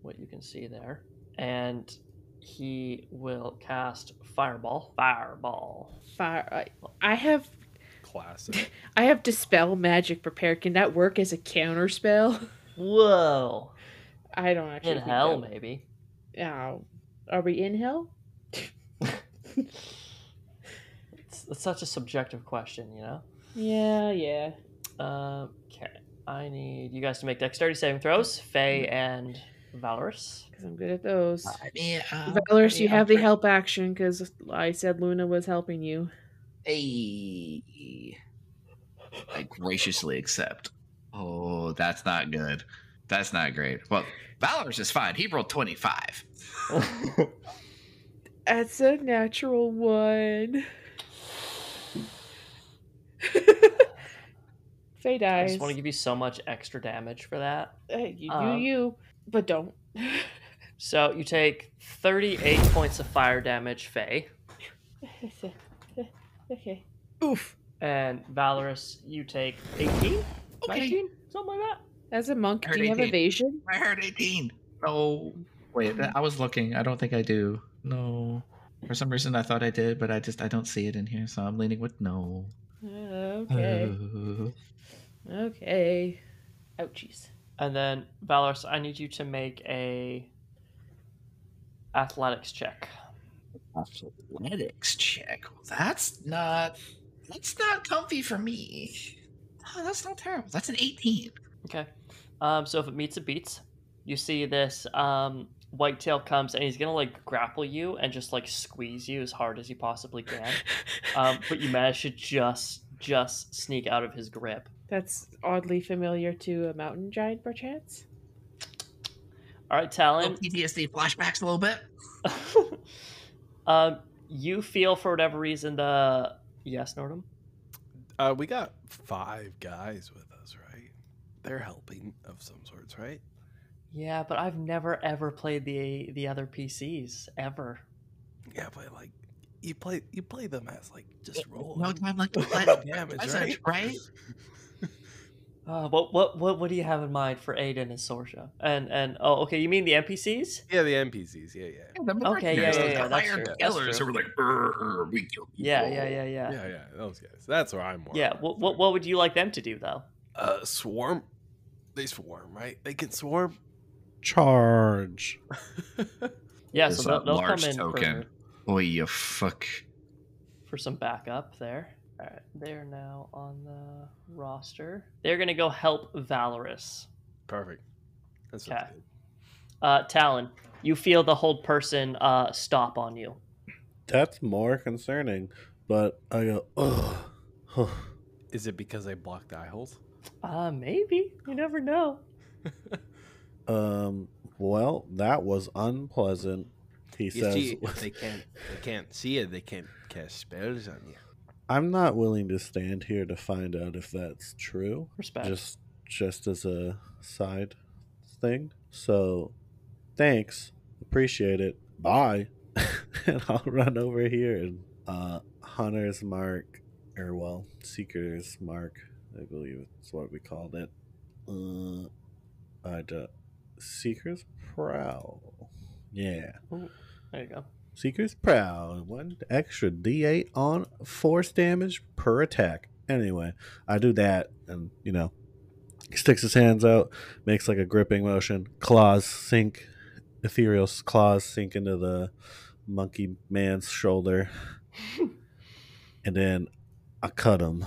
[SPEAKER 2] what you can see there. And he will cast Fireball. Fireball.
[SPEAKER 3] Fire. I, I have
[SPEAKER 5] Classic.
[SPEAKER 3] I have dispel magic prepared. Can that work as a counter spell?
[SPEAKER 2] Whoa.
[SPEAKER 3] I don't actually.
[SPEAKER 2] In
[SPEAKER 3] think
[SPEAKER 2] hell,
[SPEAKER 3] that-
[SPEAKER 2] maybe.
[SPEAKER 3] Oh, are we in hell?
[SPEAKER 2] It's, it's such a subjective question, you know?
[SPEAKER 3] Yeah, yeah.
[SPEAKER 2] Um, Okay. I need you guys to make dexterity saving throws. Faye and Valoris.
[SPEAKER 3] Because I'm good at those.
[SPEAKER 6] I mean, uh, Valoris,
[SPEAKER 3] you have
[SPEAKER 6] I'm
[SPEAKER 3] the help action because I said Luna was helping you.
[SPEAKER 6] Hey. I graciously accept. Oh, that's not good. That's not great. Well, Valoris is fine. He rolled 25.
[SPEAKER 3] That's a natural one. Faye dies.
[SPEAKER 2] I just want to give you so much extra damage for that.
[SPEAKER 3] Hey, you do
[SPEAKER 2] Um,
[SPEAKER 3] you, but don't.
[SPEAKER 2] So you take 38 points of fire damage, Faye.
[SPEAKER 3] okay.
[SPEAKER 2] Oof. And Valoris, you take 18?
[SPEAKER 6] Okay.
[SPEAKER 2] 19? Something like that.
[SPEAKER 3] As a monk, do
[SPEAKER 6] Heard
[SPEAKER 3] you have
[SPEAKER 6] 18.
[SPEAKER 3] evasion?
[SPEAKER 6] I heard 18. No. Wait, I was looking. I don't think I do. No. For some reason, I thought I did, but I just I don't see it in here, so I'm leaning with no.
[SPEAKER 3] Okay.
[SPEAKER 6] Uh,
[SPEAKER 3] Okay. Ouchies.
[SPEAKER 2] And then Valoris, I need you to make a athletics check.
[SPEAKER 6] athletics check. That's not. That's not comfy for me. Oh, that's not terrible. That's an 18.
[SPEAKER 2] Okay. Um, so if it meets, it beats. You see this um, whitetail comes and he's gonna like grapple you and just like squeeze you as hard as he possibly can. um, but you manage to just just sneak out of his grip.
[SPEAKER 3] That's oddly familiar to a mountain giant, perchance.
[SPEAKER 2] All right, Talon.
[SPEAKER 6] PTSD flashbacks a little bit.
[SPEAKER 2] um, you feel for whatever reason the yes, Nordhum.
[SPEAKER 5] Uh, we got five guys with us, right? They're helping of some sorts, right?
[SPEAKER 2] Yeah, but I've never ever played the the other PCs ever.
[SPEAKER 5] Yeah, but like you play you play them as like just roll.
[SPEAKER 6] No time like to
[SPEAKER 5] apply
[SPEAKER 6] let
[SPEAKER 5] damage,
[SPEAKER 6] present,
[SPEAKER 5] right?
[SPEAKER 6] right?
[SPEAKER 2] Uh, what what what what do you have in mind for Aiden and Sorsha? And and oh, okay, you mean the NPCs?
[SPEAKER 5] Yeah, the NPCs. Yeah, yeah,
[SPEAKER 2] Okay, yeah,
[SPEAKER 6] Mercenaries,
[SPEAKER 2] yeah, yeah, that's true,
[SPEAKER 6] Killers who were like, "Brr, we kill people.
[SPEAKER 2] Yeah, yeah, yeah, yeah.
[SPEAKER 5] yeah, yeah. Those guys. That's where I'm more.
[SPEAKER 2] Yeah. What, what what would you like them to do though?
[SPEAKER 5] Uh, swarm. They swarm, right? They can swarm.
[SPEAKER 4] Charge.
[SPEAKER 2] Yeah,
[SPEAKER 6] There's
[SPEAKER 2] so they'll,
[SPEAKER 6] a
[SPEAKER 2] they'll
[SPEAKER 6] large
[SPEAKER 2] come in
[SPEAKER 6] token. Oh, you fuck.
[SPEAKER 2] for for some backup there. All right, they're now on the roster. They're gonna go help Valoris.
[SPEAKER 5] Perfect. That's
[SPEAKER 2] Okay.
[SPEAKER 5] good.
[SPEAKER 2] Uh, Talon, you feel the whole person uh stop on you.
[SPEAKER 4] That's more concerning. But I go, ugh.
[SPEAKER 5] Is it because I blocked the eye holes?
[SPEAKER 2] Uh, maybe you never know.
[SPEAKER 4] um. Well, that was unpleasant. He
[SPEAKER 5] You
[SPEAKER 4] says,
[SPEAKER 5] see, they can't they can't see it, they can't cast spells on you.
[SPEAKER 4] "I'm not willing to stand here to find out if that's true.
[SPEAKER 2] Respect.
[SPEAKER 4] Just, just as a side thing. So, thanks, appreciate it. Bye." and I'll run over here and uh, Hunter's Mark, or well, Seeker's Mark, I believe it's what we called it. Uh, I do, Seeker's Prowl. Yeah.
[SPEAKER 2] There you go.
[SPEAKER 4] Seeker's Prowl. One extra D8 on force damage per attack. Anyway, I do that, and you know, he sticks his hands out, makes like a gripping motion. Claws sink, ethereal claws sink into the monkey man's shoulder, and then I cut him.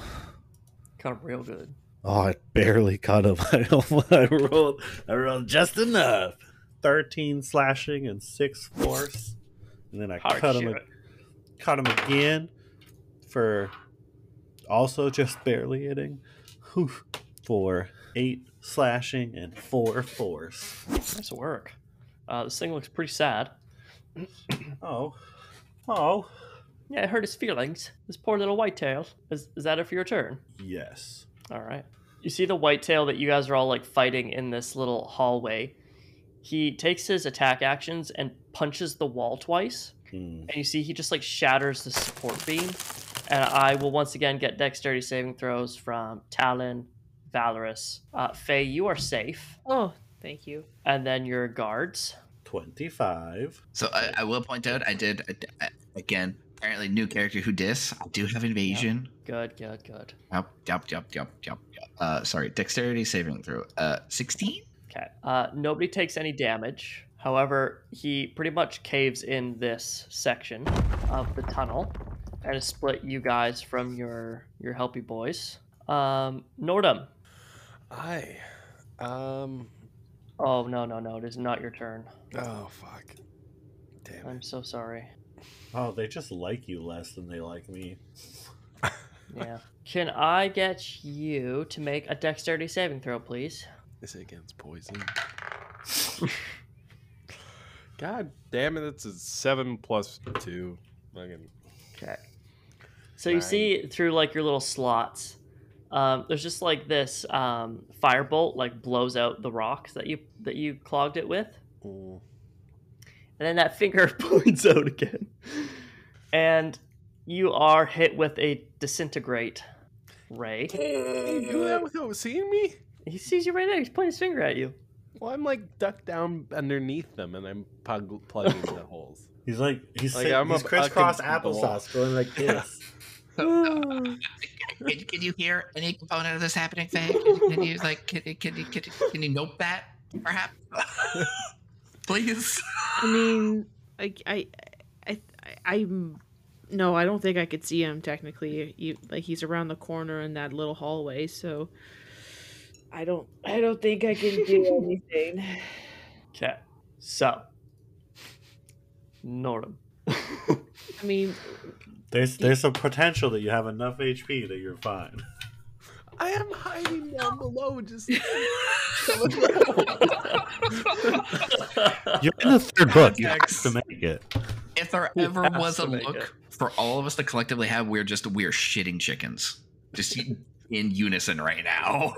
[SPEAKER 2] Cut him real good.
[SPEAKER 4] Oh, I barely cut him. I, I rolled, I rolled just enough. Thirteen slashing and six force, and then I
[SPEAKER 2] Hard
[SPEAKER 4] cut him.
[SPEAKER 2] shit.
[SPEAKER 4] cut him again for also just barely hitting Whew. for eight slashing and four force.
[SPEAKER 2] Nice work. Uh, this thing looks pretty sad.
[SPEAKER 4] Oh, oh,
[SPEAKER 2] Yeah, it hurt his feelings. This poor little whitetail. Is, is that it for your turn?
[SPEAKER 4] yes.
[SPEAKER 2] All right. You see the whitetail that you guys are all like fighting in this little hallway. He takes his attack actions and punches the wall twice.
[SPEAKER 4] Hmm.
[SPEAKER 2] And you see he just like shatters the support beam. And I will once again get dexterity saving throws from Talon, Valoris. Uh, Faye, you are safe.
[SPEAKER 3] Oh, thank you.
[SPEAKER 2] And then your guards.
[SPEAKER 4] Twenty-five.
[SPEAKER 6] So I, I will point out, I did I- I- again. Apparently, new character who dis. I do have evasion.
[SPEAKER 2] Good, good, good.
[SPEAKER 6] Yep, yep, yep, yep, yep. yep. Uh, sorry, dexterity saving throw. Uh, sixteen.
[SPEAKER 2] Okay. Uh, nobody takes any damage. However, he pretty much caves in this section of the tunnel and has split you guys from your your helpy boys. Um, Nordhum.
[SPEAKER 5] I, um,
[SPEAKER 2] Oh no no no! It is not your turn.
[SPEAKER 5] oh fuck, damn
[SPEAKER 2] I'm so sorry.
[SPEAKER 4] Oh, they just like you less than they like me.
[SPEAKER 2] Yeah. Can I get you to make a dexterity saving throw, please?
[SPEAKER 5] Is it against poison? God damn it! It's a seven plus two. Fucking
[SPEAKER 2] Okay. So you see through like your little slots, um, there's just like this um, firebolt like blows out the rocks that you that you clogged it with,
[SPEAKER 5] mm.
[SPEAKER 2] And then that finger points out again, and you are hit with a disintegrate ray.
[SPEAKER 5] You do that uh, without seeing me?
[SPEAKER 2] He sees you right there. He's pointing his finger at you.
[SPEAKER 5] Well, I'm like ducked down underneath them, and I'm plug- plugging the holes.
[SPEAKER 4] He's like he's,
[SPEAKER 5] Like,
[SPEAKER 4] sit-
[SPEAKER 5] I'm a-
[SPEAKER 4] he's
[SPEAKER 5] I
[SPEAKER 4] crisscross
[SPEAKER 5] can-
[SPEAKER 4] applesauce going like this.
[SPEAKER 6] Can, can you hear any component of this happening, Faye? Can, can you like can, you- can can you, can you note that perhaps? Please.
[SPEAKER 3] I mean, I, I, I, I, I'm. No, I don't think I could see him technically. You, like he's around the corner in that little hallway, so I don't. I don't think I can do anything.
[SPEAKER 2] Okay. So, Nordhum.
[SPEAKER 3] I mean,
[SPEAKER 4] There's there's a potential that you have enough HP that you're fine.
[SPEAKER 5] I am hiding down below, just.
[SPEAKER 4] You're in the third book. You have to make it.
[SPEAKER 6] If there
[SPEAKER 2] He
[SPEAKER 6] ever was a
[SPEAKER 2] make
[SPEAKER 6] look
[SPEAKER 2] it.
[SPEAKER 6] for all of us to collectively have, we're just we're shitting chickens, just in unison right now.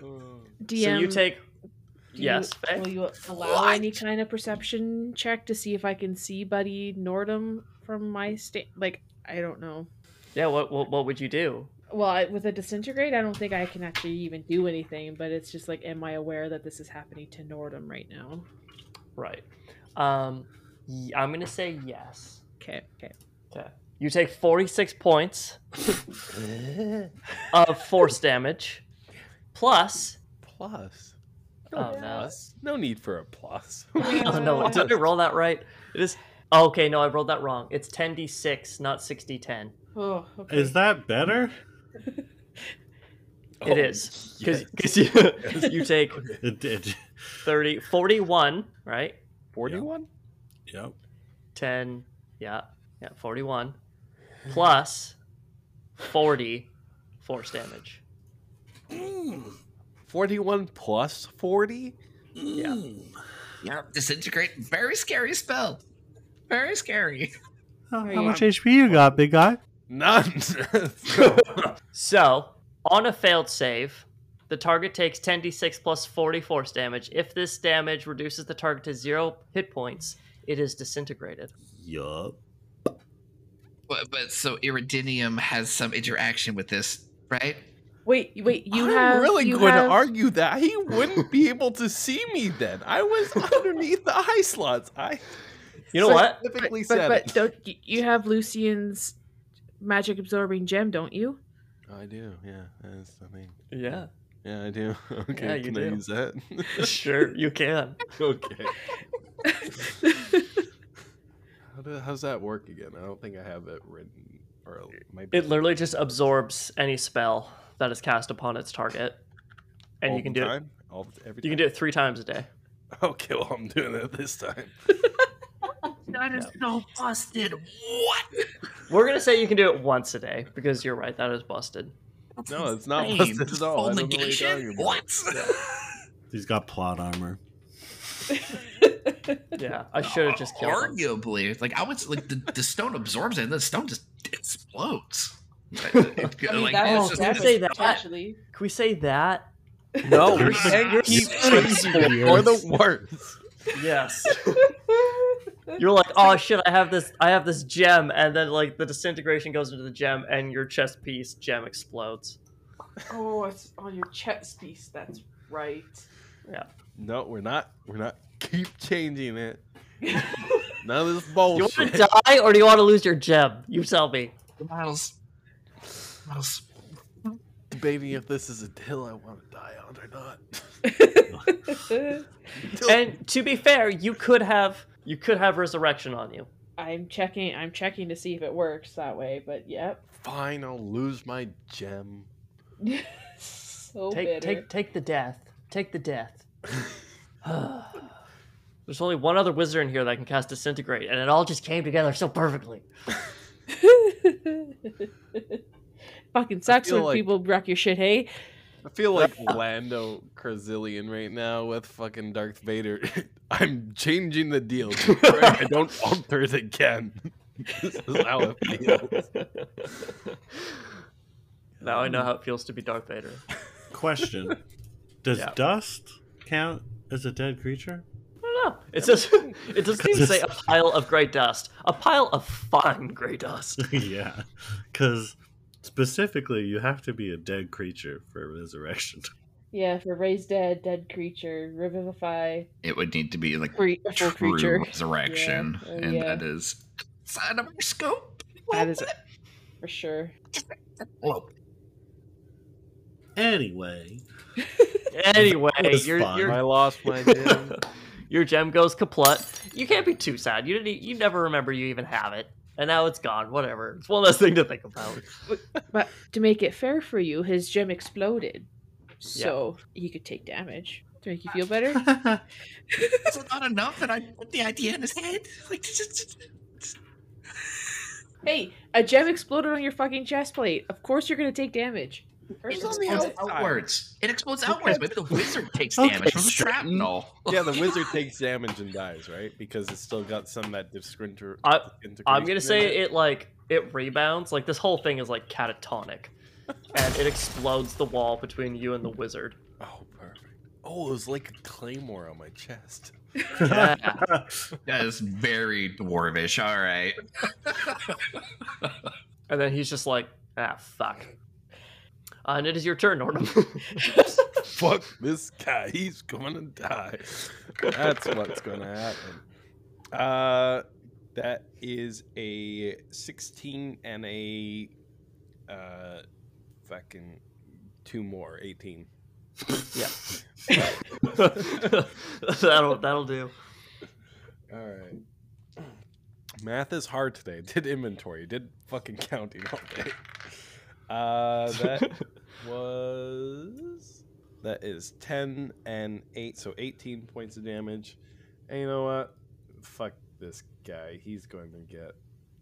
[SPEAKER 6] Mm.
[SPEAKER 3] DM.
[SPEAKER 2] So you take
[SPEAKER 3] Do
[SPEAKER 2] Yes,
[SPEAKER 3] you, will you allow any kind of perception check to see if I can see Buddy Nordhum from my state? Like, I don't know.
[SPEAKER 2] Yeah, what, what what would you do?
[SPEAKER 3] Well, with a disintegrate, I don't think I can actually even do anything. But it's just like, am I aware that this is happening to Nordhum right now?
[SPEAKER 2] Right. Um, i'm gonna say yes.
[SPEAKER 3] Okay, okay.
[SPEAKER 2] Okay. You take 46 points of force damage, plus.
[SPEAKER 5] Plus.
[SPEAKER 2] Oh no!
[SPEAKER 5] Plus. No need for a plus.
[SPEAKER 2] Oh no! Did I roll that right? It is. Oh, okay, no, I rolled that wrong. It's 10d6, not 60-10.
[SPEAKER 3] Oh, okay.
[SPEAKER 4] Is that better?
[SPEAKER 2] Oh, it is because
[SPEAKER 5] yes.
[SPEAKER 2] you, you take
[SPEAKER 4] It did.
[SPEAKER 2] 30, 41, right?
[SPEAKER 5] 41?
[SPEAKER 4] Yep.
[SPEAKER 2] 10, yeah, yeah, 41, plus 40 force damage. Hmm.
[SPEAKER 5] 41 plus 40? Hmm.
[SPEAKER 2] Yeah.
[SPEAKER 6] Yeah, disintegrate. Very scary spell. Very scary.
[SPEAKER 4] How, how much HP you got, big guy?
[SPEAKER 5] None.
[SPEAKER 2] So, on a failed save, the target takes 10d6 plus 40 force damage. If this damage reduces the target to zero hit points, it is disintegrated.
[SPEAKER 4] Yup.
[SPEAKER 6] But, but so Iridium has some interaction with this, right?
[SPEAKER 3] Wait, wait. You
[SPEAKER 5] I'm
[SPEAKER 3] have
[SPEAKER 5] really
[SPEAKER 3] you
[SPEAKER 5] going
[SPEAKER 3] have,
[SPEAKER 5] to argue that he wouldn't be able to see me then. I was underneath the eye slots. I
[SPEAKER 2] You know
[SPEAKER 3] But-
[SPEAKER 2] what?
[SPEAKER 5] specifically
[SPEAKER 3] But
[SPEAKER 5] said
[SPEAKER 3] but
[SPEAKER 5] it.
[SPEAKER 3] don't you have Lucian's magic absorbing gem? Don't you?
[SPEAKER 5] Oh, I do, yeah. That's the thing.
[SPEAKER 2] Yeah,
[SPEAKER 5] Yeah, I do. Okay,
[SPEAKER 2] Yeah, you
[SPEAKER 5] can
[SPEAKER 2] do.
[SPEAKER 5] I use that?
[SPEAKER 2] sure, you can.
[SPEAKER 5] okay. How do, how's that work again? I don't think I have it written. Or it
[SPEAKER 2] It literally just absorbs any spell that is cast upon its target, and
[SPEAKER 5] all
[SPEAKER 2] you can
[SPEAKER 5] the
[SPEAKER 2] do it.
[SPEAKER 5] All every
[SPEAKER 2] You can do it three times a day.
[SPEAKER 5] Okay, well, I'm doing it this time.
[SPEAKER 6] That is so busted. What?
[SPEAKER 2] We're gonna say you can do it once a day because you're right. That is busted.
[SPEAKER 5] No, it's not
[SPEAKER 6] Insane.
[SPEAKER 5] busted at all. I
[SPEAKER 6] Full
[SPEAKER 5] don't what you're
[SPEAKER 6] negation? What?
[SPEAKER 4] He's got plot armor.
[SPEAKER 2] Yeah, I should have just killed him.
[SPEAKER 6] Arguably, like I would like the, the stone absorbs it, and the stone just explodes. It- it-
[SPEAKER 3] I mean,
[SPEAKER 6] like,
[SPEAKER 3] that
[SPEAKER 6] it's
[SPEAKER 3] was
[SPEAKER 6] just-
[SPEAKER 2] can I
[SPEAKER 6] it's-
[SPEAKER 2] say that?
[SPEAKER 3] Actually,
[SPEAKER 2] Can we say that?
[SPEAKER 5] No, we
[SPEAKER 4] You're-
[SPEAKER 5] can't keep
[SPEAKER 4] you're
[SPEAKER 5] for the
[SPEAKER 4] gears.
[SPEAKER 5] worst.
[SPEAKER 2] Yes. You're like, oh shit, I have this, I have this gem, and then like the disintegration goes into the gem, and your chest piece gem explodes.
[SPEAKER 3] oh, it's on your chest piece. That's right. Yeah.
[SPEAKER 5] No, we're not. We're not. Keep changing it. None of this
[SPEAKER 2] Do you want to die, or do you want to lose your gem? You tell me.
[SPEAKER 6] Miles, Miles,
[SPEAKER 5] debating if this is a hill I want to die on or not.
[SPEAKER 2] And to be fair, you could have, you could have resurrection on you.
[SPEAKER 3] I'm checking. I'm checking to see if it works that way. But yep.
[SPEAKER 5] Fine, I'll lose my gem.
[SPEAKER 3] so
[SPEAKER 2] Take,
[SPEAKER 3] bitter.
[SPEAKER 2] take, take the death. Take the death. There's only one other wizard in here that can cast disintegrate, and it all just came together so perfectly.
[SPEAKER 3] Fucking sucks when
[SPEAKER 5] like-
[SPEAKER 3] people wreck your shit. Hey,
[SPEAKER 5] I feel like Lando Calrissian right now with fucking Darth Vader. I'm changing the deal. I don't alter it again. this is how it feels.
[SPEAKER 2] now I know how it feels to be Darth Vader.
[SPEAKER 4] Question: Does
[SPEAKER 2] Yeah.
[SPEAKER 4] dust count as a dead creature?
[SPEAKER 2] I don't know. It says it doesn't even say a pile of gray dust. A pile of fine gray dust.
[SPEAKER 4] yeah, because specifically, you have to be a dead creature for resurrection.
[SPEAKER 3] yeah, for raise dead, dead creature, revivify,
[SPEAKER 6] it would need to be like
[SPEAKER 3] cre-
[SPEAKER 6] true
[SPEAKER 3] creature.
[SPEAKER 6] resurrection,
[SPEAKER 3] Yeah, uh,
[SPEAKER 6] and
[SPEAKER 3] yeah.
[SPEAKER 6] that is side of our scope.
[SPEAKER 3] That is for sure.
[SPEAKER 6] Well,
[SPEAKER 4] Anyway,
[SPEAKER 2] Anyway,
[SPEAKER 4] was
[SPEAKER 2] your
[SPEAKER 4] fun.
[SPEAKER 2] your
[SPEAKER 5] I lost my gem.
[SPEAKER 2] your gem goes kaput. You can't be too sad. You didn't. e- You never remember you even have it, and now it's gone. Whatever. It's one less thing to think about.
[SPEAKER 3] But to make it fair for you, his gem exploded, so he could take damage. To make you feel better.
[SPEAKER 6] is it not enough that I put the idea in his head? Like, just,
[SPEAKER 3] hey, a gem exploded on your fucking chest plate. Of course you're gonna take damage.
[SPEAKER 6] It
[SPEAKER 5] It's on the
[SPEAKER 6] explodes
[SPEAKER 5] outside.
[SPEAKER 6] outwards. It explodes outwards. but the wizard takes
[SPEAKER 4] Okay,
[SPEAKER 6] damage from the shrapnel.
[SPEAKER 5] yeah, the wizard takes damage and dies, right? Because it's still got some that disintegration.
[SPEAKER 2] I- I'm gonna say
[SPEAKER 5] it.
[SPEAKER 2] it like it rebounds. Like this whole thing is like catatonic, and it explodes the wall between you and the wizard.
[SPEAKER 5] Oh, perfect. Oh, Oh, it was like a claymore on my chest.
[SPEAKER 2] Yeah.
[SPEAKER 6] That is very dwarvish. All right.
[SPEAKER 2] and then he's just like, ah, fuck. Uh, and it is your turn, Nordhum.
[SPEAKER 5] Fuck this guy. He's gonna die. That's what's gonna happen. Uh, that is a 16 and a uh, fucking two more, 18.
[SPEAKER 2] yeah. that'll that'll do.
[SPEAKER 5] All right. Math is hard today. Did inventory. Did fucking counting all day. Uh, that was that is ten and eight, so eighteen points of damage. And you know what? Fuck this guy. He's going to get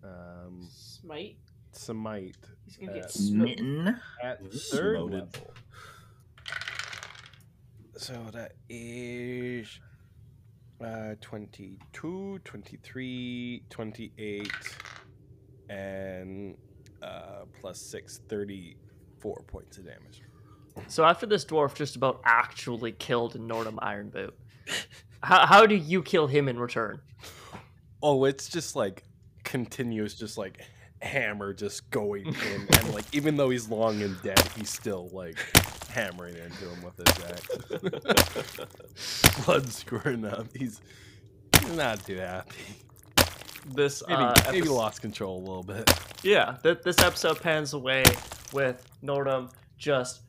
[SPEAKER 5] um
[SPEAKER 3] Smite.
[SPEAKER 5] smite
[SPEAKER 3] He's gonna get
[SPEAKER 5] Uh,
[SPEAKER 3] smoked.
[SPEAKER 6] Mitten.
[SPEAKER 5] at third
[SPEAKER 4] low
[SPEAKER 5] level.
[SPEAKER 4] level.
[SPEAKER 5] So that is uh, 22, 23, 28, and uh, plus 6, 34 points of damage.
[SPEAKER 2] So after this dwarf just about actually killed Nordhum Ironboot, how how do you kill him in return?
[SPEAKER 5] Oh, it's just like continuous, just like hammer just going in. and like, even though he's long and dead, he's still like hammering into him with his axe. Blood squirting up. He's, he's not too happy.
[SPEAKER 2] This
[SPEAKER 5] Maybe,
[SPEAKER 2] uh,
[SPEAKER 5] maybe
[SPEAKER 2] epis-
[SPEAKER 5] lost control a little bit.
[SPEAKER 2] Yeah, th- this episode pans away with Nordhum just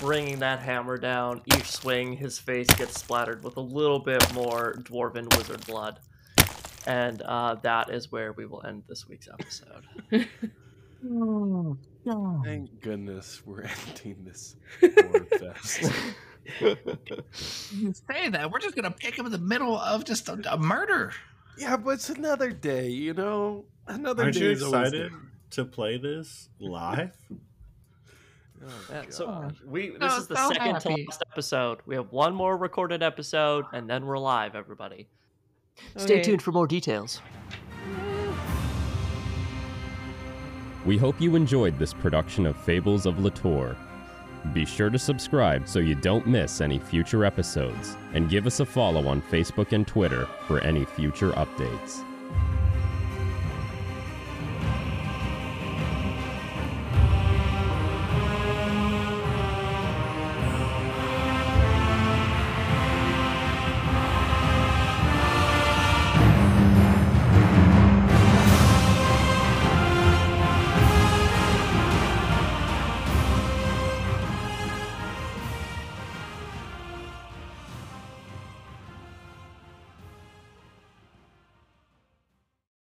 [SPEAKER 2] bringing that hammer down. Each swing, his face gets splattered with a little bit more dwarven wizard blood. And uh, that is where we will end this week's episode.
[SPEAKER 5] Thank goodness we're ending this fest.
[SPEAKER 6] You say that. We're just going to pick him in the middle of just a, a murder.
[SPEAKER 5] Yeah, but it's another day, you know? Another
[SPEAKER 4] Aren't
[SPEAKER 5] day
[SPEAKER 4] you
[SPEAKER 5] is always
[SPEAKER 4] excited to play this live?
[SPEAKER 5] Oh,
[SPEAKER 2] Yeah, so
[SPEAKER 5] God.
[SPEAKER 2] Uh, we oh, this
[SPEAKER 6] No,
[SPEAKER 2] is the
[SPEAKER 6] so
[SPEAKER 2] second
[SPEAKER 6] happy.
[SPEAKER 2] to last episode. We have one more recorded episode, and then we're live, everybody. Stay tuned for more details.
[SPEAKER 1] We hope you enjoyed this production of Fables of Litore. Be sure to subscribe so you don't miss any future episodes, and give us a follow on Facebook and Twitter for any future updates.